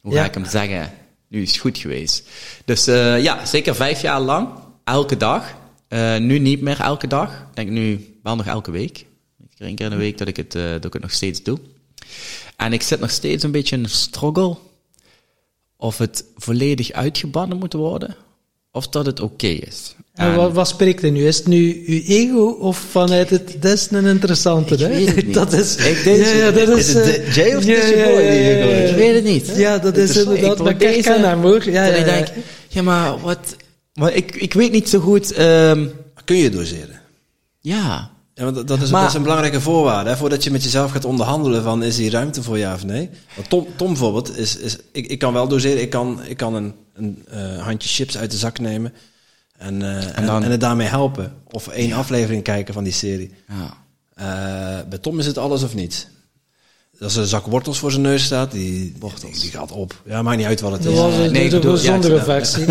Hoe ga ik hem zeggen, nu is het goed geweest. Dus eh, ja, zeker vijf jaar lang, elke dag. Eh, nu niet meer elke dag. Ik denk nu wel nog elke week. Ik keer één keer in de week dat ik, het, eh, dat ik het nog steeds doe. En ik zit nog steeds een beetje in een struggle. Of het volledig uitgebannen moet worden. Of dat het oké is. En En- wat, wat spreekt er nu? Is het nu uw ego of vanuit het... Dat is een interessante, Ik hè? Dat is... Ik denk- ja, ja, dat is... Is het eh, de- Jay of ja, is je boy ja. Ik weet het niet. Ja, dat is Het inderdaad... ik Maar probeer ik ken ze- hem, hoor. Ja, ja, ik denk, ja, maar wat... Maar ik, ik weet niet zo goed... ehm, Kun je doseren? ja, Ja, want dat, dat, is, Maar- dat is een belangrijke voorwaarde. Hè, voordat je met jezelf gaat onderhandelen van is hier ruimte voor ja of nee. Want Tom, Tom bijvoorbeeld, is, is, ik, ik kan wel doseren. Ik kan, ik kan een, een eh, handje chips uit de zak nemen en, eh, en, dan- en het daarmee helpen. Of één aflevering kijken van die serie. ja. Eh, bij Tom is het alles of niets. Als er een zak wortels voor zijn neus staat, die, die, die gaat op. Ja, maakt niet uit wat het Dat is. was nee, de, ik de bedoel- ja.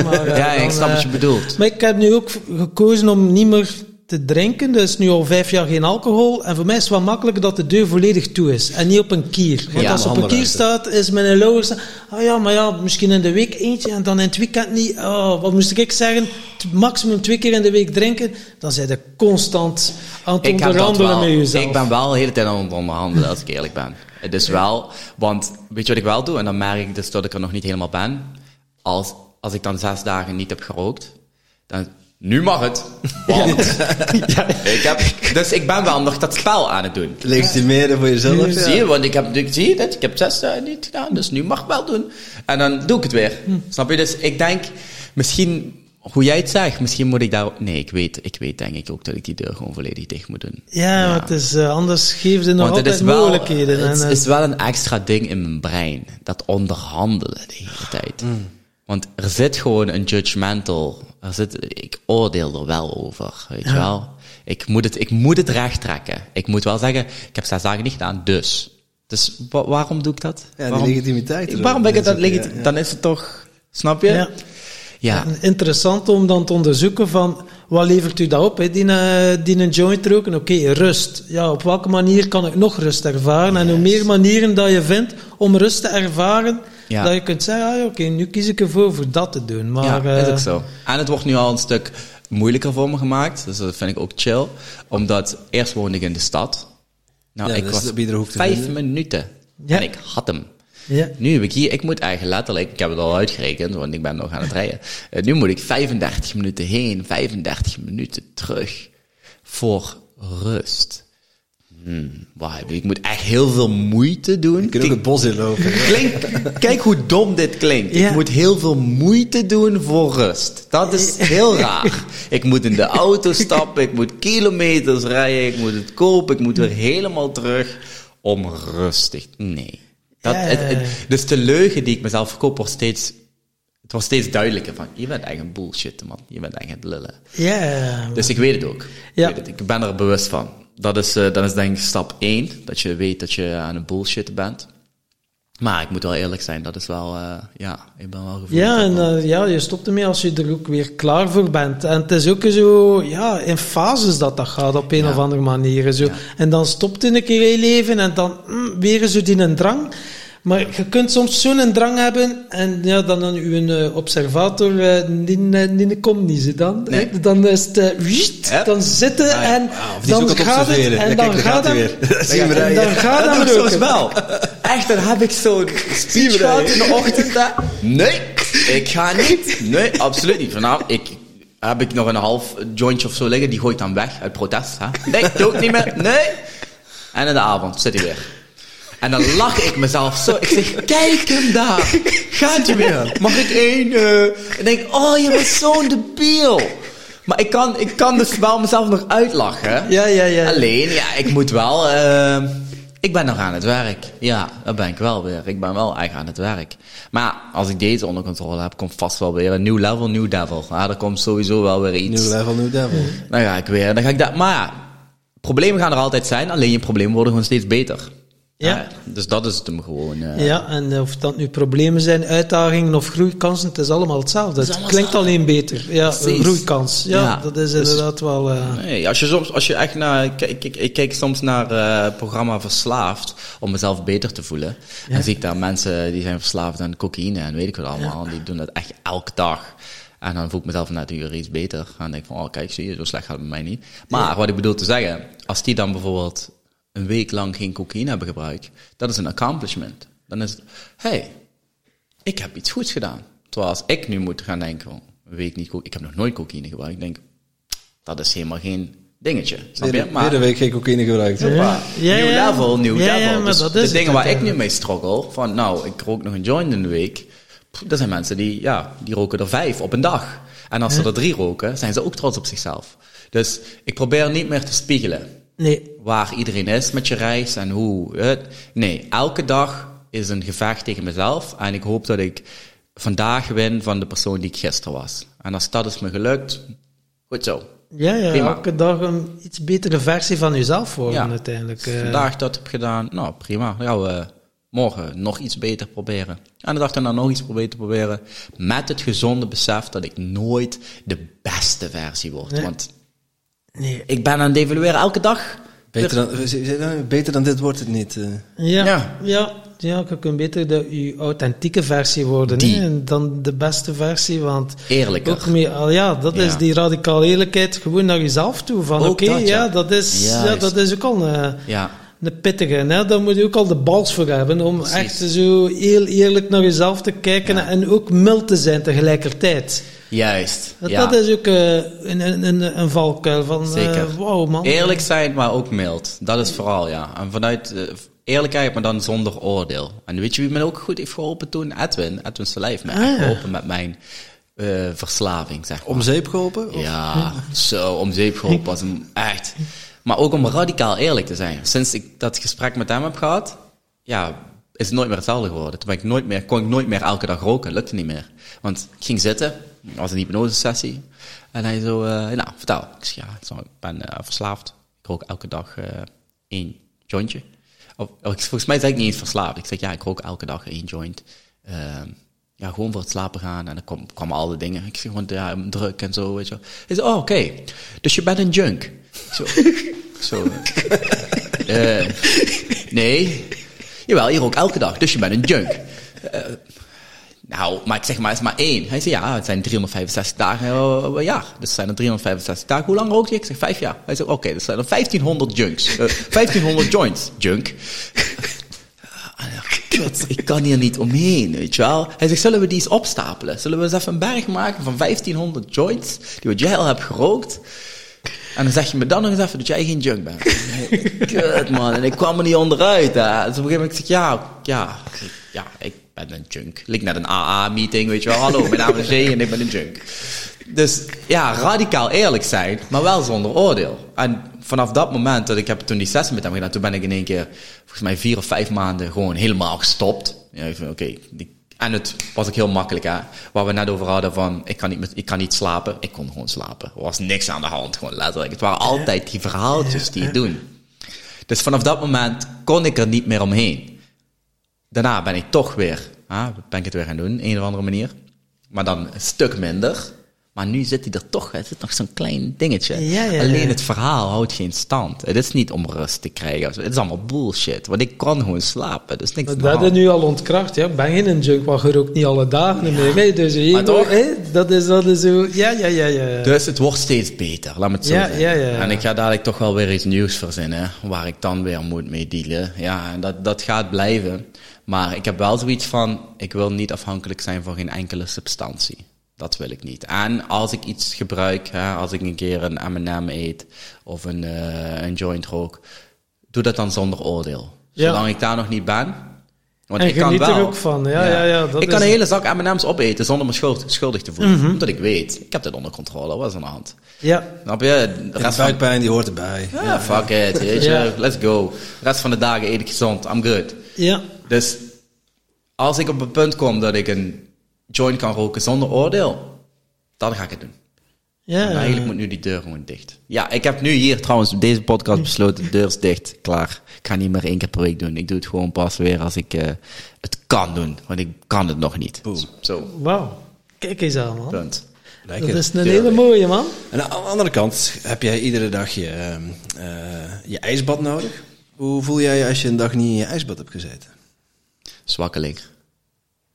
Maar, eh, ja, ik snap wat je eh, bedoelt. Maar ik heb nu ook gekozen om niet meer te drinken. Dus nu al vijf jaar geen alcohol. En voor mij is het wel makkelijker dat de deur volledig toe is. En niet op een kier. Want Ja, als op een kier staat, is mijn lower. Oh ja, maar ja, misschien in de week eentje en dan in het weekend niet. Oh, wat moest ik zeggen? Maximum twee keer in de week drinken. Dan zijn je constant aan het Ik onderhandelen wel. met jezelf. Ik ben wel de hele tijd aan het onderhandelen, als ik eerlijk ben. Het is wel, want weet je wat ik wel doe? En dan merk ik dus dat ik er nog niet helemaal ben. Als, als ik dan zes dagen niet heb gerookt, dan, nu mag het. Want, ik heb, dus ik ben wel nog dat spel aan het doen. Legitimeren voor jezelf. ja. Zie je, want ik heb, ik zie je dat, ik heb zes dagen niet gedaan, dus nu mag ik wel doen. En dan doe ik het weer. Snap je? Dus ik denk, misschien, hoe jij het zegt, misschien moet ik daar, nee, ik weet, ik weet denk ik ook dat ik die deur gewoon volledig dicht moet doen. Ja, want het is, eh, anders geeft het nog Want het altijd is wel, mogelijkheden. het en, eh, is wel een extra ding in mijn brein. Dat onderhandelen de hele tijd. Mm. Want er zit gewoon een judgmental, er zit, ik oordeel er wel over, weet je wel. Ik moet, het, ik moet het recht trekken. Ik moet wel zeggen, ik heb zes dagen niet gedaan, dus. Dus wa- waarom doe ik dat? die waarom, legitimiteit Waarom ben ik het dat zitten, legit- ja, ja. Dan is het toch, snap je? Ja. En Interessant om dan te onderzoeken van wat levert u dat op, hè? Die, eh, die een joint roken. Oké, rust. Ja, op welke manier kan ik nog rust ervaren? En hoe meer manieren dat je vindt om rust te ervaren, Ja. dat je kunt zeggen, ah, oké, nu kies ik ervoor voor dat te doen. Maar, ja, is eh, ook zo. En het wordt nu al een stuk moeilijker voor me gemaakt. Dus dat vind ik ook chill. Omdat eerst woonde ik in de stad. Nou, Ja, ik is was vijf vinden. minuten. Ja. En ik had hem. Ja. Nu heb ik hier, ik moet eigenlijk letterlijk, ik heb het al uitgerekend, want ik ben nog aan het rijden. Eh, nu moet ik 35 minuten heen, 35 minuten terug. Voor rust. Hmm, waar, ik moet echt heel veel moeite doen. Kunt ook het bos inlopen. ja. Klink, kijk hoe dom dit klinkt. Ja. Ik moet heel veel moeite doen voor rust. Dat is heel raar. Ik moet in de auto stappen, ik moet kilometers rijden, ik moet het kopen, ik moet weer helemaal terug om rustig. Nee. Dat, Ja. het, het- dus de leugen die ik mezelf verkoop wordt steeds, het wordt steeds duidelijker van, je bent echt een bullshit man, je bent echt het lullen. ja. Dus ik weet het ook. Ja. Ik, het. ik ben er bewust van. Dat is, eh, dat is denk ik stap 1. Dat je weet dat je aan het bullshit bent. Maar ik moet wel eerlijk zijn, dat is wel, eh, ja, ik ben wel gevoelig. Ja, en eh, ja, je stopt ermee als je er ook weer klaar voor bent. En het is ook zo, ja, in fases dat dat gaat op een Ja. of andere manier. Zo. Ja. En dan stopt het een keer in je leven en dan mm, weer zo die een drang. Maar je kunt soms zo'n drang hebben en ja, dan aan uw eh, observator, eh, eh, die komt niet, ze dan. Nee. hè. Dan is het, eh, dan zitten Ah, ja. en Ah, dan gaat het, en dan gaat hem, weer. Dat en dan gaat dat doe soms wel. Echt, dan heb ik zo'n speech gehad in de ochtend. hè. Nee, ik ga niet. Nee, absoluut niet. Vanavond ik, heb ik nog een half jointje of zo liggen. Die gooi ik dan weg uit protest. Hè. Nee, doe ik niet meer. Nee. En in de avond zit hij weer. En dan lach ik mezelf zo. Ik zeg, kijk hem daar. Gaat hij weer. Mag ik één? eh? En denk ik, oh, je bent zo'n debiel. Maar ik kan, ik kan dus wel mezelf nog uitlachen. Ja, ja, ja. Alleen, ja, ik moet wel. eh, ik ben nog aan het werk. Ja, dat ben ik wel weer. Ik ben wel echt aan het werk. Maar als ik deze onder controle heb, komt vast wel weer een nieuw level, nieuw devil. Ja, er komt sowieso wel weer iets. New level, new devil. Dan ga ik weer. Dan ga ik dat. Maar ja, problemen gaan er altijd zijn. Alleen je problemen worden gewoon steeds beter. Ja. dus dat is het hem gewoon. eh. Ja, en of dat nu problemen zijn, uitdagingen of groeikansen, het is allemaal hetzelfde. Het, klinkt alleen beter. Ja, groeikans. Ja, Ja, dat is dus- inderdaad wel... eh, Nee, als je soms, als je echt naar, ik, ik, kijk soms naar eh, het programma Verslaafd om mezelf beter te voelen. En dan zie ik daar mensen die zijn verslaafd aan cocaïne en weet ik wat allemaal. Die doen dat echt elke dag. En dan voel ik mezelf net uur iets beter. En dan denk ik van, oh kijk, zie je, zo slecht gaat het met mij niet. Maar wat ik bedoel te zeggen, als die dan bijvoorbeeld een week lang geen cocaïne hebben gebruikt, dat is een accomplishment. Dan is het, hey, ik heb iets goeds gedaan. Terwijl als ik nu moet gaan denken, van, een week niet, ik heb nog nooit cocaïne gebruikt, ik denk, dat is helemaal geen dingetje. Snap je? Een week geen cocaïne gebruikt. Ja. Nieuw ja. level, nieuw Ja, level. ja, maar dus dat de dingen waar ik nu mee struggle, van nou, ik rook nog een joint in de week. Dat zijn mensen die, ja, die roken er vijf op een dag. En als ze er drie roken, zijn ze ook trots op zichzelf. Dus ik probeer niet meer te spiegelen nee, waar iedereen is met je reis en hoe. Nee, elke dag is een gevecht tegen mezelf. En ik hoop dat ik vandaag win van de persoon die ik gisteren was. En als dat is me gelukt, goed zo. ja, ja Prima. elke dag een iets betere versie van jezelf worden Ja. uiteindelijk. eh. Vandaag dat heb gedaan, nou prima. Dan gaan we morgen nog iets beter proberen. En de dag daarna nog iets proberen te proberen. Met het gezonde besef dat ik nooit de beste versie word. Nee. Want nee. ik ben aan het evalueren elke dag. Beter dan, beter dan dit wordt het niet. eh. Ja, Ja. ja. ja, je kunt beter de, je authentieke versie worden hè, dan de beste versie, want Eerlijker. ook meer, al ja, dat Ja. is die radicale eerlijkheid gewoon naar jezelf toe. Van oké, dat, ja. ja, dat is, ja, dat is ook al een, Ja, een pittige. Hè? Daar moet je ook al de bals voor hebben om Precies. echt zo heel eerlijk naar jezelf te kijken en ook mild te zijn tegelijkertijd. Juist. Dat, ja. dat is ook eh, een, een, een, een valkuil van, eh, Zeker. wow man. Eerlijk zijn, maar ook mild. Dat is vooral, ja. En vanuit eh, eerlijkheid, maar dan zonder oordeel. En weet je wie me ook goed heeft geholpen toen? Edwin. Edwin Selijf me Ah, ja. geholpen met mijn eh, verslaving, zeg maar. Om zeep geholpen? Of- Ja, zo, om zeep geholpen was hem echt. Maar ook om radicaal eerlijk te zijn. Sinds ik dat gesprek met hem heb gehad, ja, is het nooit meer hetzelfde geworden. Toen ben ik nooit meer, kon ik nooit meer elke dag roken, lukte niet meer. Want ik ging zitten, was een hypnosesessie. En hij zo, eh, nou, vertel. Ik zeg, ja, ik ben eh, verslaafd. Ik rook elke dag eh, één jointje. Of, volgens mij zei ik niet eens verslaafd. Ik zeg, ja, ik rook elke dag één joint. Ehm, ja, gewoon voor het slapen gaan. En dan kwam, kwamen al die dingen. Ik zeg gewoon, ja, druk en zo, weet je. Hij zei, oh, oké. Dus je bent een junk. Zo, zo. nee. Jawel, je rookt elke dag, dus je bent een junk. Eh, nou, maar ik zeg maar, het is maar één. Hij zei, ja, het zijn 365 dagen eh, per jaar. Dus zijn er 365 dagen. Hoe lang rook je? Ik zeg, vijf jaar. Hij zegt, oké, dus zijn er 1500 junks. Eh, 1500 joints. Junk. Kut, ik kan hier niet omheen, weet je wel. Hij zegt, zullen we die eens opstapelen? Zullen we eens even een berg maken van 1500 joints, die wat jij al hebt gerookt? En dan zeg je me dan nog eens even dat jij geen junk bent. Kut, man. En ik kwam er niet onderuit. Hè. Dus op een gegeven moment zeg ik, ja, ja, ja, ik ben een junk. Lijkt net een AA-meeting, weet je wel. Hallo, mijn naam is Jay en ik ben een junk. Dus ja, radicaal eerlijk zijn, maar wel zonder oordeel. En vanaf dat moment dat ik heb toen die sessie met hem gedaan, toen ben ik in één keer, volgens mij vier of vijf maanden, gewoon helemaal gestopt. Ja, oké, en het was ook heel makkelijk, hè. Waar we net over hadden van, ik kan niet, met, ik kan niet slapen. Ik kon gewoon slapen. Er was niks aan de hand, gewoon letterlijk. Het waren altijd die verhaaltjes die je doen. Dus vanaf dat moment kon ik er niet meer omheen. Daarna ben ik toch weer, ah, ben ik het weer gaan doen, een of andere manier. Maar dan een stuk minder. Maar nu zit hij er toch, het is nog zo'n klein dingetje. Ja, ja, Alleen het verhaal houdt geen stand. Het is niet om rust te krijgen. of zo. Het is allemaal bullshit. Want ik kan gewoon slapen. Dus niks Dat is nu al ontkracht. Ja. Ik ben geen junk, maar je rookt niet alle dagen meer. hè. Dus hier, Maar toch? hè, dat is dat is zo. Ja, ja, ja, ja. Dus het wordt steeds beter, laat me het zo Ja, zeggen. ja, ja, ja. En ik ga dadelijk toch wel weer iets nieuws verzinnen, waar ik dan weer moet mee dealen. Ja, en dat, dat gaat blijven. Maar ik heb wel zoiets van, ik wil niet afhankelijk zijn van geen enkele substantie. Dat wil ik niet. En als ik iets gebruik, hè, als ik een keer een M&M eet of een, eh, een joint rook, doe dat dan zonder oordeel. Ja. Zolang ik daar nog niet ben. Want En ik kan geniet er wel. ook van. Ja, ja, ja, dat ik kan is- een hele zak M&M's opeten zonder me schuld- schuldig te voelen. Mhm. Omdat ik weet, ik heb dit onder controle. Wat is aan de hand? Ja, Snap je? De buikpijn, die hoort erbij. ja, fuck it, weet je. Ja. Let's go. De rest van de dagen eet ik gezond. I'm good. Ja. Dus als ik op een punt kom dat ik een joint kan roken zonder oordeel, dan ga ik het doen. ja. Maar eigenlijk moet nu die deur gewoon dicht. Ja, ik heb nu hier trouwens op deze podcast besloten, de deur is dicht, klaar. Ik ga niet meer één keer per week doen. Ik doe het gewoon pas weer als ik eh, het kan doen. Want ik kan het nog niet. Zo, Wauw. Kijk eens aan, man. punt. Dat is een hele mooie, man. En aan de andere kant heb jij iedere dag je, ehm, eh, je ijsbad nodig. Hoe voel jij je als je een dag niet in je ijsbad hebt gezeten? zwakkeling.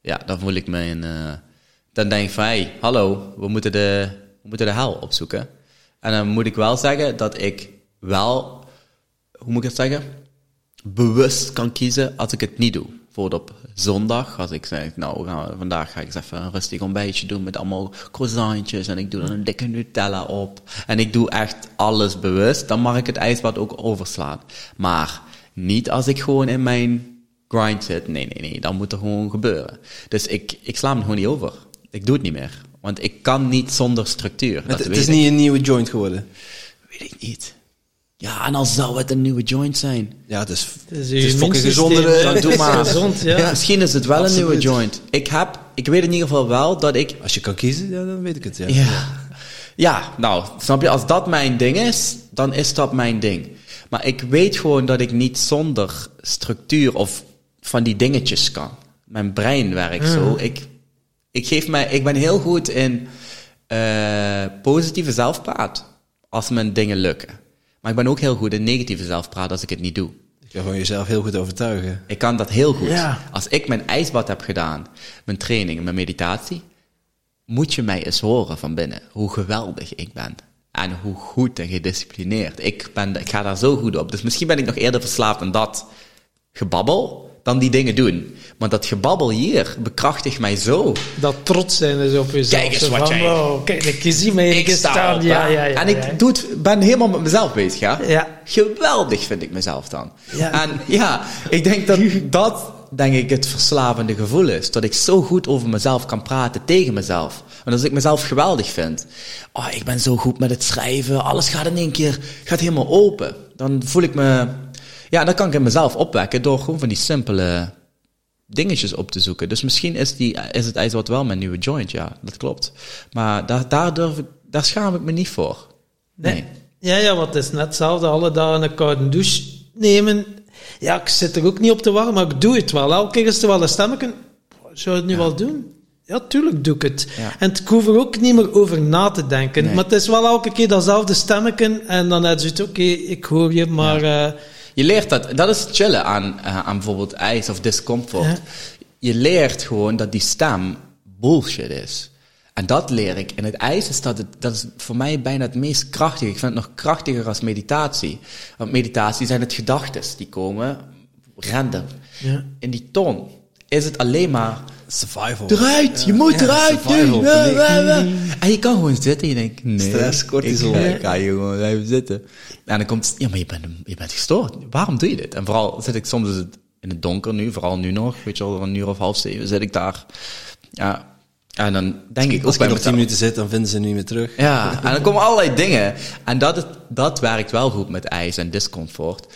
Ja, dan voel ik me in. eh, dan denk ik van, hey, hallo, we moeten, de, we moeten de hel opzoeken. En dan moet ik wel zeggen dat ik wel, hoe moet ik het zeggen? Bewust kan kiezen als ik het niet doe. Bijvoorbeeld op zondag, als ik zeg, nou, we gaan, vandaag ga ik eens even een rustig ontbijtje doen met allemaal croissantjes en ik doe er een dikke Nutella op. En ik doe echt alles bewust, dan mag ik het ijsbad ook overslaan. Maar niet als ik gewoon in mijn grind zit. Nee, nee, nee, dan moet er gewoon gebeuren. Dus ik, ik sla hem gewoon niet over. Ik doe het niet meer. Want ik kan niet zonder structuur. Dat Het, het is ik. niet een nieuwe joint geworden. Weet ik niet. Ja, en al zou het een nieuwe joint zijn. Ja, het is, Het is, het is fucking gezonder. Dan doe maar. Gezond, ja. Misschien is het wel een nieuwe joint. Ik heb, ik weet in ieder geval wel dat ik Als je kan kiezen, ja, dan weet ik het. Ja. Ja. ja, nou, snap je, als dat mijn ding is, dan is dat mijn ding. Maar ik weet gewoon dat ik niet zonder structuur of van die dingetjes kan. Mijn brein werkt zo. Ik, ik, geef mij, ik ben heel goed in eh, positieve zelfpraat als mijn dingen lukken. Maar ik ben ook heel goed in negatieve zelfpraat als ik het niet doe. Je kan gewoon jezelf heel goed overtuigen. Ik kan dat heel goed. Ja. Als ik mijn ijsbad heb gedaan, mijn training, mijn meditatie, moet je mij eens horen van binnen hoe geweldig ik ben. En hoe goed en gedisciplineerd. Ik, ben, ik ga daar zo goed op. Dus misschien ben ik nog eerder verslaafd aan dat gebabbel dan die dingen doen. Maar dat gebabbel hier bekrachtigt mij zo. Dat trots zijn is op jezelf. Kijk eens wat van, jij- wow, kijk, ik zie mij Ik sta staan. op, Ja, ja, ja. en ik doe het, ben helemaal met mezelf bezig, ja? Geweldig vind ik mezelf dan. Ja. En ja, ik denk dat dat, denk ik, het verslavende gevoel is. Dat ik zo goed over mezelf kan praten tegen mezelf. Want als ik mezelf geweldig vind, oh, ik ben zo goed met het schrijven, alles gaat in één keer, gaat helemaal open. Dan voel ik me, ja, dan kan ik in mezelf opwekken door gewoon van die simpele dingetjes op te zoeken. Dus misschien is, die, is het ijsbad wel mijn nieuwe joint, ja, dat klopt. Maar daar, daar, durf ik, daar schaam ik me niet voor. Nee. Nee. Ja, ja, want het is net hetzelfde. Alle dagen een koude douche nemen. Ja, ik zit er ook niet op te wachten, maar ik doe het wel. Elke keer is er wel een stemmetje. Zou je het nu wel doen? Ja, tuurlijk doe ik het. Ja. En ik hoef er ook niet meer over na te denken. Nee. Maar het is wel elke keer datzelfde stemmetje. En dan heb je het, oké, ik hoor je, maar... eh, Je leert dat, dat is chillen aan, eh, aan bijvoorbeeld ijs of discomfort. Ja. Je leert gewoon dat die stem bullshit is. En dat leer ik. En het ijs is dat, het, dat is voor mij bijna het meest krachtige. Ik vind het nog krachtiger als meditatie. Want meditatie zijn het gedachten die komen random. Ja. In die toon is het alleen maar Survival. eruit, je moet eruit. survival, nu. En je kan gewoon zitten en je denkt, nee. Stress, cortisol. Ik, hier gewoon even zitten. En dan komt, ja, maar je bent, je bent gestoord. Waarom doe je dit? En vooral zit ik soms het in het donker nu, vooral nu nog, weet je wel, een uur of half zeven zit ik daar. Ja, en dan denk ik ook Als bij ik nog tien minuten zit, dan vinden ze niet meer terug. Ja, en dan komen allerlei dingen. En dat, dat werkt wel goed met ijs en discomfort.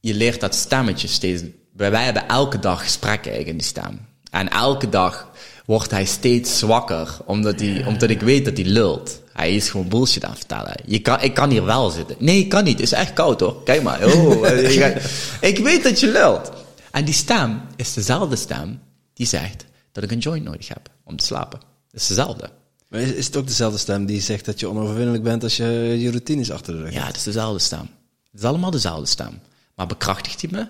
Je leert dat stemmetje steeds... Wij hebben elke dag gesprekken eigenlijk in die stem. En elke dag wordt hij steeds zwakker, omdat, hij, omdat ik weet dat hij lult. Hij is gewoon bullshit aan het vertellen. Je kan, ik kan hier wel zitten. Nee, ik kan niet. Het is echt koud hoor. Kijk maar. Oh, eh, ik weet dat je lult. En die stem is dezelfde stem die zegt dat ik een joint nodig heb om te slapen. Dat is dezelfde. Maar is, is het ook dezelfde stem die zegt dat je onoverwinnelijk bent als je je routines achter de rug Ja, het is dezelfde stem. Het is allemaal dezelfde stem. Maar bekrachtigt hij me?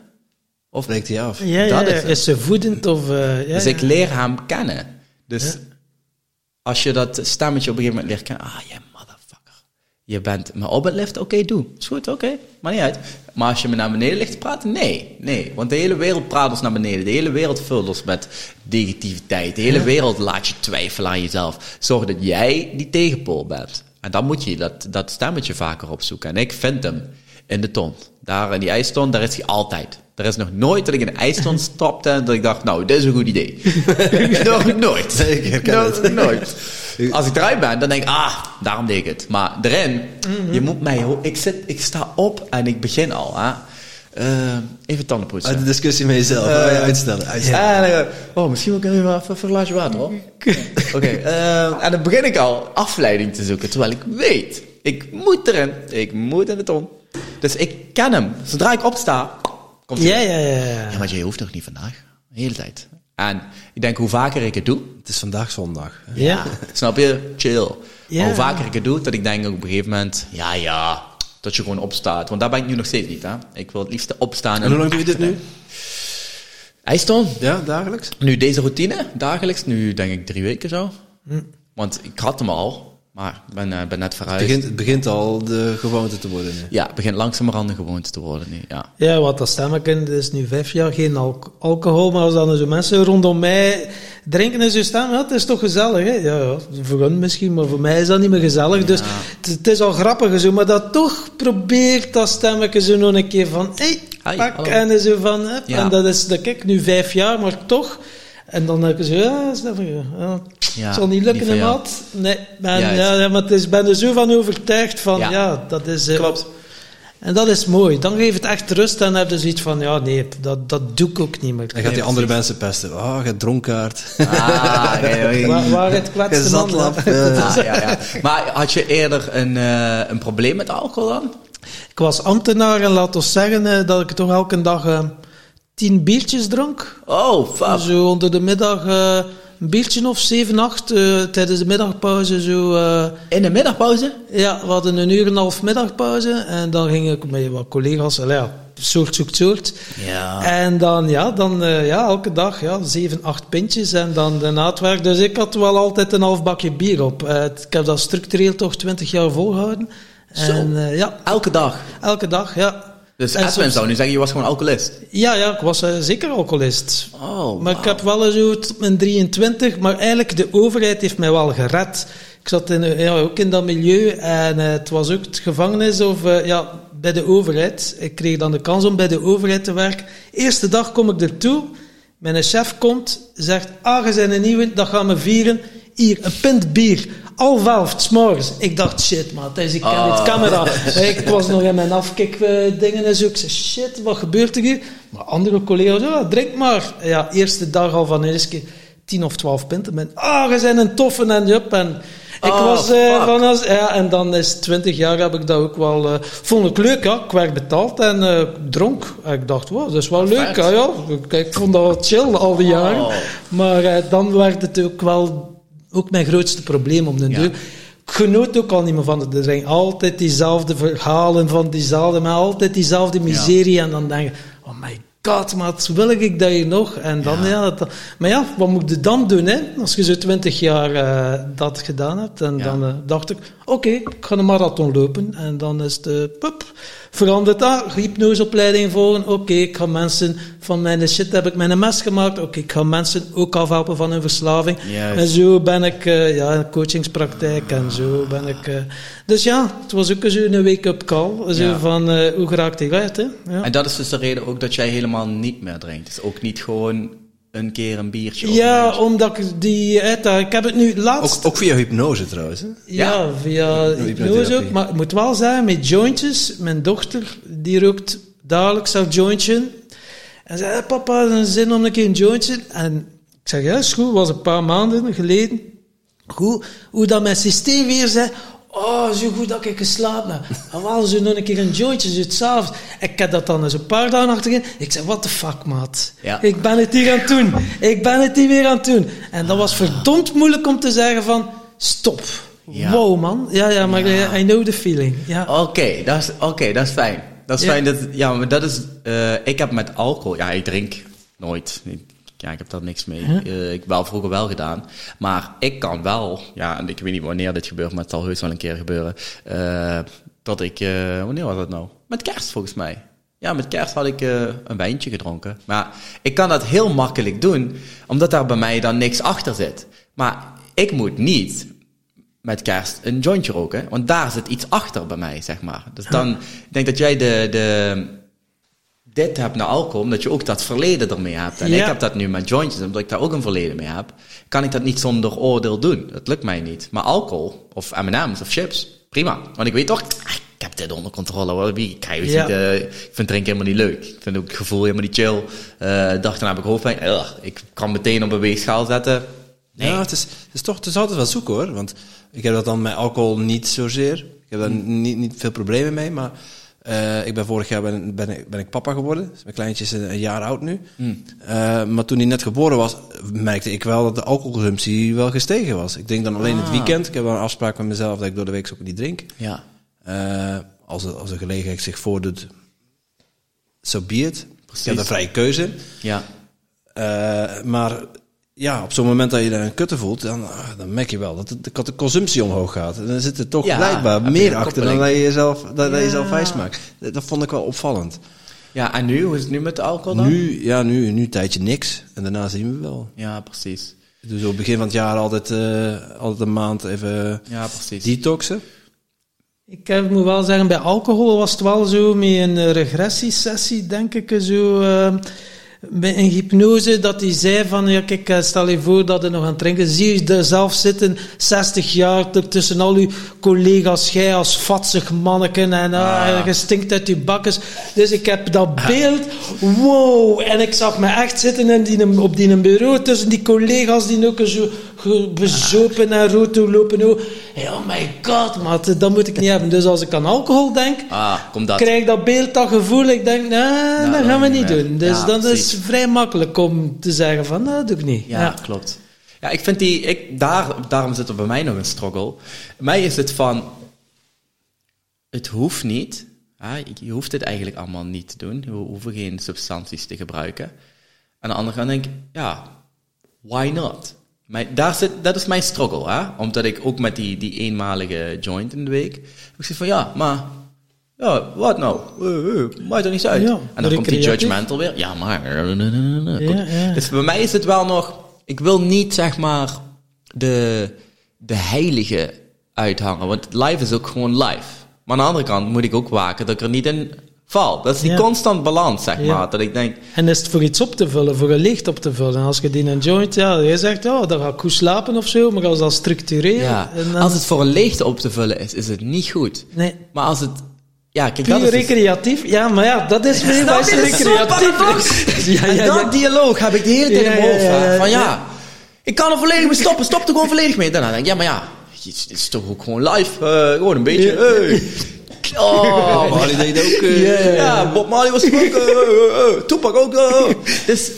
Of breekt hij af? Ja, Dat ja. is is ze voedend of... eh, ja, dus ja. ik leer hem kennen. Dus als je dat stemmetje op een gegeven moment leert kennen, ah, je motherfucker. Je bent me op het lift, oké, doe. Is goed, oké, maar niet uit. Maar als je me naar beneden ligt te praten, nee, nee. Want de hele wereld praat ons naar beneden. De hele wereld vult ons met negativiteit. De hele wereld laat je twijfelen aan jezelf. Zorg dat jij die tegenpool bent. En dan moet je dat, dat stemmetje vaker opzoeken. En ik vind hem in de ton. Daar in die ijston, daar is hij altijd. Er is nog nooit dat ik in de ijston stapte en dat ik dacht, nou, dit is een goed idee. nog nooit. Ik nog het. nooit. Als ik eruit ben, dan denk ik, ah, daarom deed ik het. Maar erin, je moet mij, ik, zit, ik sta op en ik begin al. Hè. Eh, even tanden poetsen. Uit de discussie met jezelf. Eh, Oh ja, uitstellen. En oh, misschien moet ik even even een glaasje water, hoor. Oké, eh, en dan begin ik al afleiding te zoeken, terwijl ik weet, ik moet erin, ik moet in de ton. Dus ik ken hem. Zodra ik opsta, komt hij. Ja, ja, ja. ja. Ja, maar je hoeft toch niet vandaag? De hele tijd. En ik denk, hoe vaker ik het doe, Het is vandaag zondag. hè? Ja. snap je? Chill. Ja. Maar hoe vaker ik het doe, dat ik denk ook op een gegeven moment, ja, ja, dat je gewoon opstaat. Want daar ben ik nu nog steeds niet, hè. Ik wil het liefst opstaan. En hoe lang doe je dit nu? IJston. Ja, dagelijks? Nu deze routine, dagelijks, nu denk ik drie weken zo. Hm. Want ik had hem al, maar ik ben, eh, ben net Het verhuisd. begint, het begint al de gewoonte te worden nu. Ja, het begint langzamerhand een gewoonte te worden nu, ja. Ja, wat dat stemmen is nu vijf jaar geen alco- alcohol, maar als dan zo mensen rondom mij drinken in zo'n stem, ja, het is toch gezellig, hè? Ja, ja, voor hun misschien, maar voor mij is dat niet meer gezellig. Dus het, het is al grappig zo, maar dat toch probeert dat stemmetje zo nog een keer van, hey, Hi, pak, hallo. en zo van, hup, Ja. en dat is, dat kijk, nu vijf jaar, maar toch. En dan heb je zo, ja, ja, Ja, het zal niet lukken, jou. maat. Nee, ben, ja, ja, maar het is, ben er zo van overtuigd van, ja, Ja. dat is... eh, Klopt. en dat is mooi. Dan geeft het echt rust en heb je zoiets van, ja, nee, dat, dat doe ik ook niet meer. Dan gaat die andere mensen pesten. Oh, je dronkaard. Ah, nee, nee. Waar, waar het kwetste Je man, zatlap. hè. Ah, ja, ja. Maar had je eerder een, eh, een probleem met alcohol dan? Ik was ambtenaar en laat ons zeggen eh, dat ik toch elke dag eh, tien biertjes dronk. Oh, fuck. Zo onder de middag eh, een biertje of zeven, acht. eh, tijdens de middagpauze zo... eh, In de middagpauze? ja, we hadden een uur en een half middagpauze. En dan ging ik met wat collega's... allee, Ja, soort zoekt soort. Ja. En dan, ja, dan ja, elke dag ja, zeven, acht pintjes en dan na het werk. Dus ik had wel altijd een half bakje bier op. Ik heb dat structureel toch twintig jaar volgehouden. Zo. En eh, ja, Elke dag. elke dag, ja. Dus Edwin soms- zou nu zeggen, je was gewoon alcoholist. Ja, ja, ik was eh, zeker alcoholist. Oh, Maar ik heb wel zo tot mijn 23, maar eigenlijk de overheid heeft mij wel gered. Ik zat in, eh, ja, ook in dat milieu en eh, het was ook het gevangenis of ja, bij de overheid. Ik kreeg dan de kans om bij de overheid te werken. Eerste dag kom ik ertoe, mijn chef komt, zegt, ah, je bent een nieuwe, dat gaan we vieren. Hier, een pint bier. Half elf, 's morgens. Ik dacht, shit, man, is ik ken dit camera. Ik was nog in mijn afkik eh, dingen en zo. Ik zei, shit, wat gebeurt er hier? Maar andere collega's, ja, drink maar. Ja, eerste dag al van de eerste keer tien of twaalf pinten. Ben, ah, je bent een toffe en jup. En ik Oh, was fuck. van als, ja, en dan is 20 jaar heb ik dat ook wel, eh, vond ik leuk, ja. Ik werd betaald en ik dronk. En ik dacht, wow, dat is wel leuk, Perfect. ja, ja. Ik, vond dat wel chill al die jaren. Maar dan werd het ook wel ook mijn grootste probleem om de Ja. deur. Ik genoot ook al niet meer van het drink. Altijd diezelfde verhalen van diezelfde, maar altijd diezelfde miserie. En dan denk je, oh my god, maar wat wil ik dat je nog? En dan, ja. dat, maar ja, wat moet je dan doen, hè? Als je zo twintig jaar eh, dat gedaan hebt. En dan eh, dacht ik, oké, ik ga een marathon lopen. En dan is het, eh, pup, veranderd dat. Hypnoseopleiding volgen. Oké, ik ga mensen van mijn shit heb ik mijn mes gemaakt. Oké, ik ga mensen ook afhelpen van hun verslaving. Juist. En zo ben ik, eh, ja, coachingspraktijk en zo ben ik. eh, dus ja, het was ook een wake-up call. Zo Ja. van, eh, hoe geraakt ik uit, hè? Ja. En dat is dus de reden ook dat jij helemaal niet meer drinkt. Dus ook niet gewoon een keer een biertje. Ja, een omdat ik die uitdaging... Ik heb het nu laatst... Ook, ook via hypnose trouwens. Hè? Ja, via hypnose ook. Maar ik moet wel zeggen, met jointjes, mijn dochter, die rookt dagelijks haar jointje. En zei, "Eh, papa, een zin om een keer een jointje. En ik zeg, ja, is goed, was een paar maanden geleden. Goed, hoe dat mijn systeem weer zei, Oh, zo goed dat ik geslapen heb. En wel zo nog een keer een jointje, zo hetzelfde. Ik heb dat dan eens een paar dagen achterin. Ik zei, what the fuck, maat. Ja. Ik ben het hier aan het doen. Ik ben het hier weer aan het doen. En dat was verdomd moeilijk om te zeggen van, stop. Ja. Wow, man. Ja, ja, maar Ja. I know the feeling. Ja. Oké, dat is, oké, dat is fijn. Dat is fijn. Dat, ja, maar dat is... eh, ik heb met alcohol... Ja, ik drink nooit. Ik, ja, ik heb daar niks mee. Eh, ik heb wel vroeger wel gedaan. Maar ik kan wel... Ja, en ik weet niet wanneer dit gebeurt, maar het zal heus wel een keer gebeuren. eh, dat ik... eh, wanneer was dat nou? Met kerst, volgens mij. Ja, met kerst had ik een wijntje gedronken. Maar ik kan dat heel makkelijk doen, omdat daar bij mij dan niks achter zit. Maar ik moet niet met kerst een jointje roken, want daar zit iets achter bij mij, zeg maar. Dus dan, ik denk dat jij de, de, dit hebt naar alcohol, omdat je ook dat verleden ermee hebt. En Ja. ik heb dat nu met jointjes, omdat ik daar ook een verleden mee heb, kan ik dat niet zonder oordeel doen. Dat lukt mij niet. Maar alcohol, of M&M's, of chips, prima. Want ik weet toch, ah, ik heb dit onder controle. hoor. Wie, ik, je Ja. niet, eh, ik vind drinken helemaal niet leuk. Ik vind ook het gevoel helemaal niet chill. Eh dacht dan heb ik hoofdpijn. Ik kan meteen op een weegschaal zetten. Nee. Ja, het is, het is toch het is altijd wel zoeken hoor. Want ik heb dat dan met alcohol niet zozeer. Ik heb daar niet, niet veel problemen mee. Maar eh, ik ben vorig jaar ben, ben, ik, ben ik papa geworden. Dus mijn kleintje is een, een jaar oud nu. Eh, maar toen hij net geboren was, merkte ik wel dat de alcoholconsumptie wel gestegen was. Ik denk dan alleen het weekend. Ik heb wel een afspraak met mezelf dat ik door de week ook niet drink. Ja. Eh, als, als een gelegenheid zich voordoet, zo so be it. Precies. Je hebt een vrije keuze. Ja. Maar ja, op zo'n moment dat je een kutte voelt, dan, ah, dan merk je wel dat, het, dat de consumptie omhoog gaat. En dan zit er toch Ja, blijkbaar meer achter dan dat je jezelf, dat, je Ja. jezelf wijs maakt. Dat, dat vond ik wel opvallend. Ja, en nu? Hoe is het nu met de alcohol dan? Nu, ja, nu, nu een tijdje niks. En daarna zien we wel. Ja, precies. Ik doe zo begin van het jaar altijd, eh, altijd een maand even Ja, precies. detoxen. Ik eh, moet wel zeggen, bij alcohol was het wel zo met een regressiesessie, denk ik, zo... eh, een hypnose, dat hij zei van, ja kijk, eh, stel je voor dat je nog aan het drinken, zie je er zelf zitten, 60 jaar, tussen al uw collega's, jij als vatsig manneken, en ah, Ah. je stinkt uit je bakkes. Dus ik heb dat beeld, wow, en ik zag me echt zitten in die, op die bureau, tussen die collega's die ook zo bezopen en rood lopen. Oh my god, maat, dat moet ik niet hebben. Dus als ik aan alcohol denk, Ah, dat. krijg ik dat beeld, dat gevoel. Ik denk, nee, Nou, dat gaan we niet meer. doen. Dus Ja, dan is het vrij makkelijk om te zeggen van, nou, dat doe ik niet. Ja, klopt. Ja, ik vind die, ik, daar, daarom zit er bij mij nog een struggle. Mij is het van, het hoeft niet. Hè, je hoeft dit eigenlijk allemaal niet te doen. We hoeven geen substanties te gebruiken. Aan de andere kant denk ik, ja, why not? Mijn, daar zit, dat is mijn struggle, hè? omdat ik ook met die, die eenmalige joint in de week, ik zeg van ja, maar ja, wat nou? Eh, eh, maakt er niet uit. Ja, en dan komt die judgmental weer. Ja, maar. Ja, ja. Dus bij mij is het wel nog. Ik wil niet zeg maar de, de heilige uithangen. Want live is ook gewoon live. Maar aan de andere kant moet ik ook waken dat ik er niet in val. Dat is die Ja. constant balans, zeg Ja. maar. Dat ik denk. En is het voor iets op te vullen, voor een licht op te vullen? En als je die een joint, ja, je zegt, oh, dan ga ik goed slapen of zo, maar als dat structureren... Ja, dan- als het voor een leegte op te vullen is, is het niet goed. Nee, Maar als het. Ja, kijk, dat is. dus- recreatief, ja, maar ja, dat is weer? Dat is recreatief. Ja, en ja, dat dialoog heb ik de hele tijd in mijn hoofd. van ja. ik kan er volledig mee stoppen. Stop er gewoon volledig mee. Daarna denk ik, ja, maar ja, het is toch ook gewoon live. eh, gewoon een beetje. Hey. Oh, die deed ook... eh, Ja, Bob Marley was ook. eh, Tupac ook. Dus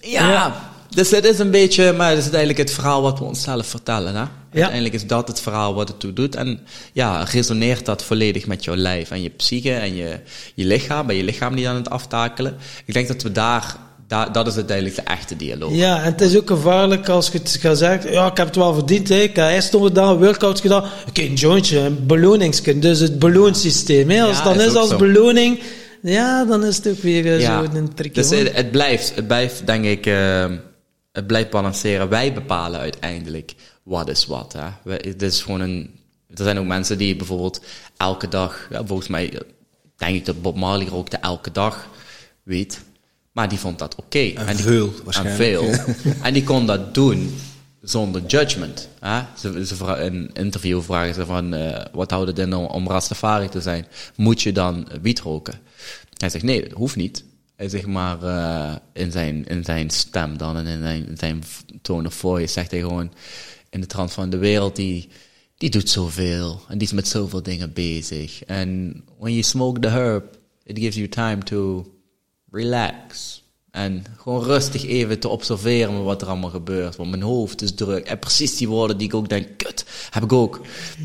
ja, Ja. dus het is een beetje, maar het is uiteindelijk het verhaal wat we onszelf vertellen. Hè? Uiteindelijk is dat het verhaal wat het toe doet. En ja, resoneert dat volledig met jouw lijf en je psyche en je, je lichaam. Ben je lichaam niet aan het aftakelen? Ik denk dat we daar, daar dat is uiteindelijk de echte dialoog. Ja, en het is ook gevaarlijk als je het gaat zeggen, ja, ik heb het wel verdiend, hè. ik heb eerst gedaan, workouts gedaan, oké, een jointje, een beloningskind, dus het beloonsysteem. Hè. Als Ja, dan is als zo. beloning, ja, dan is het ook weer eh, Ja, zo een tricky dus one. het, het blijft, het blijft, denk ik, eh, het blijft balanceren. Wij bepalen uiteindelijk wat is wat. Hè. We- Het is gewoon een, er zijn ook mensen die bijvoorbeeld elke dag, ja, volgens mij, eh, denk ik dat Bob Marley rookte elke dag, weet. Maar die vond dat oké. En die- veel, En waarschijnlijk. en die kon dat doen zonder judgment. Hè? Ze, in een interview vragen ze van, eh, wat houdt het in om, om Rastafari te zijn? Moet je dan wiet roken? Hij zegt, nee, dat hoeft niet. Hij zegt maar, eh, in, zijn, in zijn stem dan en in zijn, in zijn tone of voice zegt hij gewoon in de trant van de wereld die, die doet zoveel. En die is met zoveel dingen bezig. En when you smoke the herb, it gives you time to relax. En gewoon rustig even te observeren wat er allemaal gebeurt. Want mijn hoofd is druk. En precies die woorden die ik ook denk, kut, heb ik ook.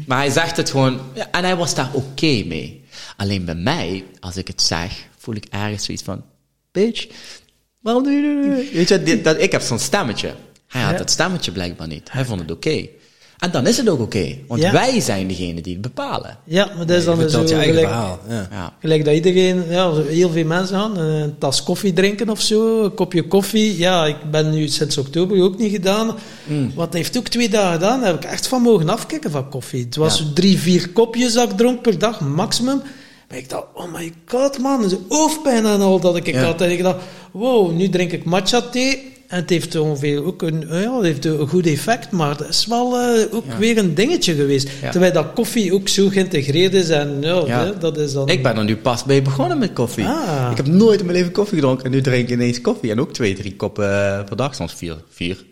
Maar hij zegt het gewoon, ja, en hij was daar oké mee. Alleen bij mij, als ik het zeg, voel ik ergens zoiets van, bitch, waarom doe je dat? Weet je, dat, ik heb zo'n stemmetje. Hij had Ja. dat stemmetje blijkbaar niet. Hij vond het oké. En dan is het ook oké. want Ja. wij zijn degene die het bepalen. Ja, maar dat is dan Je zo vertelt je eigen gelijk, verhaal. Ja. Ja. gelijk dat iedereen, ja, heel veel mensen gaan, een tas koffie drinken of zo, een kopje koffie. Ja, ik ben nu sinds oktober ook niet gedaan. Mm. Wat heeft ook twee dagen gedaan, daar heb ik echt van mogen afkicken van koffie. Het was drie, vier kopjes dat ik dronk per dag, maximum. Maar ik dacht, oh my god man, zo hoofdpijn en al dat ik Ja. had. En ik dacht, wow, nu drink ik matcha thee. En het heeft ongeveer ook een, ja, heeft een goed effect, maar dat is wel eh, ook Ja. weer een dingetje geweest. Ja. Terwijl dat koffie ook zo geïntegreerd is en ja, dat is dan... Ik ben er nu pas mee begonnen met koffie. Ah. Ik heb nooit in mijn leven koffie gedronken en nu drink ik ineens koffie. En ook twee, drie koppen eh, per dag, soms vier. vier.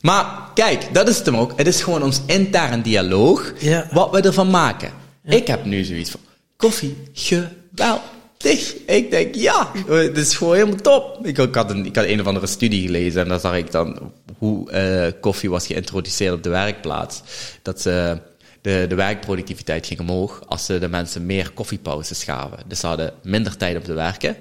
Maar kijk, dat is het hem ook. Het is gewoon ons intern dialoog, wat we ervan maken. Ik heb nu zoiets van, koffie, geweldig. Ik denk, ja, eh, dit is gewoon helemaal top. Ik, had een, ik had een of andere studie gelezen en daar zag ik dan hoe eh, koffie was geïntroduceerd op de werkplaats. Dat ze de, de werkproductiviteit ging omhoog als ze de mensen meer koffiepauzes gaven. Dus ze hadden minder tijd om te werken,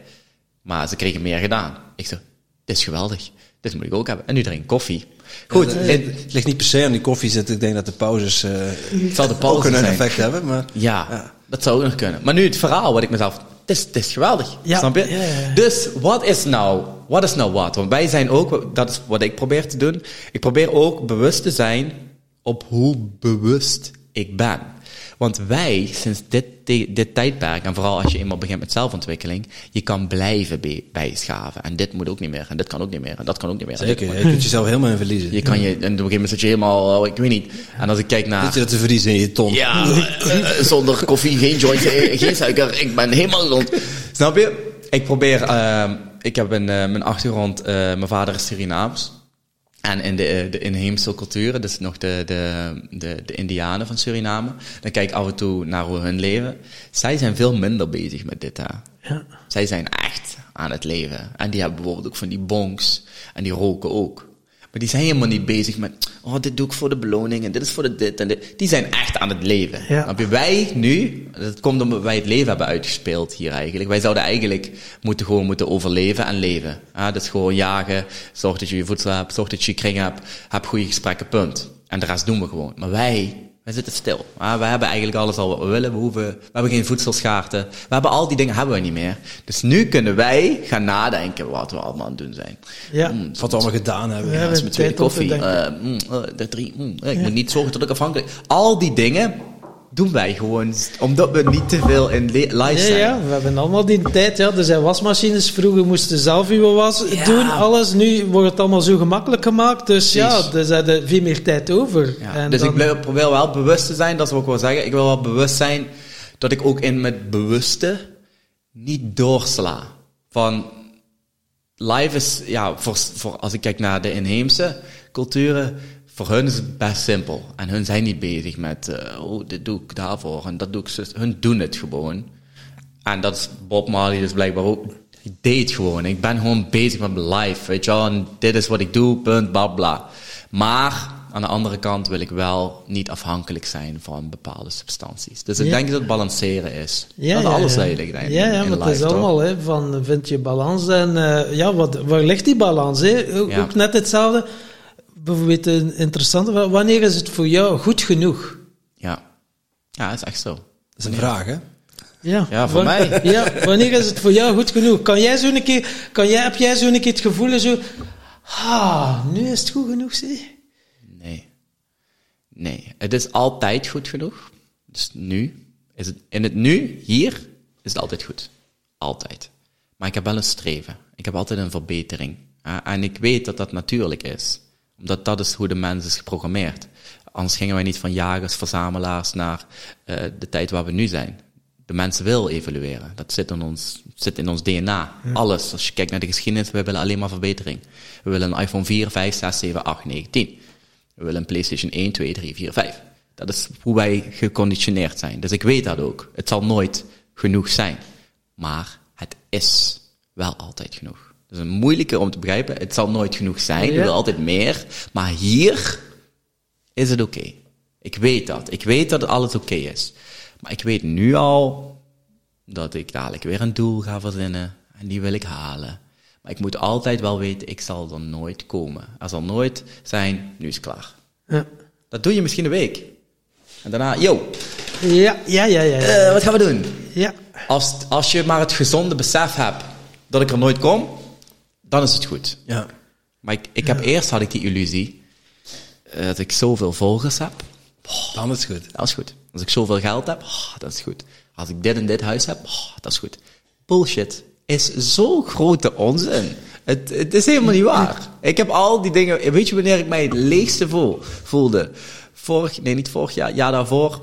maar ze kregen meer gedaan. Ik zei, dit is geweldig. Dit moet ik ook hebben. En nu drink ik koffie. Goed, Het, het, het ligt niet per se aan die koffie zitten. Ik denk dat de pauzes eh het zal de ook pauze kunnen een zijn. effect hebben. Maar Ja, Ja. dat zou ook nog kunnen. Maar nu het verhaal wat ik mezelf... Het is, het is geweldig, Ja, snap je? ja, ja, ja. Dus wat is nou... Wat is nou wat? Want wij zijn ook... Dat is wat ik probeer te doen. Ik probeer ook bewust te zijn op hoe bewust ik ben. Want wij, sinds dit, dit tijdperk, en vooral als je eenmaal begint met zelfontwikkeling, je kan blijven bij- bijschaven. En dit moet ook niet meer, en dit kan ook niet meer, en dat kan ook niet meer. zeker, je kunt jezelf helemaal in verliezen. Je kan je, en op een gegeven moment zit je helemaal, oh, ik weet niet. En als ik kijk naar... Zit je dat te verliezen in je ton? Ja, eh, eh, zonder koffie, geen joint, eh, geen suiker. Ik ben helemaal gezond. Snap je? Ik probeer, ehm, ik heb een, mijn achtergrond, mijn vader is Surinaams. En in de, eh, de inheemse culturen, dus nog de, de, de, de Indianen van Suriname, dan kijk ik af en toe naar hoe hun leven. Zij zijn veel minder bezig met dit. Hè. Ja. Zij zijn echt aan het leven. En die hebben bijvoorbeeld ook van die bonks. En die roken ook. Maar die zijn helemaal niet bezig met, oh, dit doe ik voor de beloning en dit is voor de dit en dit. Die zijn echt aan het leven. Ja. Wij nu, dat komt omdat wij het leven hebben uitgespeeld hier eigenlijk. Wij zouden eigenlijk moeten gewoon moeten overleven en leven. Ja, dat is gewoon jagen, zorg dat je je voedsel hebt, zorg dat je je kring hebt, heb goede gesprekken, punt. En de rest doen we gewoon. Maar wij, wij zitten stil. We hebben eigenlijk alles al wat we willen. We, hoeven, we hebben geen voedselschaarste. We hebben al die dingen hebben we niet meer. Dus nu kunnen wij gaan nadenken wat we allemaal aan het doen zijn. Ja. Mm, Wat we allemaal gedaan hebben. Ja. ja, dat is mijn tweede tijd om te koffie. Eh, mm, eh, de drie. mm, ik moet niet zorgen dat ik afhankelijk Al die dingen doen wij gewoon omdat we niet te veel in live zijn. ja, we hebben allemaal die tijd. Ja. Er zijn wasmachines. Vroeger moesten zelf uw was Ja. doen, alles. Nu wordt het allemaal zo gemakkelijk gemaakt. Dus ja, er zijn veel meer tijd over. Ja, En dus dan- ik blijf- probeer wel bewust te zijn, dat is wat ik wil zeggen. Ik wil wel bewust zijn dat ik ook in met bewuste niet doorsla. Van live is, ja, voor, voor, als ik kijk naar de inheemse culturen, voor hun is het best simpel. En hun zijn niet bezig met, eh, oh, dit doe ik daarvoor en dat doe ik zus. Hun doen het gewoon. En dat is Bob Marley dus blijkbaar ook. Ik deed het gewoon. Ik ben gewoon bezig met mijn life, weet je wel. En dit is wat ik doe, punt, bla bla. Maar aan de andere kant wil ik wel niet afhankelijk zijn van bepaalde substanties. Dus ik Ja. denk dat het balanceren is. Ja, dat is ja, alles ja. eigenlijk. denk ik, Ja, ja maar het is allemaal hè, van vind je balans en eh, ja, wat, waar ligt die balans? Hè? Ook net hetzelfde. Bijvoorbeeld een interessante, wa- wanneer is het voor jou goed genoeg? Ja. ja, dat is echt zo. Dat is een vraag, hè? Ja, Ja, voor Wa- mij. Ja, wanneer is het voor jou goed genoeg? Kan jij zo een keer, kan jij, heb jij zo een keer het gevoel zo, ah, nu is het goed genoeg, zie? Nee. Nee. Het is altijd goed genoeg. Dus nu. Is het, in het nu, hier, is het altijd goed. Altijd. Maar ik heb wel een streven. Ik heb altijd een verbetering. Ja, en ik weet dat dat natuurlijk is. Omdat dat is hoe de mens is geprogrammeerd. Anders gingen wij niet van jagers, verzamelaars naar eh, de tijd waar we nu zijn. De mens wil evolueren. Dat zit in ons, zit in ons DNA. Alles. Als je kijkt naar de geschiedenis, we willen alleen maar verbetering. We willen een iPhone 4, 5, 6, 7, 8, 9, 10. We willen een PlayStation 1, 2, 3, 4, 5. Dat is hoe wij geconditioneerd zijn. Dus ik weet dat ook. Het zal nooit genoeg zijn. Maar het is wel altijd genoeg. Dat is een moeilijke om te begrijpen. Het zal nooit genoeg zijn. Ja. Er wil altijd meer. Maar hier is het oké. Ik weet dat. Ik weet dat alles oké is. Maar ik weet nu al dat ik dadelijk weer een doel ga verzinnen. En die wil ik halen. Maar ik moet altijd wel weten, ik zal er nooit komen. Er zal nooit zijn, nu is het klaar. Ja. Dat doe je misschien een week. En daarna, yo, Ja, ja, ja, ja. ja. eh, wat gaan we doen? ja. Als, als je maar het gezonde besef hebt dat ik er nooit kom, dan is het goed. Ja. Maar ik, ik heb eerst had ik die illusie eh, dat ik zoveel volgers heb. Dan is het goed. Dat is goed. Als ik zoveel geld heb, oh, dat is goed. Als ik dit en dit huis heb, oh, dat is goed. Bullshit is zo grote onzin. Het, het is helemaal niet waar. Ik heb al die dingen... Weet je wanneer ik mij het leegste voel, voelde? Vorig, nee, niet vorig jaar, jaar daarvoor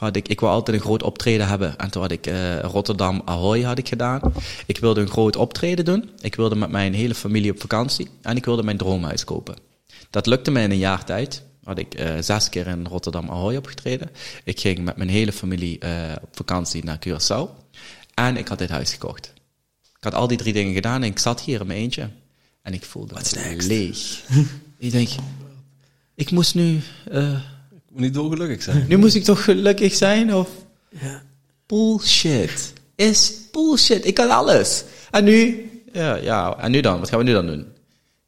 had ik... Ik wil altijd een groot optreden hebben. En toen had ik eh, Rotterdam Ahoy had ik gedaan. Ik wilde een groot optreden doen. Ik wilde met mijn hele familie op vakantie. En ik wilde mijn droomhuis kopen. Dat lukte me in een jaar tijd. Had ik eh, zes keer in Rotterdam Ahoy opgetreden. Ik ging met mijn hele familie eh, op vakantie naar Curaçao. En ik had dit huis gekocht. Ik had al die drie dingen gedaan en ik zat hier in mijn eentje. En ik voelde me leeg. ik denk, ik moest nu... moet niet dolgelukkig zijn. nu moest ik toch gelukkig zijn? Of... Bullshit. Is bullshit. Ik kan alles. En nu? Ja, ja. En nu dan? Wat gaan we nu dan doen?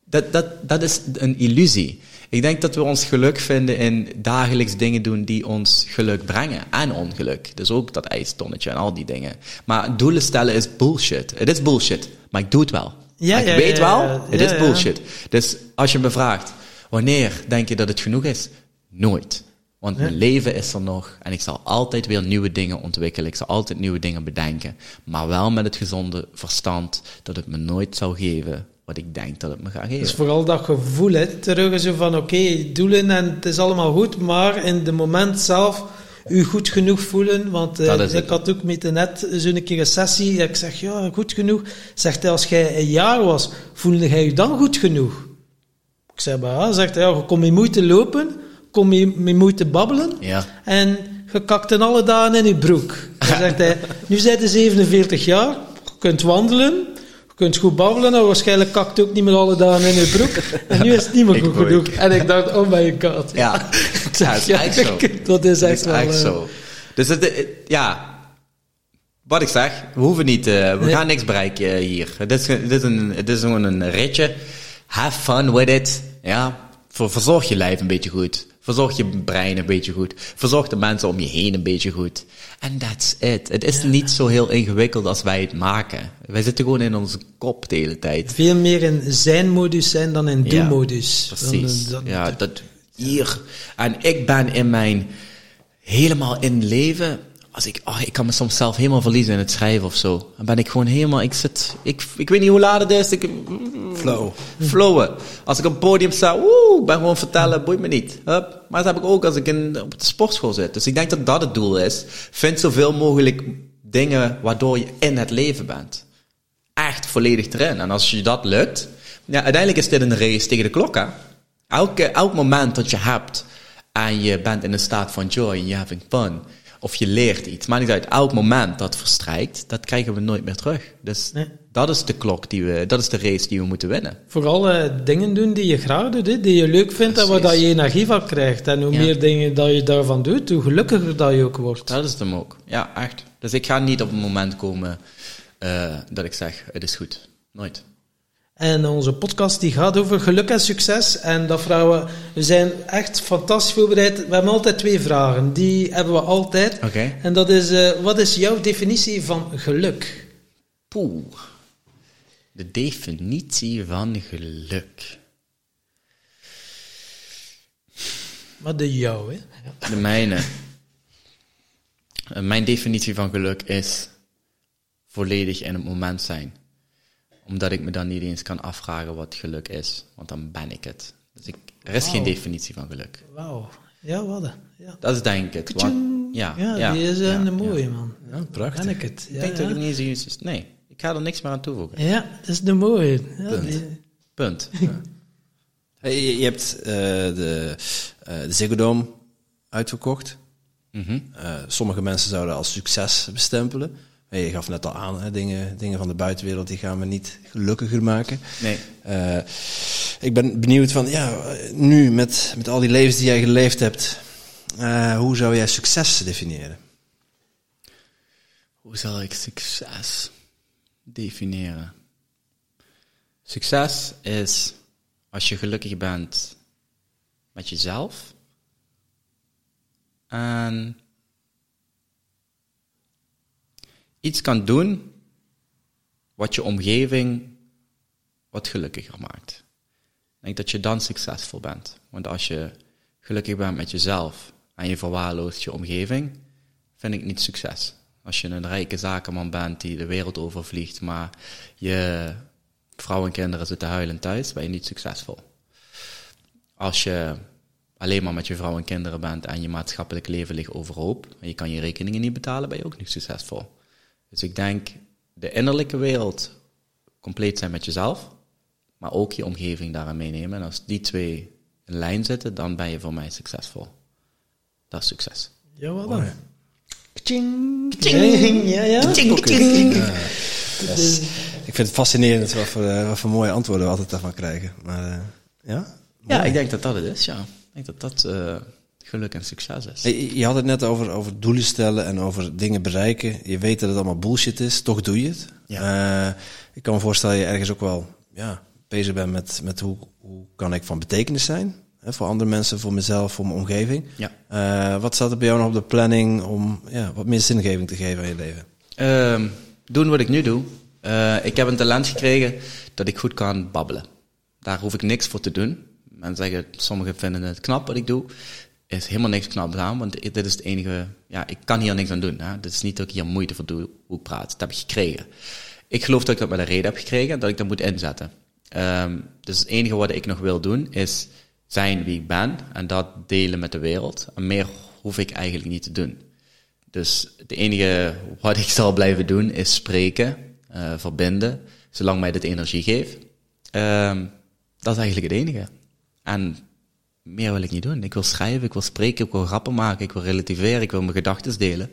Dat, dat, dat is een illusie. Ik denk dat we ons geluk vinden in dagelijks dingen doen die ons geluk brengen. En ongeluk. Dus ook dat ijstonnetje en al die dingen. Maar doelen stellen is bullshit. Het is bullshit. Maar ik doe het wel. Ja, ik ja, weet ja, wel, ja. het Ja, is ja. bullshit. Dus als je me vraagt, wanneer denk je dat het genoeg is? Nooit. Want mijn leven is er nog en ik zal altijd weer nieuwe dingen ontwikkelen. Ik zal altijd nieuwe dingen bedenken. Maar wel met het gezonde verstand dat het me nooit zou geven wat ik denk dat het me gaat geven. Dus vooral dat gevoel, hè, terug zo van oké, doelen en het is allemaal goed, maar in de moment zelf u goed genoeg voelen. Want eh, ik had ook met net zo'n keer een sessie, ik zeg ja, goed genoeg. Zegt hij, als jij een jaar was, voelde jij je dan goed genoeg? Ik zeg, ja, zegt hij, ja, je kon met moeite lopen, kon met, met moeite babbelen. Ja. En je kakte alle dagen in je broek. Dan zegt hij, nu zijn je 47 jaar, je kunt wandelen, je kunt goed babbelen, en waarschijnlijk kakt je ook niet meer alle dagen in je broek. En nu is het niet meer goed genoeg. En ik dacht, oh my god. Ja, het is ja, echt zo. Dat is is echt eh, zo. Dus het, het- ja, wat ik zeg, we hoeven niet, eh, we Nee. gaan niks bereiken hier. Het is, ge- dit is, een, het is gewoon een ritje. Have fun with it. Ja, Ver- verzorg je lijf een beetje goed. Verzorg je brein een beetje goed. Verzorg de mensen om je heen een beetje goed. And that's it. Het is niet zo heel ingewikkeld als wij het maken. Wij zitten gewoon in onze kop de hele tijd. Veel meer in zijn-modus zijn dan in Ja, doen-modus. Precies. Dan, eh, ja, dat hier. En ik ben in mijn helemaal in leven. Als ik, oh, ik kan me soms zelf helemaal verliezen in het schrijven of zo. Dan ben ik gewoon helemaal, ik zit, ik, ik weet niet hoe laat het is. Ik, Flow. Flowen. Als ik op het podium sta, woe, ik ben gewoon vertellen, boeit me niet. Hup. Maar dat heb ik ook als ik in, op de sportschool zit. Dus ik denk dat dat het doel is. Vind zoveel mogelijk dingen waardoor je in het leven bent. Echt volledig erin. En als je dat lukt, ja, uiteindelijk is dit een race tegen de klok, hè. Elke, elk moment dat je hebt en je bent in een staat van joy en je having fun, of je leert iets, maakt niet uit, elk moment dat verstrijkt, dat krijgen we nooit meer terug. Dus Nee. dat is de klok die we, dat is de race die we moeten winnen. Vooral eh, dingen doen die je graag doet, hè, die je leuk vindt en waar Precies. dat je energie van krijgt. En hoe Ja. meer dingen dat je daarvan doet, hoe gelukkiger dat je ook wordt. Dat is hem ook. Ja, echt. Dus ik ga niet op een moment komen eh, dat ik zeg, het is goed. Nooit. En onze podcast die gaat over geluk en succes. En dat vragen we, zijn echt fantastisch voorbereid. We hebben altijd twee vragen. Die hebben we altijd. Oké. En dat is, eh, wat is jouw definitie van geluk? Poeh. De definitie van geluk. Wat de jou, hè? De mijne. Eh, Mijn definitie van geluk is volledig in het moment zijn. Omdat ik me dan niet eens kan afvragen wat geluk is. Want dan ben ik het. Dus ik, er is geen definitie van geluk. Wauw. Ja, wat? Ja. Dat is denk ik het. Ja, Ja, ja, die is eh, ja, een ja. mooie, man. Ja, prachtig. Ben ik het? Ik Ja, denk dat ik niet eens is. Nee, ik ga er niks meer aan toevoegen. ja, dat is de mooie. Ja, Punt. die- Punt. Hey, Je, je hebt eh, de, eh de Ziggo Dome uitverkocht. Mhm. Eh, sommige mensen zouden als succes bestempelen. Je gaf net al aan, hè, dingen, dingen van de buitenwereld die gaan me niet gelukkiger maken. Nee. Eh, ik ben benieuwd van, ja, nu met, met al die levens die jij geleefd hebt, eh, hoe zou jij succes definiëren? Hoe zal ik succes definiëren? Succes is als je gelukkig bent met jezelf en iets kan doen wat je omgeving wat gelukkiger maakt. Ik denk dat je dan succesvol bent. Want als je gelukkig bent met jezelf en je verwaarloost je omgeving, vind ik niet succes. Als je een rijke zakenman bent die de wereld overvliegt, maar je vrouw en kinderen zitten huilend thuis, ben je niet succesvol. Als je alleen maar met je vrouw en kinderen bent en je maatschappelijk leven ligt overhoop en je kan je rekeningen niet betalen, ben je ook niet succesvol. Dus ik denk, de innerlijke wereld compleet zijn met jezelf, maar ook je omgeving daarin meenemen. En als die twee in lijn zitten, dan ben je voor mij succesvol. Dat is succes. Ja, wat Mooi. dan? Kaching, kaching, ja, ja. Yes. Ik vind het fascinerend wat voor, eh, wat voor mooie antwoorden we altijd daarvan krijgen. Maar eh, ja, Ja, ik denk dat dat het is, ja. Ik denk dat dat eh, geluk en succes is. Je je had het net over, over doelen stellen en over dingen bereiken. Je weet dat het allemaal bullshit is, toch doe je het. Eh, ik kan me voorstellen dat je ergens ook wel ja, bezig bent met, met hoe, hoe kan ik van betekenis zijn. Hè, voor andere mensen, voor mezelf, voor mijn omgeving. Ja. Eh, wat staat er bij jou nog op de planning om ja, wat meer zingeving te geven aan je leven? Ehm, doen wat ik nu doe. Eh, ik heb een talent gekregen dat ik goed kan babbelen. Daar hoef ik niks voor te doen. Mensen zeggen, sommigen vinden het knap wat ik doe. Is helemaal niks knap aan, want dit is het enige... Ja, ik kan hier niks aan doen. Hè. Het is niet dat ik hier moeite voor doe, hoe ik praat. Dat heb ik gekregen. Ik geloof dat ik dat met een reden heb gekregen, dat ik dat moet inzetten. Ehm, dus het enige wat ik nog wil doen, is zijn wie ik ben en dat delen met de wereld. En meer hoef ik eigenlijk niet te doen. Dus het enige wat ik zal blijven doen is spreken, eh, verbinden, zolang mij dit energie geeft. Ehm, dat is eigenlijk het enige. En meer wil ik niet doen. Ik wil schrijven, ik wil spreken, ik wil grappen maken, ik wil relativeren, ik wil mijn gedachten delen.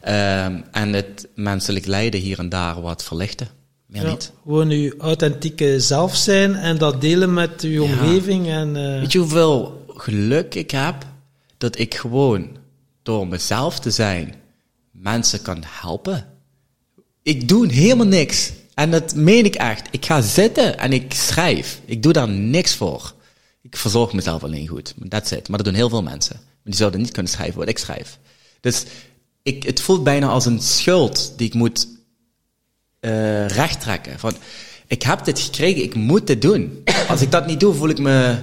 Ehm, en het menselijk lijden hier en daar wat verlichten. Meer Ja, niet. gewoon uw authentieke zelf zijn en dat delen met uw omgeving. En, eh, Weet je hoeveel geluk ik heb dat ik gewoon door mezelf te zijn mensen kan helpen? Ik doe helemaal niks. En dat meen ik echt. Ik ga zitten en ik schrijf. Ik doe daar niks voor. Ik verzorg mezelf alleen goed. That's it. Maar dat doen heel veel mensen. Die zouden niet kunnen schrijven wat ik schrijf. Dus ik, het voelt bijna als een schuld die ik moet eh recht trekken. Van, ik heb dit gekregen, ik moet dit doen. Als ik dat niet doe, voel ik me,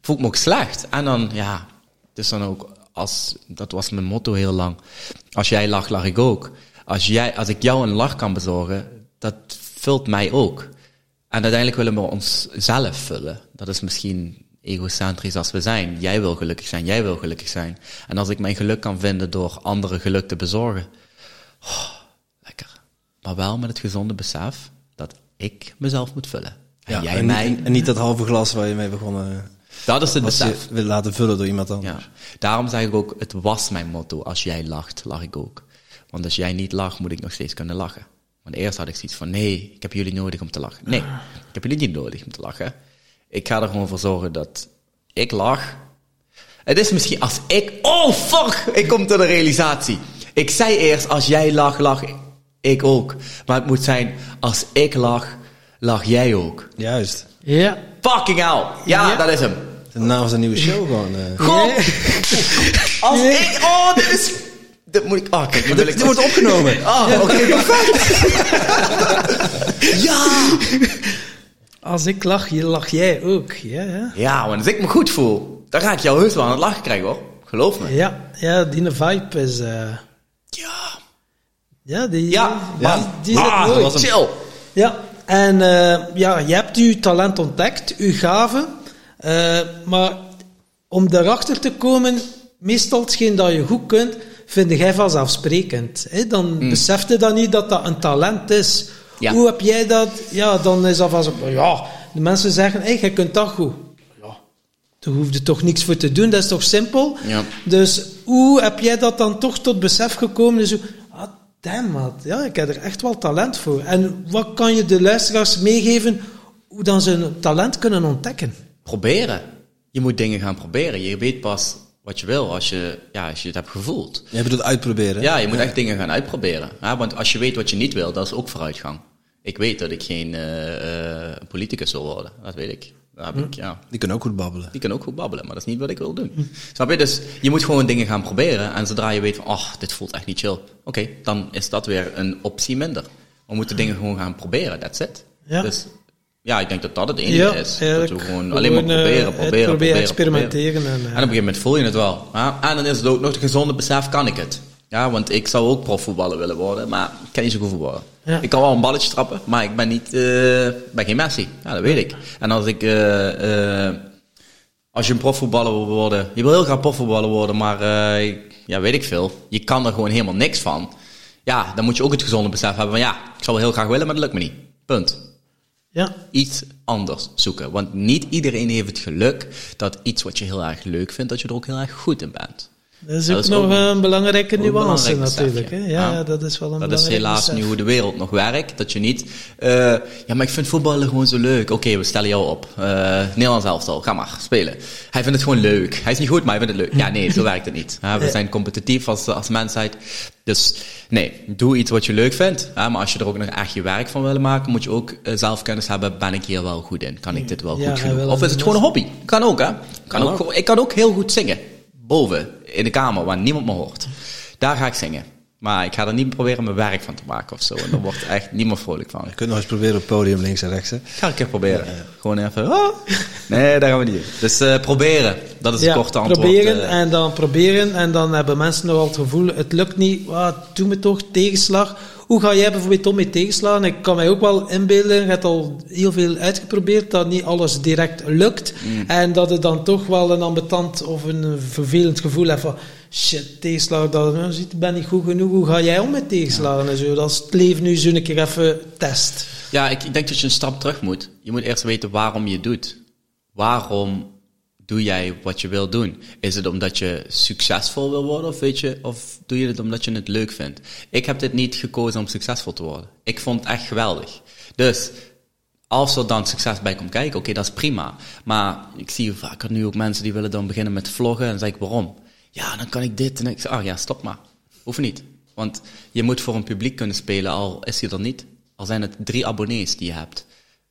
voel ik me ook slecht. En dan, ja, het is dan ook, als, dat was mijn motto heel lang. Als jij lacht, lach ik ook. Als, jij, als ik jou een lach kan bezorgen, dat vult mij ook. En uiteindelijk willen we onszelf vullen. Dat is misschien egocentrisch als we zijn. Jij wil gelukkig zijn, jij wil gelukkig zijn. En als ik mijn geluk kan vinden door anderen geluk te bezorgen, oh, lekker. Maar wel met het gezonde besef dat ik mezelf moet vullen. En jij en, mij. en, en niet dat halve glas waar je mee begonnen dat is het besef. wil laten vullen door iemand anders. Ja. Daarom zeg ik ook, het was mijn motto. Als jij lacht, lach ik ook. Want als jij niet lacht, moet ik nog steeds kunnen lachen. Want eerst had ik zoiets van, nee, ik heb jullie nodig om te lachen. Nee, ik heb jullie niet nodig om te lachen. Ik ga er gewoon voor zorgen dat ik lach. Het is misschien als ik... Oh, fuck! Ik kom tot een realisatie. Ik zei eerst, als jij lacht, lach ik ook. Maar het moet zijn, als ik lach, lach jij ook. Juist. ja. Fucking hell. Ja, dat is hem. De naam van zijn nieuwe show gewoon. eh. God! Als ik... Oh, dit is... Dit moet ik... Oh, kijk, ik... Dit wordt opgenomen. Oh, oké, perfect. ja! Als ik lach, je lach jij ook. Ja, ja. Ja, want als ik me goed voel, dan ga ik jou heus wel aan het lachen krijgen, hoor. Geloof me. Ja, ja die vibe is... eh, Ja. ja, die, Ja, die, man. die is Ah, mooi. dat was chill. Ja, en eh, ja, je hebt uw talent ontdekt, uw gave. eh, maar om daarachter te komen, meestal hetgeen dat je goed kunt, vind jij vanzelfsprekend. Hè? Dan besef je dan niet dat dat een talent is. Ja. Hoe heb jij dat? Ja, dan is dat van zo, ja, de mensen zeggen, hey, jij kunt dat goed. Ja, daar hoef je toch niks voor te doen, dat is toch simpel? Ja. Dus hoe heb jij dat dan toch tot besef gekomen? Dus, ah, damn man, ja, ik heb er echt wel talent voor. En wat kan je de luisteraars meegeven hoe dan ze een talent kunnen ontdekken? Proberen. Je moet dingen gaan proberen. Je weet pas wat je wil als je, ja, als je het hebt gevoeld. Jij bedoelt uitproberen? Ja, je moet echt dingen gaan uitproberen. Ja, want als je weet wat je niet wil, dat is ook vooruitgang. Ik weet dat ik geen eh, eh, politicus wil worden. Dat weet ik. Daar heb ik, ja. Die kunnen ook goed babbelen. Die kan ook goed babbelen, maar dat is niet wat ik wil doen. Snap je? Dus je moet gewoon dingen gaan proberen. En zodra je weet van, oh, dit voelt echt niet chill. Oké, dan is dat weer een optie minder. We moeten dingen gewoon gaan proberen, that's it. Ja. Dus ja, ik denk dat dat het enige Ja, is. Dat we gewoon alleen maar eh, proberen, proberen, proberen, proberen. experimenteren proberen. en, En op een gegeven moment voel je het wel. En dan is het ook nog de gezonde besef, kan ik het? Ja, want ik zou ook profvoetballer willen worden, maar ik kan niet zo goed voetballen. Ja. Ik kan wel een balletje trappen, maar ik ben niet, eh, ben geen Messi. Ja, dat weet ik. En als ik, eh, eh, als je een profvoetballer wil worden, je wil heel graag profvoetballer worden, maar ja, weet ik veel. Je kan er gewoon helemaal niks van. Ja, dan moet je ook het gezonde besef hebben van ja, ik zou wel heel graag willen, maar dat lukt me niet. Punt ja. iets anders zoeken. Want niet iedereen heeft het geluk dat iets wat je heel erg leuk vindt, dat je er ook heel erg goed in bent. Dat is Dat ook is nog ook een belangrijke nuance belangrijk natuurlijk. Hè? Ja, Ja. dat is wel een Dat is helaas besef. nu hoe de wereld nog werkt. Dat je niet, eh, ja, maar ik vind voetballen gewoon zo leuk. Oké, we stellen jou op. Eh Nederlands elftal, ga maar, spelen. Hij vindt het gewoon leuk. Hij is niet goed, maar hij vindt het leuk. Ja, nee, zo werkt het niet. We zijn competitief als, als mensheid. Dus nee, doe iets wat je leuk vindt. Maar als je er ook nog echt je werk van wil maken, moet je ook eh, zelfkennis hebben. Ben ik hier wel goed in? Kan ik dit wel Ja, goed genoeg? Of is het gewoon een hobby? Kan ook, hè? Kan ook, ik kan ook heel goed zingen. Boven, in de kamer, waar niemand me hoort. Daar ga ik zingen. Maar ik ga er niet proberen mijn werk van te maken of zo. En daar wordt echt niemand vrolijk van. Je kunt nog eens proberen op het podium links en rechts. Hè? Ik ga een keer proberen. Gewoon even. oh. Nee, daar gaan we niet in. Dus eh, proberen. Dat is het korte antwoord. proberen eh. en dan proberen en dan hebben mensen nogal het gevoel, het lukt niet, ah, doe me toch, tegenslag. Hoe ga jij bijvoorbeeld om met tegenslagen? Ik kan mij ook wel inbeelden, je hebt al heel veel uitgeprobeerd, dat niet alles direct lukt. Mm. En dat het dan toch wel een ambetant of een vervelend gevoel hebt van, shit, tegenslagen, dat ziet, ik ben niet goed genoeg. Hoe ga jij om met tegenslagen en zo? Dat is het leven nu zo een keer even test. Ja, ik, ik denk dat je een stap terug moet. Je moet eerst weten waarom je het doet. Waarom doe jij wat je wil doen? Is het omdat je succesvol wil worden of, weet je, of doe je het omdat je het leuk vindt? Ik heb dit niet gekozen om succesvol te worden. Ik vond het echt geweldig. Dus als er dan succes bij komt kijken, oké, dat is prima. Maar ik zie vaker nu ook mensen die willen dan beginnen met vloggen. En dan zeg ik, waarom? Ja, dan kan ik dit. En ik zeg, ah ja, stop maar. Hoeft niet. Want je moet voor een publiek kunnen spelen, al is hij er niet. Al zijn het drie abonnees die je hebt.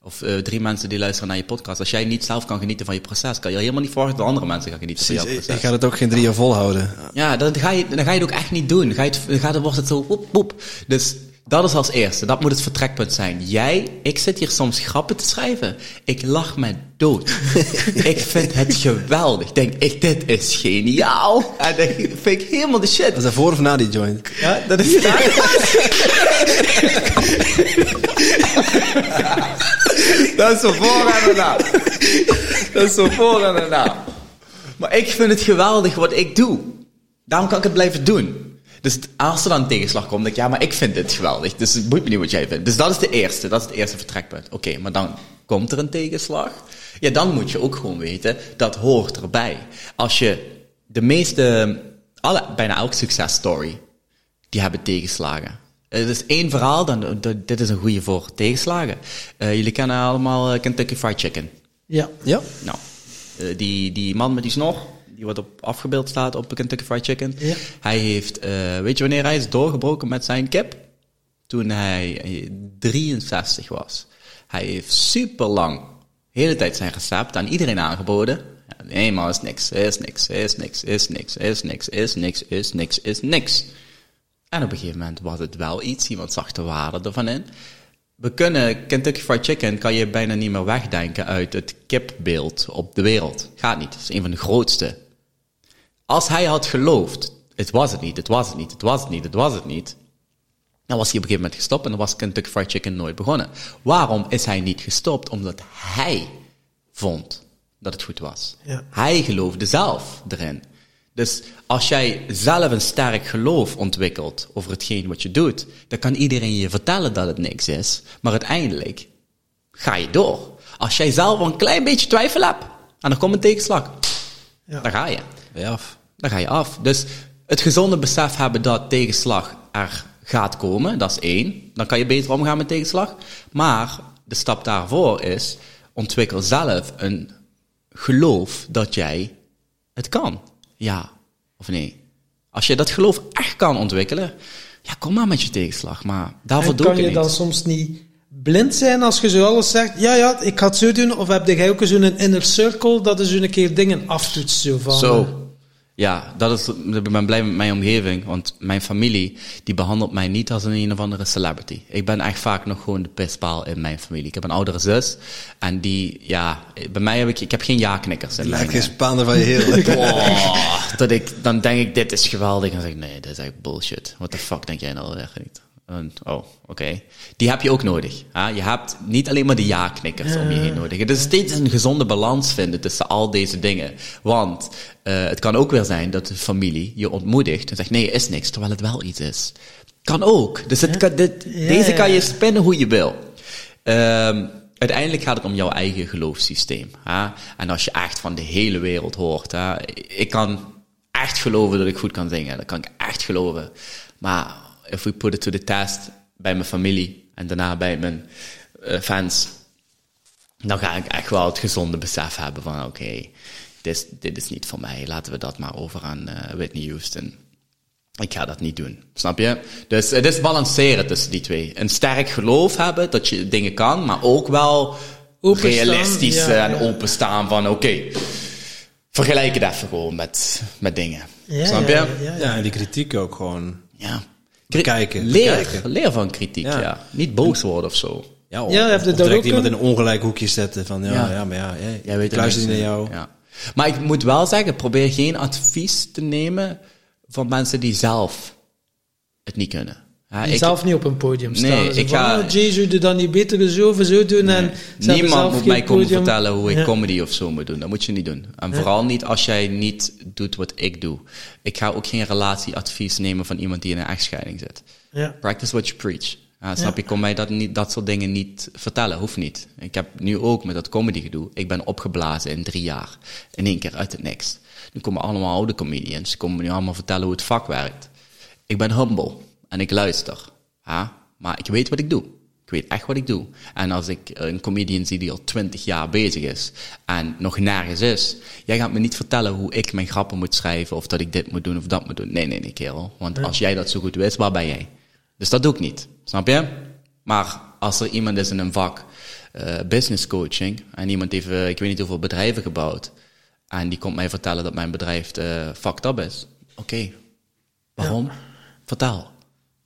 Of eh, drie mensen die luisteren naar je podcast. Als jij niet zelf kan genieten van je proces, kan je helemaal niet verwachten dat andere mensen gaan genieten van jouw Ik, proces. ik ga het ook geen drie jaar volhouden. Ja, dan ga, je, dan ga je het ook echt niet doen. Dan, ga je het, dan, gaat, dan wordt het zo woep, woep. Dus dat is als eerste. Dat moet het vertrekpunt zijn. Jij, ik zit hier soms grappen te schrijven. Ik lach me dood. ik vind het geweldig. Denk ik, dit is geniaal. En dan vind ik helemaal de shit. Dat voor of na die joint? Ja, dat is Dat is zo voor en daarna. Dat is zo voor en daarna. Maar ik vind het geweldig wat ik doe. Daarom kan ik het blijven doen. Dus als er dan een tegenslag komt, denk ik, ja, maar ik vind dit geweldig. Dus het boeit me niet wat jij vindt. Dus dat is de eerste, dat is het eerste vertrekpunt. Oké, maar dan komt er een tegenslag. Ja, dan moet je ook gewoon weten, dat hoort erbij. Als je de meeste, alle, bijna elke successtory, die hebben tegenslagen. Het is één verhaal, dan, dan- dit is een goede voor tegenslagen. Eh, jullie kennen allemaal eh, Kentucky Fried Chicken. Ja. Ja. Nou, eh, die, die man met die snor, die wat op afgebeeld staat op Kentucky Fried Chicken. Hij heeft, eh, weet je wanneer hij is doorgebroken met zijn kip? Toen hij 63 was. Hij heeft super lang, de hele tijd zijn recept aan iedereen aangeboden. Helemaal is niks, is niks, is niks, is niks, is niks, is niks, is niks, is niks. En op een gegeven moment was het wel iets, iemand zag de waarde ervan in. We kunnen Kentucky Fried Chicken kan je bijna niet meer wegdenken uit het kipbeeld op de wereld. Gaat niet. Het is een van de grootste als hij had geloofd, het was het niet, het was het niet, het was het niet, het was het niet. Dan was hij op een gegeven moment gestopt en dan was Kentucky Fried Chicken nooit begonnen. Waarom is hij niet gestopt? Omdat hij vond dat het goed was. Ja. Hij geloofde zelf erin. Dus als jij zelf een sterk geloof ontwikkelt over hetgeen wat je doet, dan kan iedereen je vertellen dat het niks is, maar uiteindelijk ga je door. Als jij zelf een klein beetje twijfel hebt, En dan komt een tegenslag. Ja. Daar ga je. Ja, Dan ga je af. Dus het gezonde besef hebben dat tegenslag er gaat komen, dat is één. Dan kan je beter omgaan met tegenslag. Maar de stap daarvoor is, ontwikkel zelf een geloof dat jij het kan. Ja of nee. Als je dat geloof echt kan ontwikkelen, ja, kom maar met je tegenslag. Maar daarvoor En doe ik kan je dan soms niet blind zijn als je zo alles zegt? Ja, ja, ik ga het zo doen. Of heb jij ook zo'n inner circle dat je zo een keer dingen aftoetst? Zo van, Zo. Eh, Ja, dat is, ik ben blij met mijn omgeving, want mijn familie, die behandelt mij niet als een een of andere celebrity. Ik ben echt vaak nog gewoon de pispaal in mijn familie. Ik heb een oudere zus, en die, ja, bij mij heb ik, ik heb geen ja-knikkers in mijn... geen Spaander van je heel. Oh, dat ik, dan denk ik, dit is geweldig. En dan zeg ik, nee, dit is echt bullshit. What the fuck denk jij nou echt niet? Oh, oké. Die heb je ook nodig. Hè? Je hebt niet alleen maar de ja-knikkers om je heen nodig. Het is steeds een gezonde balans vinden tussen al deze dingen. Want eh, het kan ook weer zijn dat de familie je ontmoedigt en zegt, nee, is niks, terwijl het wel iets is. Kan ook. Dus het kan, dit, deze kan je spinnen hoe je wil. Ehm, uiteindelijk gaat het om jouw eigen geloofssysteem. Hè? En als je echt van de hele wereld hoort. Hè? Ik kan echt geloven dat ik goed kan zingen. Dat kan ik echt geloven. Maar if we put it to the test bij mijn familie en daarna bij mijn eh, fans, dan ga ik echt wel het gezonde besef hebben van oké, dit, dit is niet voor mij. Laten we dat maar over aan eh, Whitney Houston. Ik ga dat niet doen. Snap je? Dus het is balanceren tussen die twee. Een sterk geloof hebben dat je dingen kan, maar ook wel Openstaan, realistisch ja, eh, en ja. openstaan van oké, vergelijk het even gewoon met, met dingen. Ja, Snap je? ja, ja, ja. Ja, en die kritiek ook gewoon. Ja. Bekijken, Leer, bekijken. leer van kritiek, ja. Ja. Niet boos worden of zo. Ja, of, Ja, of daar direct ook iemand een- in een ongelijk hoekje zetten. Van ja, Ja. ja. maar ja, ja Jij weet ik luister niks niet naar jou. Ja. Maar ik moet wel zeggen, probeer geen advies te nemen van mensen die zelf het niet kunnen. Ja, ik- zelf niet op een podium staan. Nee, ik van, ga- oh, Jezus, doe dan niet beter zo of zo doen. En ze Niemand moet mij komen podium. vertellen hoe ik Ja. comedy of zo moet doen. Dat moet je niet doen. En vooral niet als jij niet doet wat ik doe. Ik ga ook geen relatieadvies nemen van iemand die in een echtscheiding zit. Ja. Practice what you preach. Ja, snap je? Kom mij dat, niet, dat soort dingen niet vertellen. Hoeft niet. Ik heb nu ook met dat comedy gedoe. Ik ben opgeblazen in drie jaar. In één keer uit het niks. Nu komen allemaal oude comedians. Die komen nu allemaal vertellen hoe het vak werkt. Ik ben humble. En ik luister. Ja? Maar ik weet wat ik doe. Ik weet echt wat ik doe. En als ik een comedian zie die al twintig jaar bezig is en nog nergens is, jij gaat me niet vertellen hoe ik mijn grappen moet schrijven of dat ik dit moet doen of dat moet doen. Nee, nee, nee, kerel. Want als jij dat zo goed wist, waar ben jij? Dus dat doe ik niet. Snap je? Maar als er iemand is in een vak, eh, business coaching, en iemand heeft, eh, ik weet niet hoeveel bedrijven gebouwd, en die komt mij vertellen dat mijn bedrijf eh fucked up is. Oké, waarom? Vertel.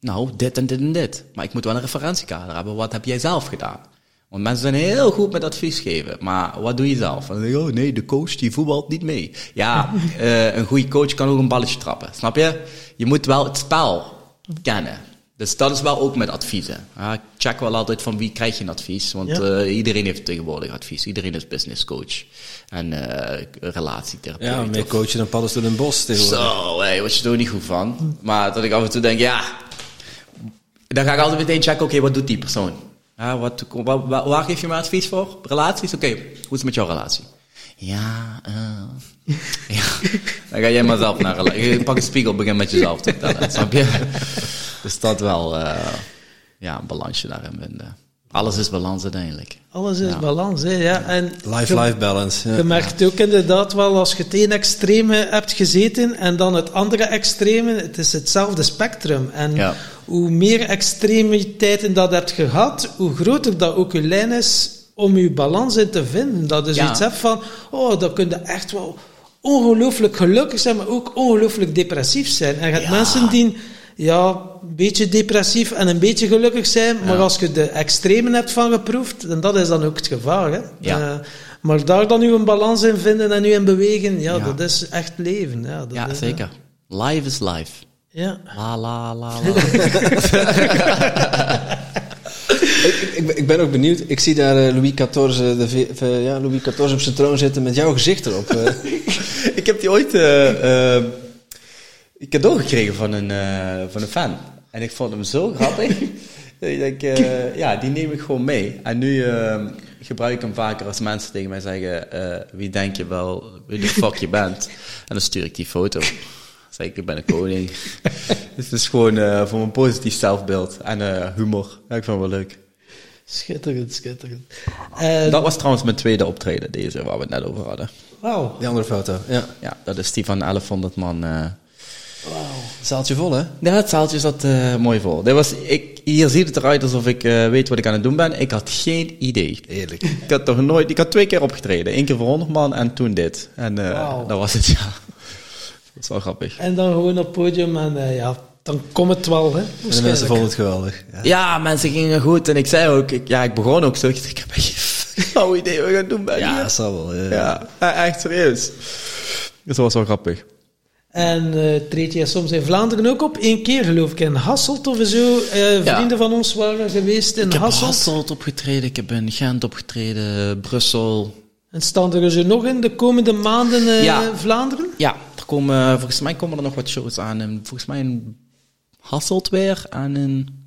Nou, dit en dit en dit. Maar ik moet wel een referentiekader hebben. Wat heb jij zelf gedaan? Want mensen zijn heel goed met advies geven. Maar wat doe je zelf? Dan denk je, oh nee, de coach die voetbalt niet mee. Ja, eh, een goede coach kan ook een balletje trappen. Snap je? Je moet wel het spel kennen. Dus dat is wel ook met adviezen. Ja, ik check wel altijd van wie krijg je een advies. Want Ja. eh, iedereen heeft tegenwoordig advies. Iedereen is business coach. En eh relatietherapeut. Ja, meer coachen dan paddenstoel in het bos tegenwoordig. zo, hé, wat je er ook niet goed van. Maar dat ik af en toe denk, ja. Dan ga ik altijd meteen checken, oké, wat doet die persoon? Ja, wat, wa- wa- waar geef je me advies voor? Relaties? Oké, hoe is het met jouw relatie? Ja, eh. ja. Dan ga jij maar zelf naar relatie. Pak een spiegel, begin met jezelf te vertellen. Snap je? Dus dat wel, eh, ja, een balansje daarin vinden. Alles is balans uiteindelijk. Alles is Ja. balans, hè. Ja. En Life-life balance. Ja. Je merkt ook inderdaad wel, als je het ene extreme hebt gezeten en dan het andere extreme, het is hetzelfde spectrum. En Ja. Hoe meer extremiteiten dat hebt gehad, hoe groter dat ook je lijn is om je balans in te vinden. Dat is Ja. iets hebt van, oh, dan kun je echt wel ongelooflijk gelukkig zijn, maar ook ongelooflijk depressief zijn. En je hebt Ja. mensen die ja, een beetje depressief en een beetje gelukkig zijn, maar Ja. als je de extremen hebt van geproefd, en dat is dan ook het gevaar. Hè? Ja. Eh, maar daar dan nu een balans in vinden en nu in bewegen, ja, dat is echt leven. Ja, dat Ja, is, zeker. Life is life. Ja. La la la la. Ik, ik, ben- ik ben ook benieuwd. Ik zie daar eh, Louis XIV, de, v- v- ja, Louis XIV op zijn troon zitten met jouw gezicht erop. eh. ik heb die ooit eh, eh, een cadeau gekregen van een, eh, van een fan. En ik vond hem zo grappig. dat ik denk, eh, ja, die neem ik gewoon mee. En nu eh, gebruik hem vaker als mensen tegen mij zeggen, eh, wie denk je wel, wie de fuck je bent. En dan stuur ik die foto. Dan zeg ik, ik ben een koning. dus het is gewoon eh, voor mijn positief zelfbeeld en eh, humor. Ja, ik vind het wel leuk. Schitterend, schitterend. En, Dat was trouwens mijn tweede optreden, deze waar we het net over hadden. wauw, Die andere foto, ja. Ja, dat is die van 1100 man. eh. Zaaltje vol, hè? Ja, het zaaltje zat eh, mooi vol. Dit was, ik, hier ziet het eruit alsof ik eh, weet wat ik aan het doen ben. Ik had geen idee. Eerlijk. Ik had toch nooit, ik had twee keer opgetreden. Eén keer voor 100 man en toen dit. En eh, Wauw. dat was het, ja. Dat is wel grappig. En dan gewoon op het podium en eh, ja, dan komt het wel, hè. En de mensen vonden het geweldig. Ja. Ja, mensen gingen goed. En ik zei ook, ik, ja, ik begon ook zo. Ik, dacht, ik heb echt geen flauw idee wat ik aan het doen ben Ja, dat zal wel. Ja. Ja, ja, echt serieus. Dus dat was wel grappig. En eh treed jij soms in Vlaanderen ook op? Eén keer geloof ik in Hasselt of zo. Eh, Ja. Vrienden van ons waren geweest in Ik heb Hasselt. Hasselt opgetreden, ik heb in Gent opgetreden, Brussel. En staan er zo nog in de komende maanden eh, Ja. Vlaanderen? Ja, er komen, volgens mij komen er nog wat shows aan. En volgens mij in Hasselt weer en in...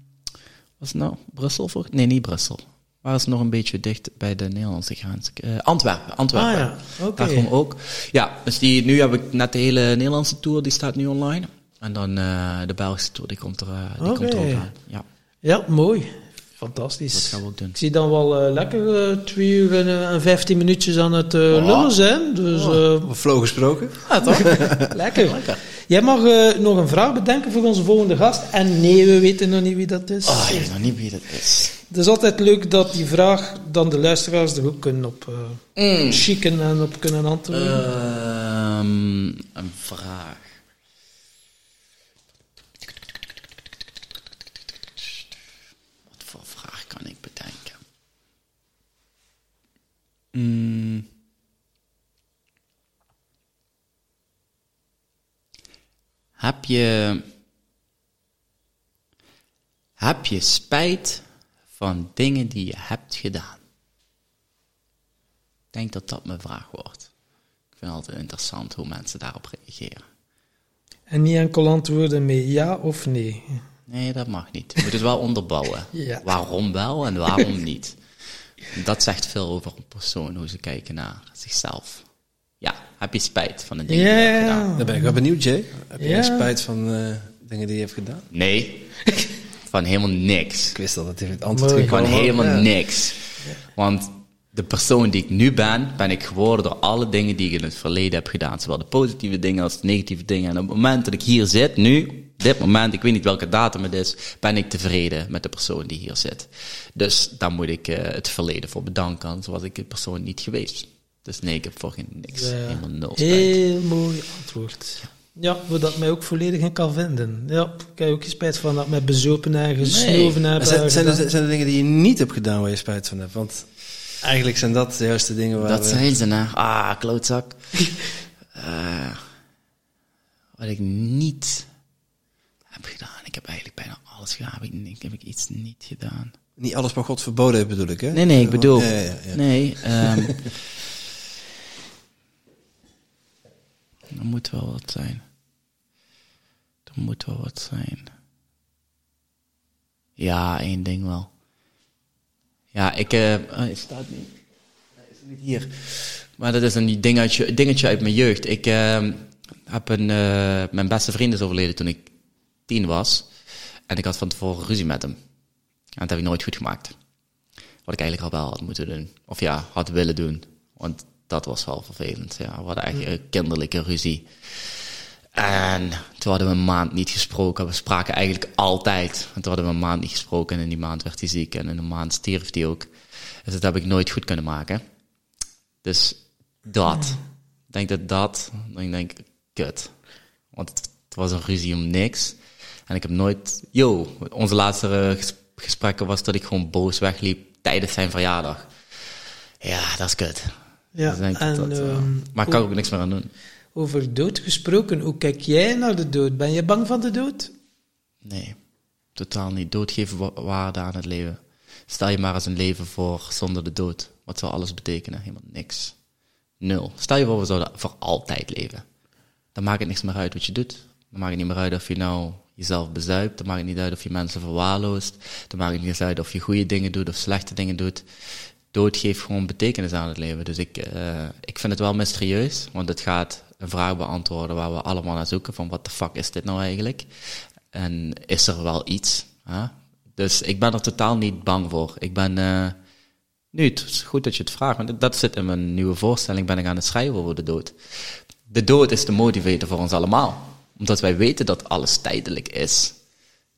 Was het nou? Brussel? Voor? Nee, niet Brussel. Waar is nog een beetje dicht bij de Nederlandse grens? Eh, Antwerpen, Antwerpen. Ah ja, oké. Daar komen ook. Ja, dus die, nu heb ik net de hele Nederlandse tour, die staat nu online. En dan eh, de Belgische tour, die komt er, eh, die komt er ook aan. Ja, Ja, mooi. Fantastisch. dat gaan we ook doen. Ik zie dan wel eh, lekker eh, twee uur en, en vijftien minuutjes aan het eh, lullen zijn. Dus eh, Over flow gesproken. Ja, toch? lekker. Jij mag eh, nog een vraag bedenken voor onze volgende gast. En nee, we weten nog niet wie dat is. Oh, ik weet nog niet wie dat is. Het is altijd leuk dat die vraag dan de luisteraars er ook kunnen op eh chicken en op kunnen antwoorden. Ehm, een vraag. Wat voor vraag kan ik bedenken? Mm. Heb je. Heb je spijt van dingen die je hebt gedaan? Ik denk dat dat mijn vraag wordt. Ik vind het altijd interessant hoe mensen daarop reageren. En niet enkel antwoorden met ja of nee. Nee, dat mag niet. Je moet het wel onderbouwen. Ja. Waarom wel en waarom niet. Dat zegt veel over een persoon, hoe ze kijken naar zichzelf. Ja, heb je spijt van de dingen die je hebt gedaan? Ja, Daar ben ik wel benieuwd, Jay. Heb je spijt van eh, dingen die je hebt gedaan? Nee, van helemaal niks. Ik wist dat het het antwoord ging Van helemaal Ja. niks. Want de persoon die ik nu ben, ben ik geworden door alle dingen die ik in het verleden heb gedaan. Zowel de positieve dingen als de negatieve dingen. En op het moment dat ik hier zit, nu, dit moment, ik weet niet welke datum het is, ben ik tevreden met de persoon die hier zit. Dus daar moet ik eh, het verleden voor bedanken, anders was ik die persoon niet geweest. Dus nee, ik heb voor geen niks. Ja. Helemaal nul spijt. Heel mooi antwoord. Ja, waar dat mij ook volledig in kan vinden. Ja, ik heb ook geen spijt van dat met bezopen en gesnoven. Maar zijn, zijn, er, zijn er dingen die je niet hebt gedaan waar je spijt van hebt? Want eigenlijk zijn dat de juiste dingen waar Dat we... zijn ze, hè. Ah, klootzak. Eh, wat ik niet heb gedaan. Ik heb eigenlijk bijna alles gedaan. Ik, heb ik iets niet gedaan? Niet alles wat God verboden heeft, bedoel ik, hè? Nee, nee, ik bedoel... Ja, ja, ja. Nee, ehm er moet wel wat zijn. Er moet wel wat zijn. Ja, één ding wel. Ja, ik... eh, het staat niet... Het is niet hier. Maar dat is een dingetje, dingetje uit mijn jeugd. Ik ehm, heb een... eh, mijn beste vriend is overleden toen ik tien was. En ik had van tevoren ruzie met hem. En dat heb ik nooit goed gemaakt. Wat ik eigenlijk al wel had moeten doen. Of ja, had willen doen. Want dat was wel vervelend. Ja, we hadden eigenlijk een kinderlijke ruzie. En toen hadden we een maand niet gesproken. We spraken eigenlijk altijd. En toen hadden we een maand niet gesproken. En in die maand werd hij ziek. En in een maand stierf hij ook. Dus dat heb ik nooit goed kunnen maken. Dus dat. Ik denk dat dat. Dan denk ik, kut. Want het was een ruzie om niks. En ik heb nooit... Yo, onze laatste eh, ges- gesprekken was dat ik gewoon boos wegliep tijdens zijn verjaardag. Ja, dat is kut. Ja, Dus denk en dat eh, ehm, maar ik kan ook niks meer aan doen. over dood gesproken, hoe kijk jij naar de dood? Ben je bang van de dood? Nee, totaal niet. Dood wa- waarde aan het leven. Stel je maar eens een leven voor zonder de dood. Wat zou alles betekenen? Helemaal niks. Nul. Stel je voor, we zouden voor altijd leven. Dan maakt het niks meer uit wat je doet. Dan maakt het niet meer uit of je nou jezelf bezuipt. Dan maakt het niet uit of je mensen verwaarloost. Dan maakt het niet uit of je goede dingen doet of slechte dingen doet. dood geeft gewoon betekenis aan het leven. Dus ik, uh, ik vind het wel mysterieus, want het gaat een vraag beantwoorden waar we allemaal naar zoeken, van wat de fuck is dit nou eigenlijk? En is er wel iets? Dus ik ben er totaal niet bang voor. Ik ben, uh, nu, het is goed dat je het vraagt, want dat zit in mijn nieuwe voorstelling, ben ik aan het schrijven over de dood. De dood is de motivator voor ons allemaal. Omdat wij weten dat alles tijdelijk is,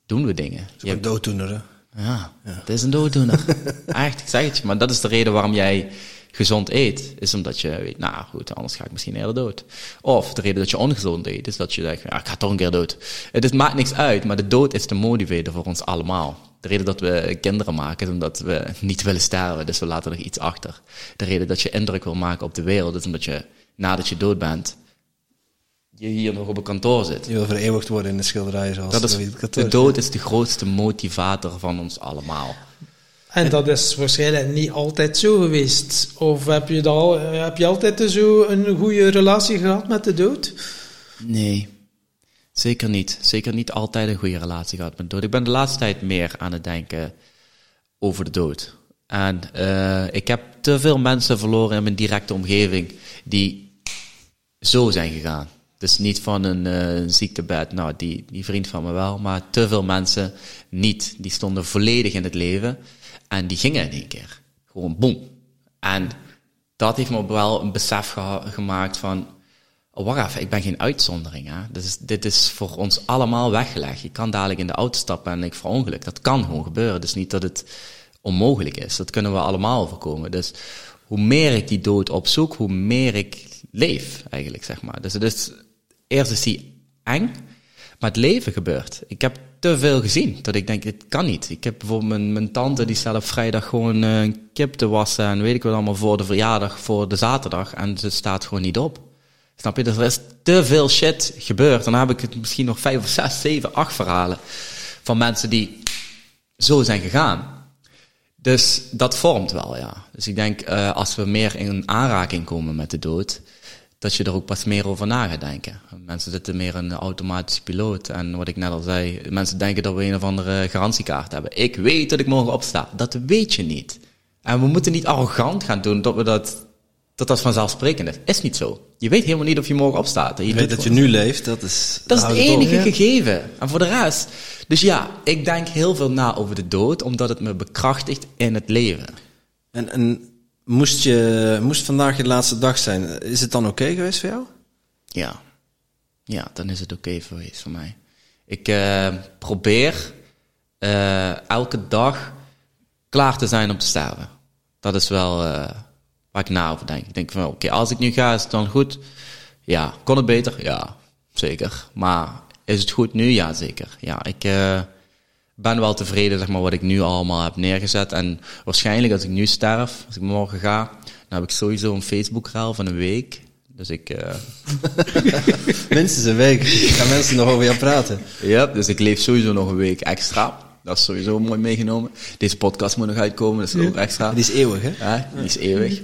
doen we dingen. Je een dooddoener, hè? Ja, het is een dooddoener. Echt, ik zeg het je. Maar dat is de reden waarom jij gezond eet. Is omdat je weet, nou goed, anders ga ik misschien eerder dood. Of de reden dat je ongezond eet, is dat je denkt, ja, ik ga toch een keer dood. Het maakt niks uit, maar de dood is de motivator voor ons allemaal. De reden dat we kinderen maken is omdat we niet willen sterven, dus we laten er iets achter. De reden dat je indruk wil maken op de wereld is omdat je, nadat je dood bent, je hier nog op een kantoor zit. Je wil vereeuwigd worden in de schilderij zoals dat is, De dood is de grootste motivator van ons allemaal. En dat is waarschijnlijk niet altijd zo geweest. Of heb je, al, heb je altijd zo een goede relatie gehad met de dood? Nee, zeker niet. Zeker niet altijd een goede relatie gehad met de dood. Ik ben de laatste tijd meer aan het denken over de dood. En uh, ik heb te veel mensen verloren in mijn directe omgeving die zo zijn gegaan. Dus niet van een uh, ziektebed, nou die, die vriend van me wel, maar te veel mensen niet. Die stonden volledig in het leven en die gingen in één keer. Gewoon boem. En dat heeft me wel een besef gemaakt van, oh, wacht even, ik ben geen uitzondering. Hè? Dus dit is voor ons allemaal weggelegd. Je kan dadelijk in de auto stappen en ik verongeluk. Dat kan gewoon gebeuren. Dus niet dat het onmogelijk is. Dat kunnen we allemaal voorkomen. Dus hoe meer ik die dood opzoek, hoe meer ik leef, eigenlijk, zeg maar. Dus het is eerst is die eng, maar het leven gebeurt. Ik heb te veel gezien, dat ik denk, dit kan niet. Ik heb bijvoorbeeld mijn, mijn tante, die zelf vrijdag gewoon uh, een kip te wassen en weet ik wat allemaal voor de verjaardag, voor de zaterdag, en ze staat gewoon niet op. Snap je? Dus er is te veel shit gebeurd. Dan heb ik het misschien nog vijf of zes, zeven, acht verhalen van mensen die zo zijn gegaan. Dus dat vormt wel, ja. Dus ik denk, uh, als we meer in aanraking komen met de dood, dat je er ook pas meer over na gaat denken. Mensen zitten meer in een automatische piloot. En wat ik net al zei, mensen denken dat we een of andere garantiekaart hebben. Ik weet dat ik morgen opsta. Dat weet je niet. En we moeten niet arrogant gaan doen dat we dat, dat, dat vanzelfsprekend is. Is niet zo. Je weet helemaal niet of je morgen opstaat. Je, weet dat je nu leeft, dat is... Dat is het enige gegeven. En voor de rest... Dus ja, ik denk heel veel na over de dood, omdat het me bekrachtigt in het leven. En, en Moest, je, moest vandaag je laatste dag zijn, is het dan oké geweest voor jou? Ja. Ja, dan is het oké geweest voor mij. Ik uh, probeer uh, elke dag klaar te zijn om te sterven. Dat is wel uh, waar ik na over denk. Ik denk van, oké, als ik nu ga, is het dan goed? Ja. Kon het beter? Ja, zeker. Maar is het goed nu? Ja, zeker. Ja, ik ben wel tevreden zeg maar, wat ik nu allemaal heb neergezet. En waarschijnlijk als ik nu sterf, als ik morgen ga, dan heb ik sowieso een Facebook-raal van een week. Dus ik... Uh... Minstens een week. Gaan mensen nog over jou praten? Ja, dus ik leef sowieso nog een week extra. Dat is sowieso mooi meegenomen. Deze podcast moet nog uitkomen, dat is ook extra. Die is eeuwig, hè? Ja, die is eeuwig.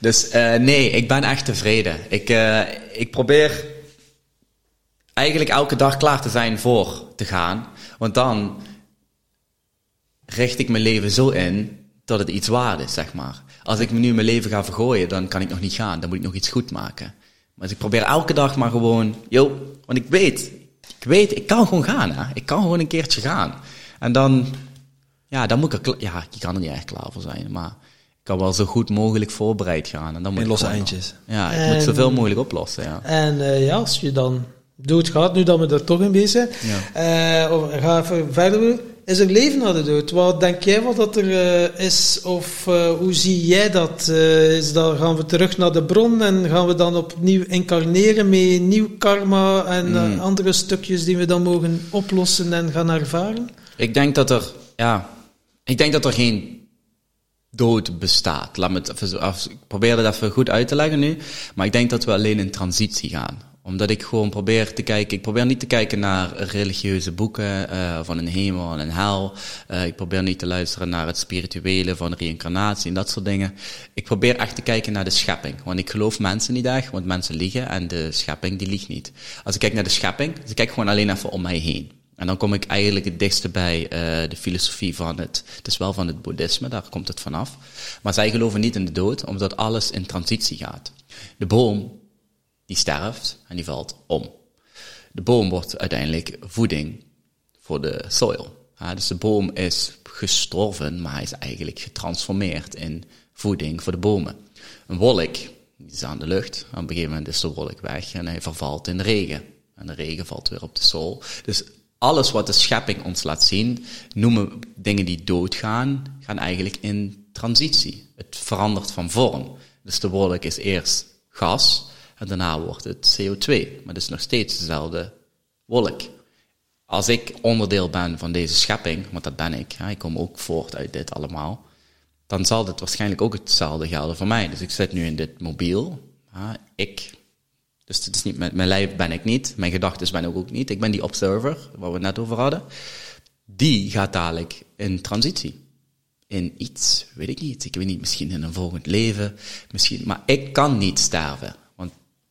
Dus uh, nee, ik ben echt tevreden. Ik, uh, ik probeer eigenlijk elke dag klaar te zijn voor te gaan. Want dan richt ik mijn leven zo in dat het iets waard is, zeg maar. Als ik me nu mijn leven ga vergooien, dan kan ik nog niet gaan. Dan moet ik nog iets goed maken. Maar dus ik probeer elke dag maar gewoon, yo, want ik weet, ik weet, ik kan gewoon gaan, hè. Ik kan gewoon een keertje gaan. En dan, ja, dan moet ik er, ja, ik kan er niet echt klaar voor zijn, maar ik kan wel zo goed mogelijk voorbereid gaan. En dan moet In losse eindjes. Ja, ik en, moet zoveel mogelijk oplossen, ja. En uh, ja, als je dan doodgaat, nu dat we er toch in bezig zijn, ja. uh, ga even verder is er leven na de dood? Wat denk jij wat dat er uh, is? Of uh, hoe zie jij dat? Uh, is dat? Gaan we terug naar de bron en gaan we dan opnieuw incarneren met nieuw karma en mm. andere stukjes die we dan mogen oplossen en gaan ervaren? Ik denk dat er, ja, ik denk dat er geen dood bestaat. Laat me het even, ik probeer het even goed uit te leggen nu, maar ik denk dat we alleen in transitie gaan omdat ik gewoon probeer te kijken. Ik probeer niet te kijken naar religieuze boeken uh, van een hemel en een hel. Uh, ik probeer niet te luisteren naar het spirituele van reïncarnatie en dat soort dingen. Ik probeer echt te kijken naar de schepping. Want ik geloof mensen niet echt, want mensen liegen en de schepping die liegt niet. Als ik kijk naar de schepping, dus ik kijk gewoon alleen even om mij heen. En dan kom ik eigenlijk het dichtste bij eh, de filosofie van het. Het is wel van het boeddhisme, daar komt het vanaf. Maar zij geloven niet in de dood, omdat alles in transitie gaat. De boom, die sterft en die valt om. De boom wordt uiteindelijk voeding voor de soil. Ja, dus de boom is gestorven, maar hij is eigenlijk getransformeerd in voeding voor de bomen. Een wolk, is aan de lucht. Op een gegeven moment is de wolk weg en hij vervalt in de regen. En de regen valt weer op de sol. Dus alles wat de schepping ons laat zien, noemen dingen die doodgaan, gaan eigenlijk in transitie. Het verandert van vorm. Dus de wolk is eerst gas en daarna wordt het CO2. Maar het is nog steeds dezelfde wolk. Als ik onderdeel ben van deze schepping, want dat ben ik, ik kom ook voort uit dit allemaal, dan zal dit waarschijnlijk ook hetzelfde gelden voor mij. Dus ik zit nu in dit mobiel. Ik dus het is niet, met mijn lijf ben ik niet, mijn gedachten ben ik ook niet. Ik ben die observer, waar we het net over hadden. Die gaat dadelijk in transitie. In iets, weet ik niet. Ik weet niet, misschien in een volgend leven. Misschien, maar ik kan niet sterven.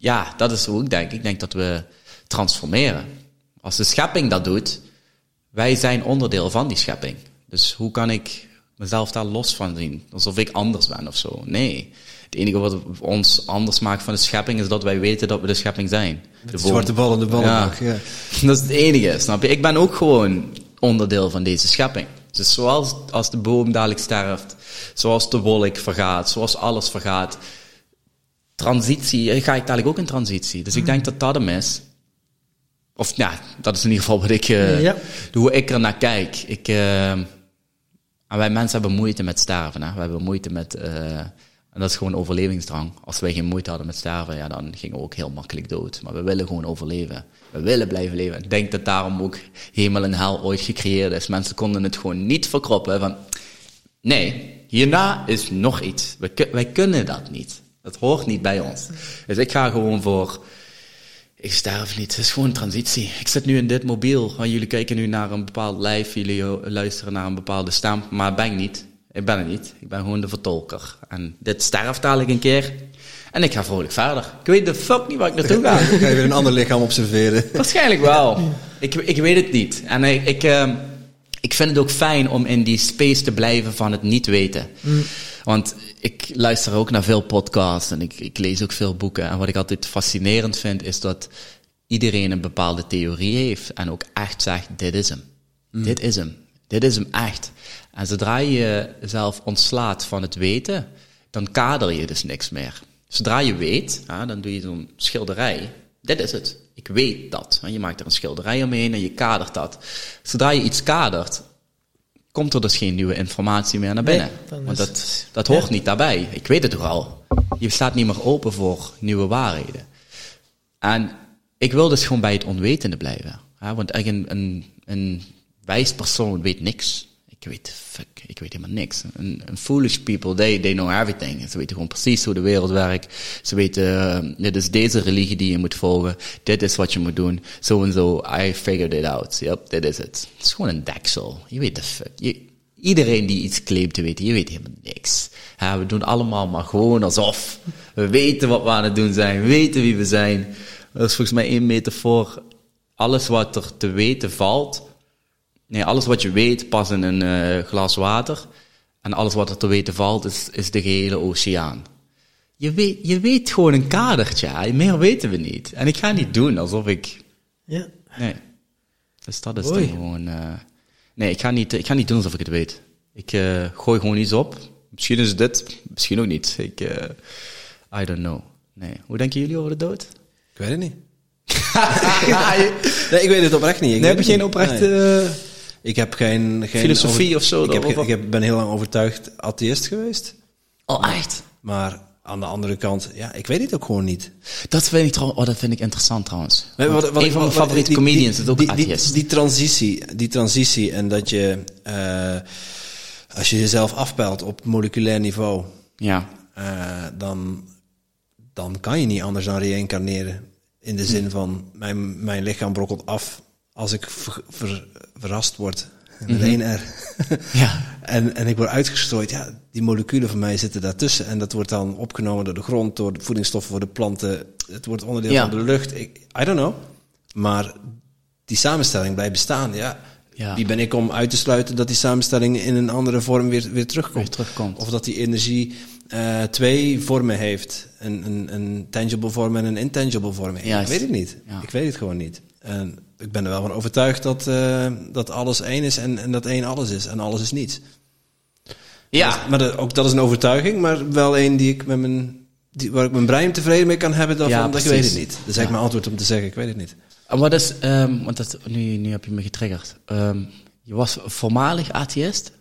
Ja, dat is hoe ik denk. Ik denk dat we transformeren. Als de schepping dat doet, wij zijn onderdeel van die schepping. Dus hoe kan ik mezelf daar los van zien? Alsof ik anders ben of zo. Nee. Het enige wat ons anders maakt van de schepping is dat wij weten dat we de schepping zijn. De, zwarte bal in de ja. ja. Dat is het enige, snap je? Ik ben ook gewoon onderdeel van deze schepping. Dus zoals als de boom dadelijk sterft, zoals de wolk vergaat, zoals alles vergaat, transitie, eh, ga ik dadelijk ook in transitie. Dus ik denk dat dat hem is. Of ja, dat is in ieder geval wat ik, uh, ja. hoe ik er naar kijk. Ik, uh, en wij mensen hebben moeite met sterven. Hè? We hebben moeite met en dat is gewoon overlevingsdrang. Als wij geen moeite hadden met sterven, ja, dan gingen we ook heel makkelijk dood. Maar we willen gewoon overleven. We willen blijven leven. Ik denk dat daarom ook hemel en hel ooit gecreëerd is. Mensen konden het gewoon niet verkroppen van, nee, hierna is nog iets. Wij, wij kunnen dat niet. Dat hoort niet bij ons. Dus ik ga gewoon voor, ik sterf niet. Het is gewoon transitie. Ik zit nu in dit mobiel. Jullie kijken nu naar een bepaald lijf. Jullie luisteren naar een bepaalde stem. Maar ben ik niet. Ik ben het niet. Ik ben gewoon de vertolker. En dit sterft dadelijk een keer. En ik ga vrolijk verder. Ik weet de fuck niet waar ik naartoe ga. ga je weer een ander lichaam observeren? Waarschijnlijk wel. Ik, ik weet het niet. En ik, ik, uh, ik vind het ook fijn om in die space te blijven van het niet weten. Mm. Want ik luister ook naar veel podcasts en ik, ik lees ook veel boeken. En wat ik altijd fascinerend vind, is dat iedereen een bepaalde theorie heeft. En ook echt zegt, dit is hem. Mm. Dit is hem. Dit is hem echt. En zodra je jezelf ontslaat van het weten, dan kader je dus niks meer. Zodra je weet, ja, dan doe je zo'n schilderij. Dit is het. Ik weet dat. En je maakt er een schilderij omheen en je kadert dat. Zodra je iets kadert, komt er dus geen nieuwe informatie meer naar binnen. Want dat, dat hoort niet daarbij. Ik weet het toch al. Je staat niet meer open voor nieuwe waarheden. En ik wil dus gewoon bij het onwetende blijven. Want een, een, een wijs persoon weet niks ik weet, fuck, ik weet helemaal niks. Een, foolish people, they, they know everything. Ze weten gewoon precies hoe de wereld werkt. Ze weten, uh, dit is deze religie die je moet volgen. Dit is wat je moet doen. Zo en zo, I figured it out. Yep, dit is het. Het is gewoon een deksel. Je weet de fuck. Iedereen die iets claimt te weten, je weet helemaal niks. Ja, we doen allemaal maar gewoon alsof. We weten wat we aan het doen zijn. We weten wie we zijn. Dat is volgens mij één metafoor. Alles wat er te weten valt Nee, alles wat je weet past in een uh, glas water. En alles wat er te weten valt, is, is de gehele oceaan. Je weet, je weet gewoon een kadertje. Meer weten we niet. En ik ga niet doen alsof ik. Ja. Nee. Dus dat is dan gewoon. Uh, nee, ik ga, niet, ik ga niet doen alsof ik het weet. Ik uh, gooi gewoon iets op. Misschien is het dit, misschien ook niet. Ik, I don't know. Nee. Hoe denken jullie over de dood? Ik weet het niet. nee, ik weet het oprecht niet. Ik nee, heb je geen oprechte. Ik heb geen... geen Filosofie of zo? Ik, heb, ik heb, ben heel lang overtuigd atheïst geweest. Oh, echt? Maar aan de andere kant, ja, ik weet het ook gewoon niet. Dat vind ik, oh, dat vind ik interessant trouwens. wat, wat, een van mijn favoriete comedians is ook die, atheïst. Die, die, transitie, die transitie en dat je, uh, als je jezelf afpelt op moleculair niveau, ja. Uh, dan, dan kan je niet anders dan reïncarneren. In de zin van, mijn, mijn lichaam brokkelt af als ik ver, ver, verrast word. Met mm -hmm. R. ja. en, en ik word uitgestrooid. Ja, die moleculen van mij zitten daartussen. En dat wordt dan opgenomen door de grond, door de voedingsstoffen voor de planten. Het wordt onderdeel van de lucht. Ik, I don't know. Maar die samenstelling blijft bestaan. Ja, Ja. wie ben ik om uit te sluiten dat die samenstelling in een andere vorm weer, weer terugkomt? Weer terugkomt. Of dat die energie eh, twee vormen heeft. Een, een, een tangible vorm en een intangible vorm. Ik weet het niet. Ja. Ik weet het gewoon niet. En ik ben er wel van overtuigd dat, eh, dat alles één is en, en dat één alles is. En alles is niets. Ja, Maar dat, ook dat is een overtuiging, maar wel een die ik met mijn, die, waar ik mijn brein tevreden mee kan hebben. Dan Ja, van, dat ik weet het niet. Dat is eigenlijk Ja. mijn antwoord om te zeggen, ik weet het niet. En wat is, ehm, want dat, nu, nu heb je me getriggerd. Ehm, je was voormalig atheïst?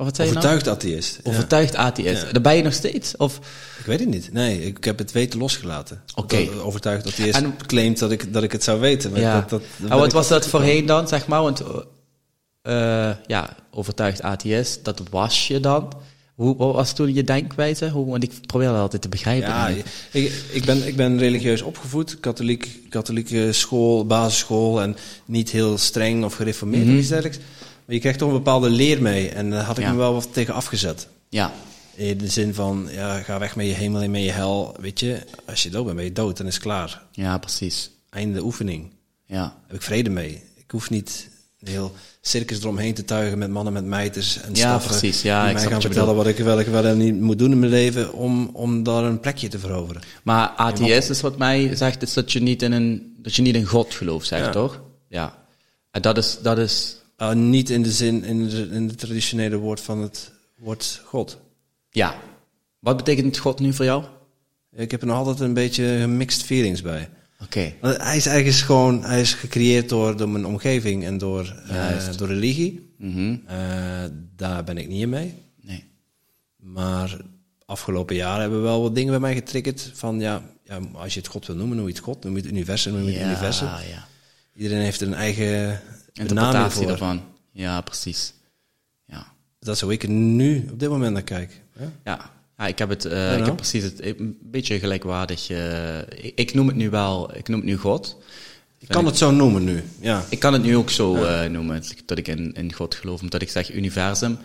Of wat zei je nou? Overtuigd atheïst. Ja. Overtuigd atheïst. Ja. Daar ben je nog steeds? Of, Ik weet het niet. Nee, ik heb het weten losgelaten. Oké. Overtuigd eerst En- claimt dat ik, dat ik het zou weten. Maar ja. dat, dat, en wat was dat voorheen dan, zeg maar? Want, eh, ja, overtuigd atheïst, dat was je dan. Hoe, wat was toen je denkwijze? Hoe, want ik probeer dat altijd te begrijpen. Ja, ik, ik, ben, ik ben religieus opgevoed, katholiek, katholieke school, basisschool en niet heel streng of gereformeerd Mhm. of iets dergelijks. Maar je krijgt toch een bepaalde leer mee en daar had ik Ja. me wel wat tegen afgezet. ja. In de zin van, ja, ga weg met je hemel en met je hel. Weet je, als je dood bent, ben je dood, dan is klaar. ja, precies. Einde oefening. Ja. Daar heb ik vrede mee. Ik hoef niet een heel circus eromheen te tuigen met mannen met mijters en Ja, staffen. precies. Ja, ik mij snap gaan vertellen wat ik, wel, ik wel en niet moet doen in mijn leven om, om daar een plekje te veroveren. Maar atheïst is wat mij zegt, is dat je niet in een, dat je niet in God gelooft, zeg Ja. toch? Ja. En dat is, dat is, Uh, niet in de zin, in de, in de traditionele woord van het woord God. ja. Wat betekent God nu voor jou? Ik heb er nog altijd een beetje mixed feelings bij. Oké. Hij is eigenlijk gewoon, hij is gecreëerd door, door mijn omgeving en door, eh, door religie. Mhm. Eh, daar ben ik niet in mee. Nee. Maar afgelopen jaren hebben we wel wat dingen bij mij getriggerd. Van ja, ja, als je het God wil noemen, noem je het God. Noem je het universum, noem je het Ja, universum. ja. Iedereen heeft een eigen Interpretatie daarvan. Ja, precies. Ja. Dat is hoe ik er nu op dit moment naar kijk. Ja? Ja. Ja, ik heb het, eh, ik nou? heb precies het, een beetje gelijkwaardig, eh, ik, ik noem het nu wel, ik noem het nu God. Ik kan het zo noemen nu. Ja. Ik kan het nu ook zo eh, noemen, dat ik in, in God geloof, omdat ik zeg universum.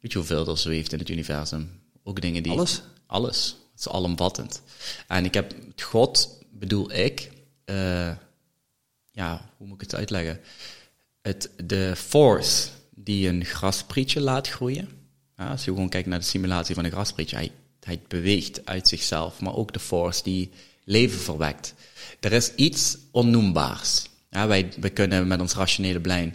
Weet je hoeveel er zweeft in het universum? Ook dingen die... Alles? Alles. Het is alomvattend. En ik heb God, bedoel ik, ja, hoe moet ik het uitleggen? Het, de force die een grasprietje laat groeien. Als je gewoon kijkt naar de simulatie van een grasprietje, hij, beweegt uit zichzelf, maar ook de force die leven verwekt. Er is iets onnoembaars. Ja, wij kunnen met ons rationele brein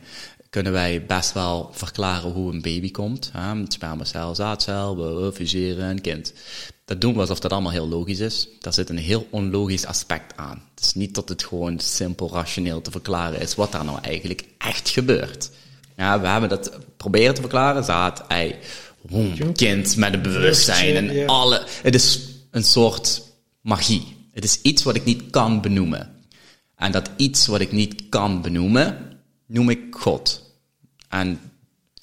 kunnen wij best wel verklaren hoe een baby komt. Ja, spermacel, zaadcel, we fuseren een kind. Dat doen we alsof dat allemaal heel logisch is. Daar zit een heel onlogisch aspect aan. Het is niet dat het gewoon simpel rationeel te verklaren is wat daar nou eigenlijk echt gebeurt. Ja, we hebben dat proberen te verklaren. Zaad, ei, kind met een bewustzijn en alle. Het is een soort magie. Het is iets wat ik niet kan benoemen. En dat iets wat ik niet kan benoemen, noem ik God. En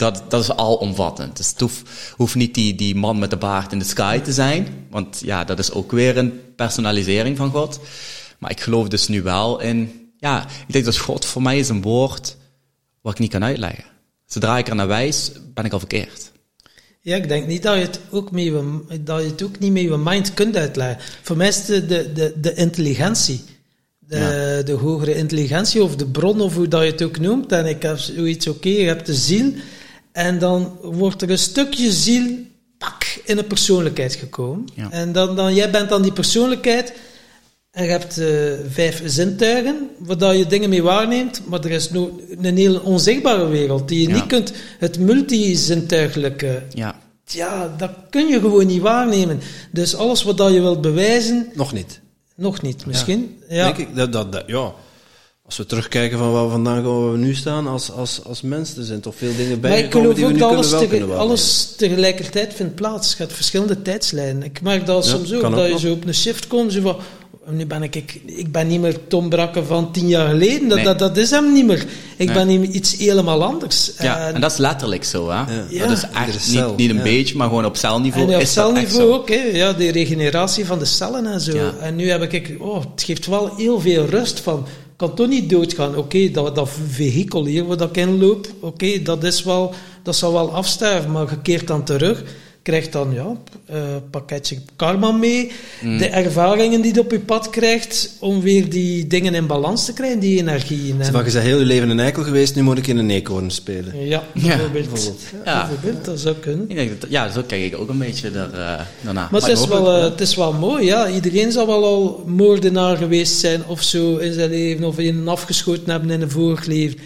dat, dat is alomvattend. Dus het hoeft, hoeft niet die, die man met de baard in de sky te zijn. Want ja, dat is ook weer een personalisering van God. Maar ik geloof dus nu wel in... Ja, ik denk dat God voor mij is een woord wat ik niet kan uitleggen. Zodra ik er naar wijs, ben ik al verkeerd. Ja, ik denk niet dat je het ook, met je, dat je het ook niet met je mind kunt uitleggen. Voor mij is de, de, de, intelligentie. De, Ja. de hogere intelligentie of de bron of hoe dat je het ook noemt. En ik heb zoiets, oké, je hebt de ziel. En dan wordt er een stukje ziel pak, in een persoonlijkheid gekomen. Ja. En dan, dan, jij bent dan die persoonlijkheid. En je hebt eh, vijf zintuigen, waar dat je dingen mee waarneemt. Maar er is nog een heel onzichtbare wereld, die je Ja. niet kunt... Het multizintuigelijke, Ja, ja, dat kun je gewoon niet waarnemen. Dus alles wat dat je wilt bewijzen, Nog niet. nog niet misschien. Ja. Denk ik, dat, dat, dat, ja. Als we terugkijken van waar we vandaan komen, waar we nu staan als, als, als mensen, er zijn toch veel dingen Maar ik bijgekomen geloof die we ook nu dat kunnen alles, wel tege- kunnen waarnemen. alles tegelijkertijd vindt plaats. Je hebt verschillende tijdslijnen. Ik merk dat Ja, soms ook, dat je nog. zo op een shift komt. Zo van, nu ben ik, ik, ik ben niet meer Tom Brakke van tien jaar geleden. Dat, Nee. dat, dat is hem niet meer. Ik Nee. ben iets helemaal anders. ja. En- en dat is letterlijk zo. Hè? Ja. Dat is echt cel, niet, niet een ja. beetje, maar gewoon op celniveau En op is dat echt celniveau ook, hè. Ja, de regeneratie van de cellen en zo. Ja. En nu heb ik, oh, het geeft wel heel veel rust van, kan toch niet doodgaan. Oké, dat, dat vehikel hier waar ik in loop, oké, dat is wel, dat zal wel afsterven, maar je keert dan terug. Krijgt dan ja, een pakketje karma mee. Mm. De ervaringen die je op je pad krijgt om weer die dingen in balans te krijgen, die energie. En, Zeg maar, je bent heel je leven een eikel geweest, nu moet ik in een eekhoorn spelen. ja, Ja, bijvoorbeeld. Ja, Ja. bijvoorbeeld, dat zou kunnen. Ik denk dat, ja, zo kijk ik ook een beetje daar, eh, daarna. Maar het is, wel, het, eh, het is wel mooi, ja. Iedereen zal wel al moordenaar geweest zijn of zo in zijn leven, of een afgeschoten hebben in een vorig leven.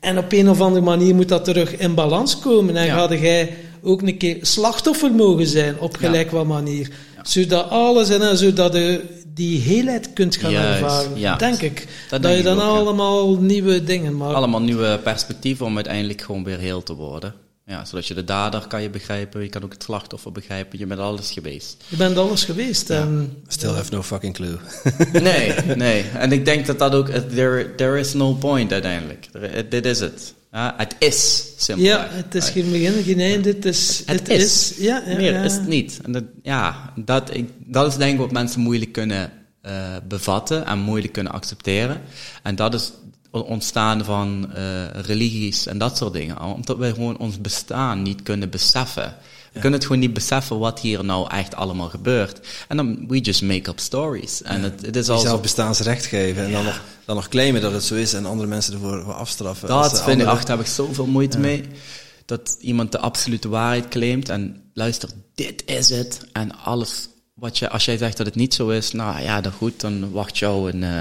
En op een of andere manier moet dat terug in balans komen. En Ja. ga jij ook een keer slachtoffer mogen zijn, op gelijk wat manier. Zodat alles en eh, zodat je die heelheid kunt gaan Juist, ervaren, ja. denk ik. Dat Dat, denk je dan ook, ja. allemaal nieuwe dingen maakt. allemaal nieuwe perspectieven om uiteindelijk gewoon weer heel te worden. Ja, zodat je de dader kan je begrijpen, je kan ook het slachtoffer begrijpen, je bent alles geweest. Je bent alles geweest. En Still have no fucking clue. Nee, nee. En ik denk dat dat ook, there, there is no point uiteindelijk. Dit is het. Ja, het is simpel. ja, het is geen begin, geen einde. Het is. Het is. Ja, ja, Meer ja. is het niet. En dat, ja, dat, ik, dat is denk ik wat mensen moeilijk kunnen eh, bevatten en moeilijk kunnen accepteren. En dat is ontstaan van eh, religies en dat soort dingen. Omdat wij gewoon ons bestaan niet kunnen beseffen. We kunnen het gewoon niet beseffen wat hier nou echt allemaal gebeurt. En dan, we just make up stories. En het, het is al Jezelf bestaansrecht geven en dan, nog, dan nog claimen dat het zo is en andere mensen ervoor voor afstraffen. Dat vind ik, andere- ach, daar heb ik zoveel moeite mee. Dat iemand de absolute waarheid claimt en luister, dit is het. En alles wat je, als jij zegt dat het niet zo is, nou ja, dan goed, dan wacht jou een, eh,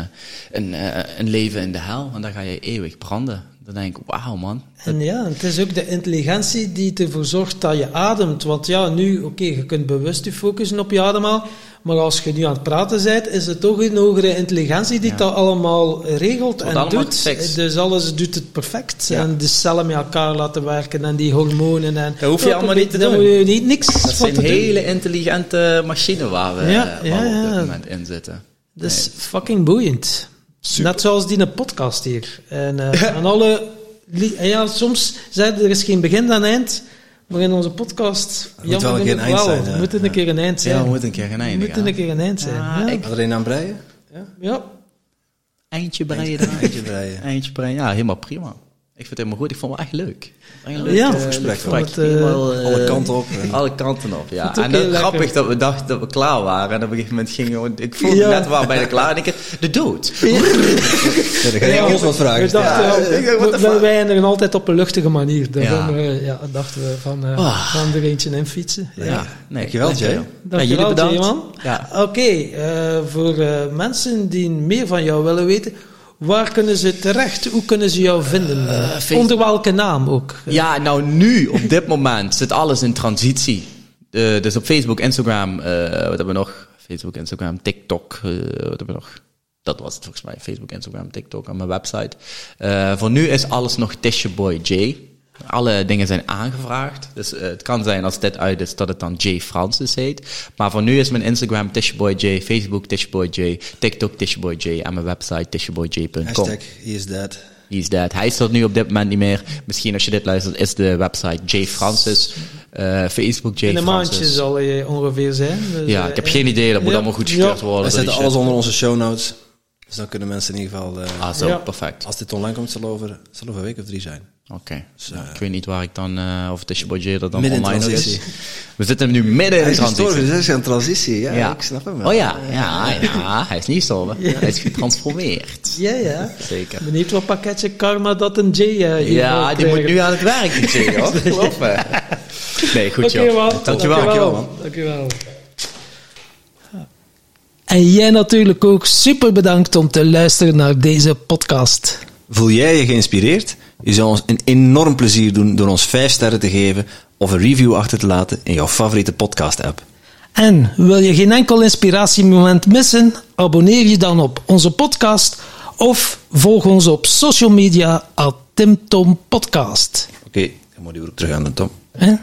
een, eh, een leven in de hel. En dan ga je eeuwig branden. Dan denk ik, wauw man. En ja, het is ook de intelligentie die ervoor zorgt dat je ademt. Want ja, nu, oké, je kunt bewust je focussen op je ademhaal. Maar als je nu aan het praten bent, is het toch een hogere intelligentie die Ja. dat allemaal regelt en allemaal doet. Dus alles doet het perfect. Ja. En de cellen met elkaar laten werken en die hormonen. En, Dat hoef je allemaal niet te doen. je niet, niks Dat doen. hele intelligente machine waar we, Ja, waar ja, we op dit ja. moment in zitten. Dat is fucking boeiend. Net zoals die een podcast hier. En, eh, en alle... en ja, soms zei er is geen begin en eind. Maar in onze podcast... moet wel een keer een eind zijn, ja. Het moet een Ja. keer een eind zijn. Ja, we moeten een keer gaan Het eindigen. moet een keer een eind zijn. Ja, Ja, ik- Had er een aan breien? ja. Eindje breien dan. Eentje breien. Eindje breien, ja, helemaal prima. Ik vind het helemaal goed. Ik vond het echt leuk. Een leuk, Ja, eh, gesprek, ik vond het, eh, Helemaal, eh, alle kanten op en- Alle kanten op, ja. En dan heel grappig lekker. dat we dachten dat we klaar waren. En op een gegeven moment gingen we... Ik voelde Ja. net waar bijna klaar. En ik dacht, de dood. Ja, dan ga je ons wat vragen We dachten, Ja, wij eindigen altijd op een luchtige manier. Daarom Ja. eh, ja, dachten we van, eh Ah. gaan er eentje in fietsen. Ja. Ja, nee. Dankjewel, Jay. Dankjewel, ja, jullie bedankt. Jayman. Ja. Oké, eh, voor eh, mensen die meer van jou willen weten, waar kunnen ze terecht? Hoe kunnen ze jou vinden? Facebook. Onder welke naam ook? Ja, nou nu, op dit moment, zit alles in transitie. Eh, dus op Facebook, Instagram, eh, wat hebben we nog? Facebook, Instagram, TikTok, eh, wat hebben we nog? Dat was het volgens mij. Facebook, Instagram, TikTok en mijn website. Eh, voor nu is alles nog Boy J. Alle dingen zijn aangevraagd. Dus eh, het kan zijn als dit uit is dat het dan J Francis heet. Maar voor nu is mijn Instagram Boy J, Facebook Boy J, TikTok Boy J en mijn website tishboyj.com. Hashtag he is dead. He's dead. Hij is er nu op dit moment niet meer. Misschien als je dit luistert, is de website J Francis. eh, Facebook J In een maandje zal je ongeveer zijn. Dus, Ja, eh, ik heb geen idee. Dat moet ja, allemaal goed gekeurd ja. worden. We zetten alles onder onze show notes. Dus dan kunnen mensen in ieder geval... eh, Ah, zo, Ja. perfect. als dit online komt, zal over, zal over een week of drie zijn. Oké. Nou, ik weet niet waar ik dan, eh of Boy J dat dan online is. transitie. We zitten nu midden in Hij de is gestorven, transitie. dus hij is een transitie. Ja, Ja. ik snap hem wel. Oh ja, ja, ja, hij is niet gestorven. Hij is getransformeerd. Ja, ja. Zeker. Benieuwd wat pakketje karma dat een J eh, hier Ja, die moet nu aan het werk, die J, hoor. Geloof me. Nee, goed, Oké, joh. man. Dankjewel. Dankjewel, man. Dankjewel. En jij natuurlijk ook super bedankt om te luisteren naar deze podcast. Voel jij je geïnspireerd? Je zou ons een enorm plezier doen door ons 5 sterren te geven of een review achter te laten in jouw favoriete podcast-app. En wil je geen enkel inspiratiemoment missen? Abonneer je dan op onze podcast of volg ons op social media at TimTom Podcast. Oké, dan moet je weer terug aan de Tom. Hè?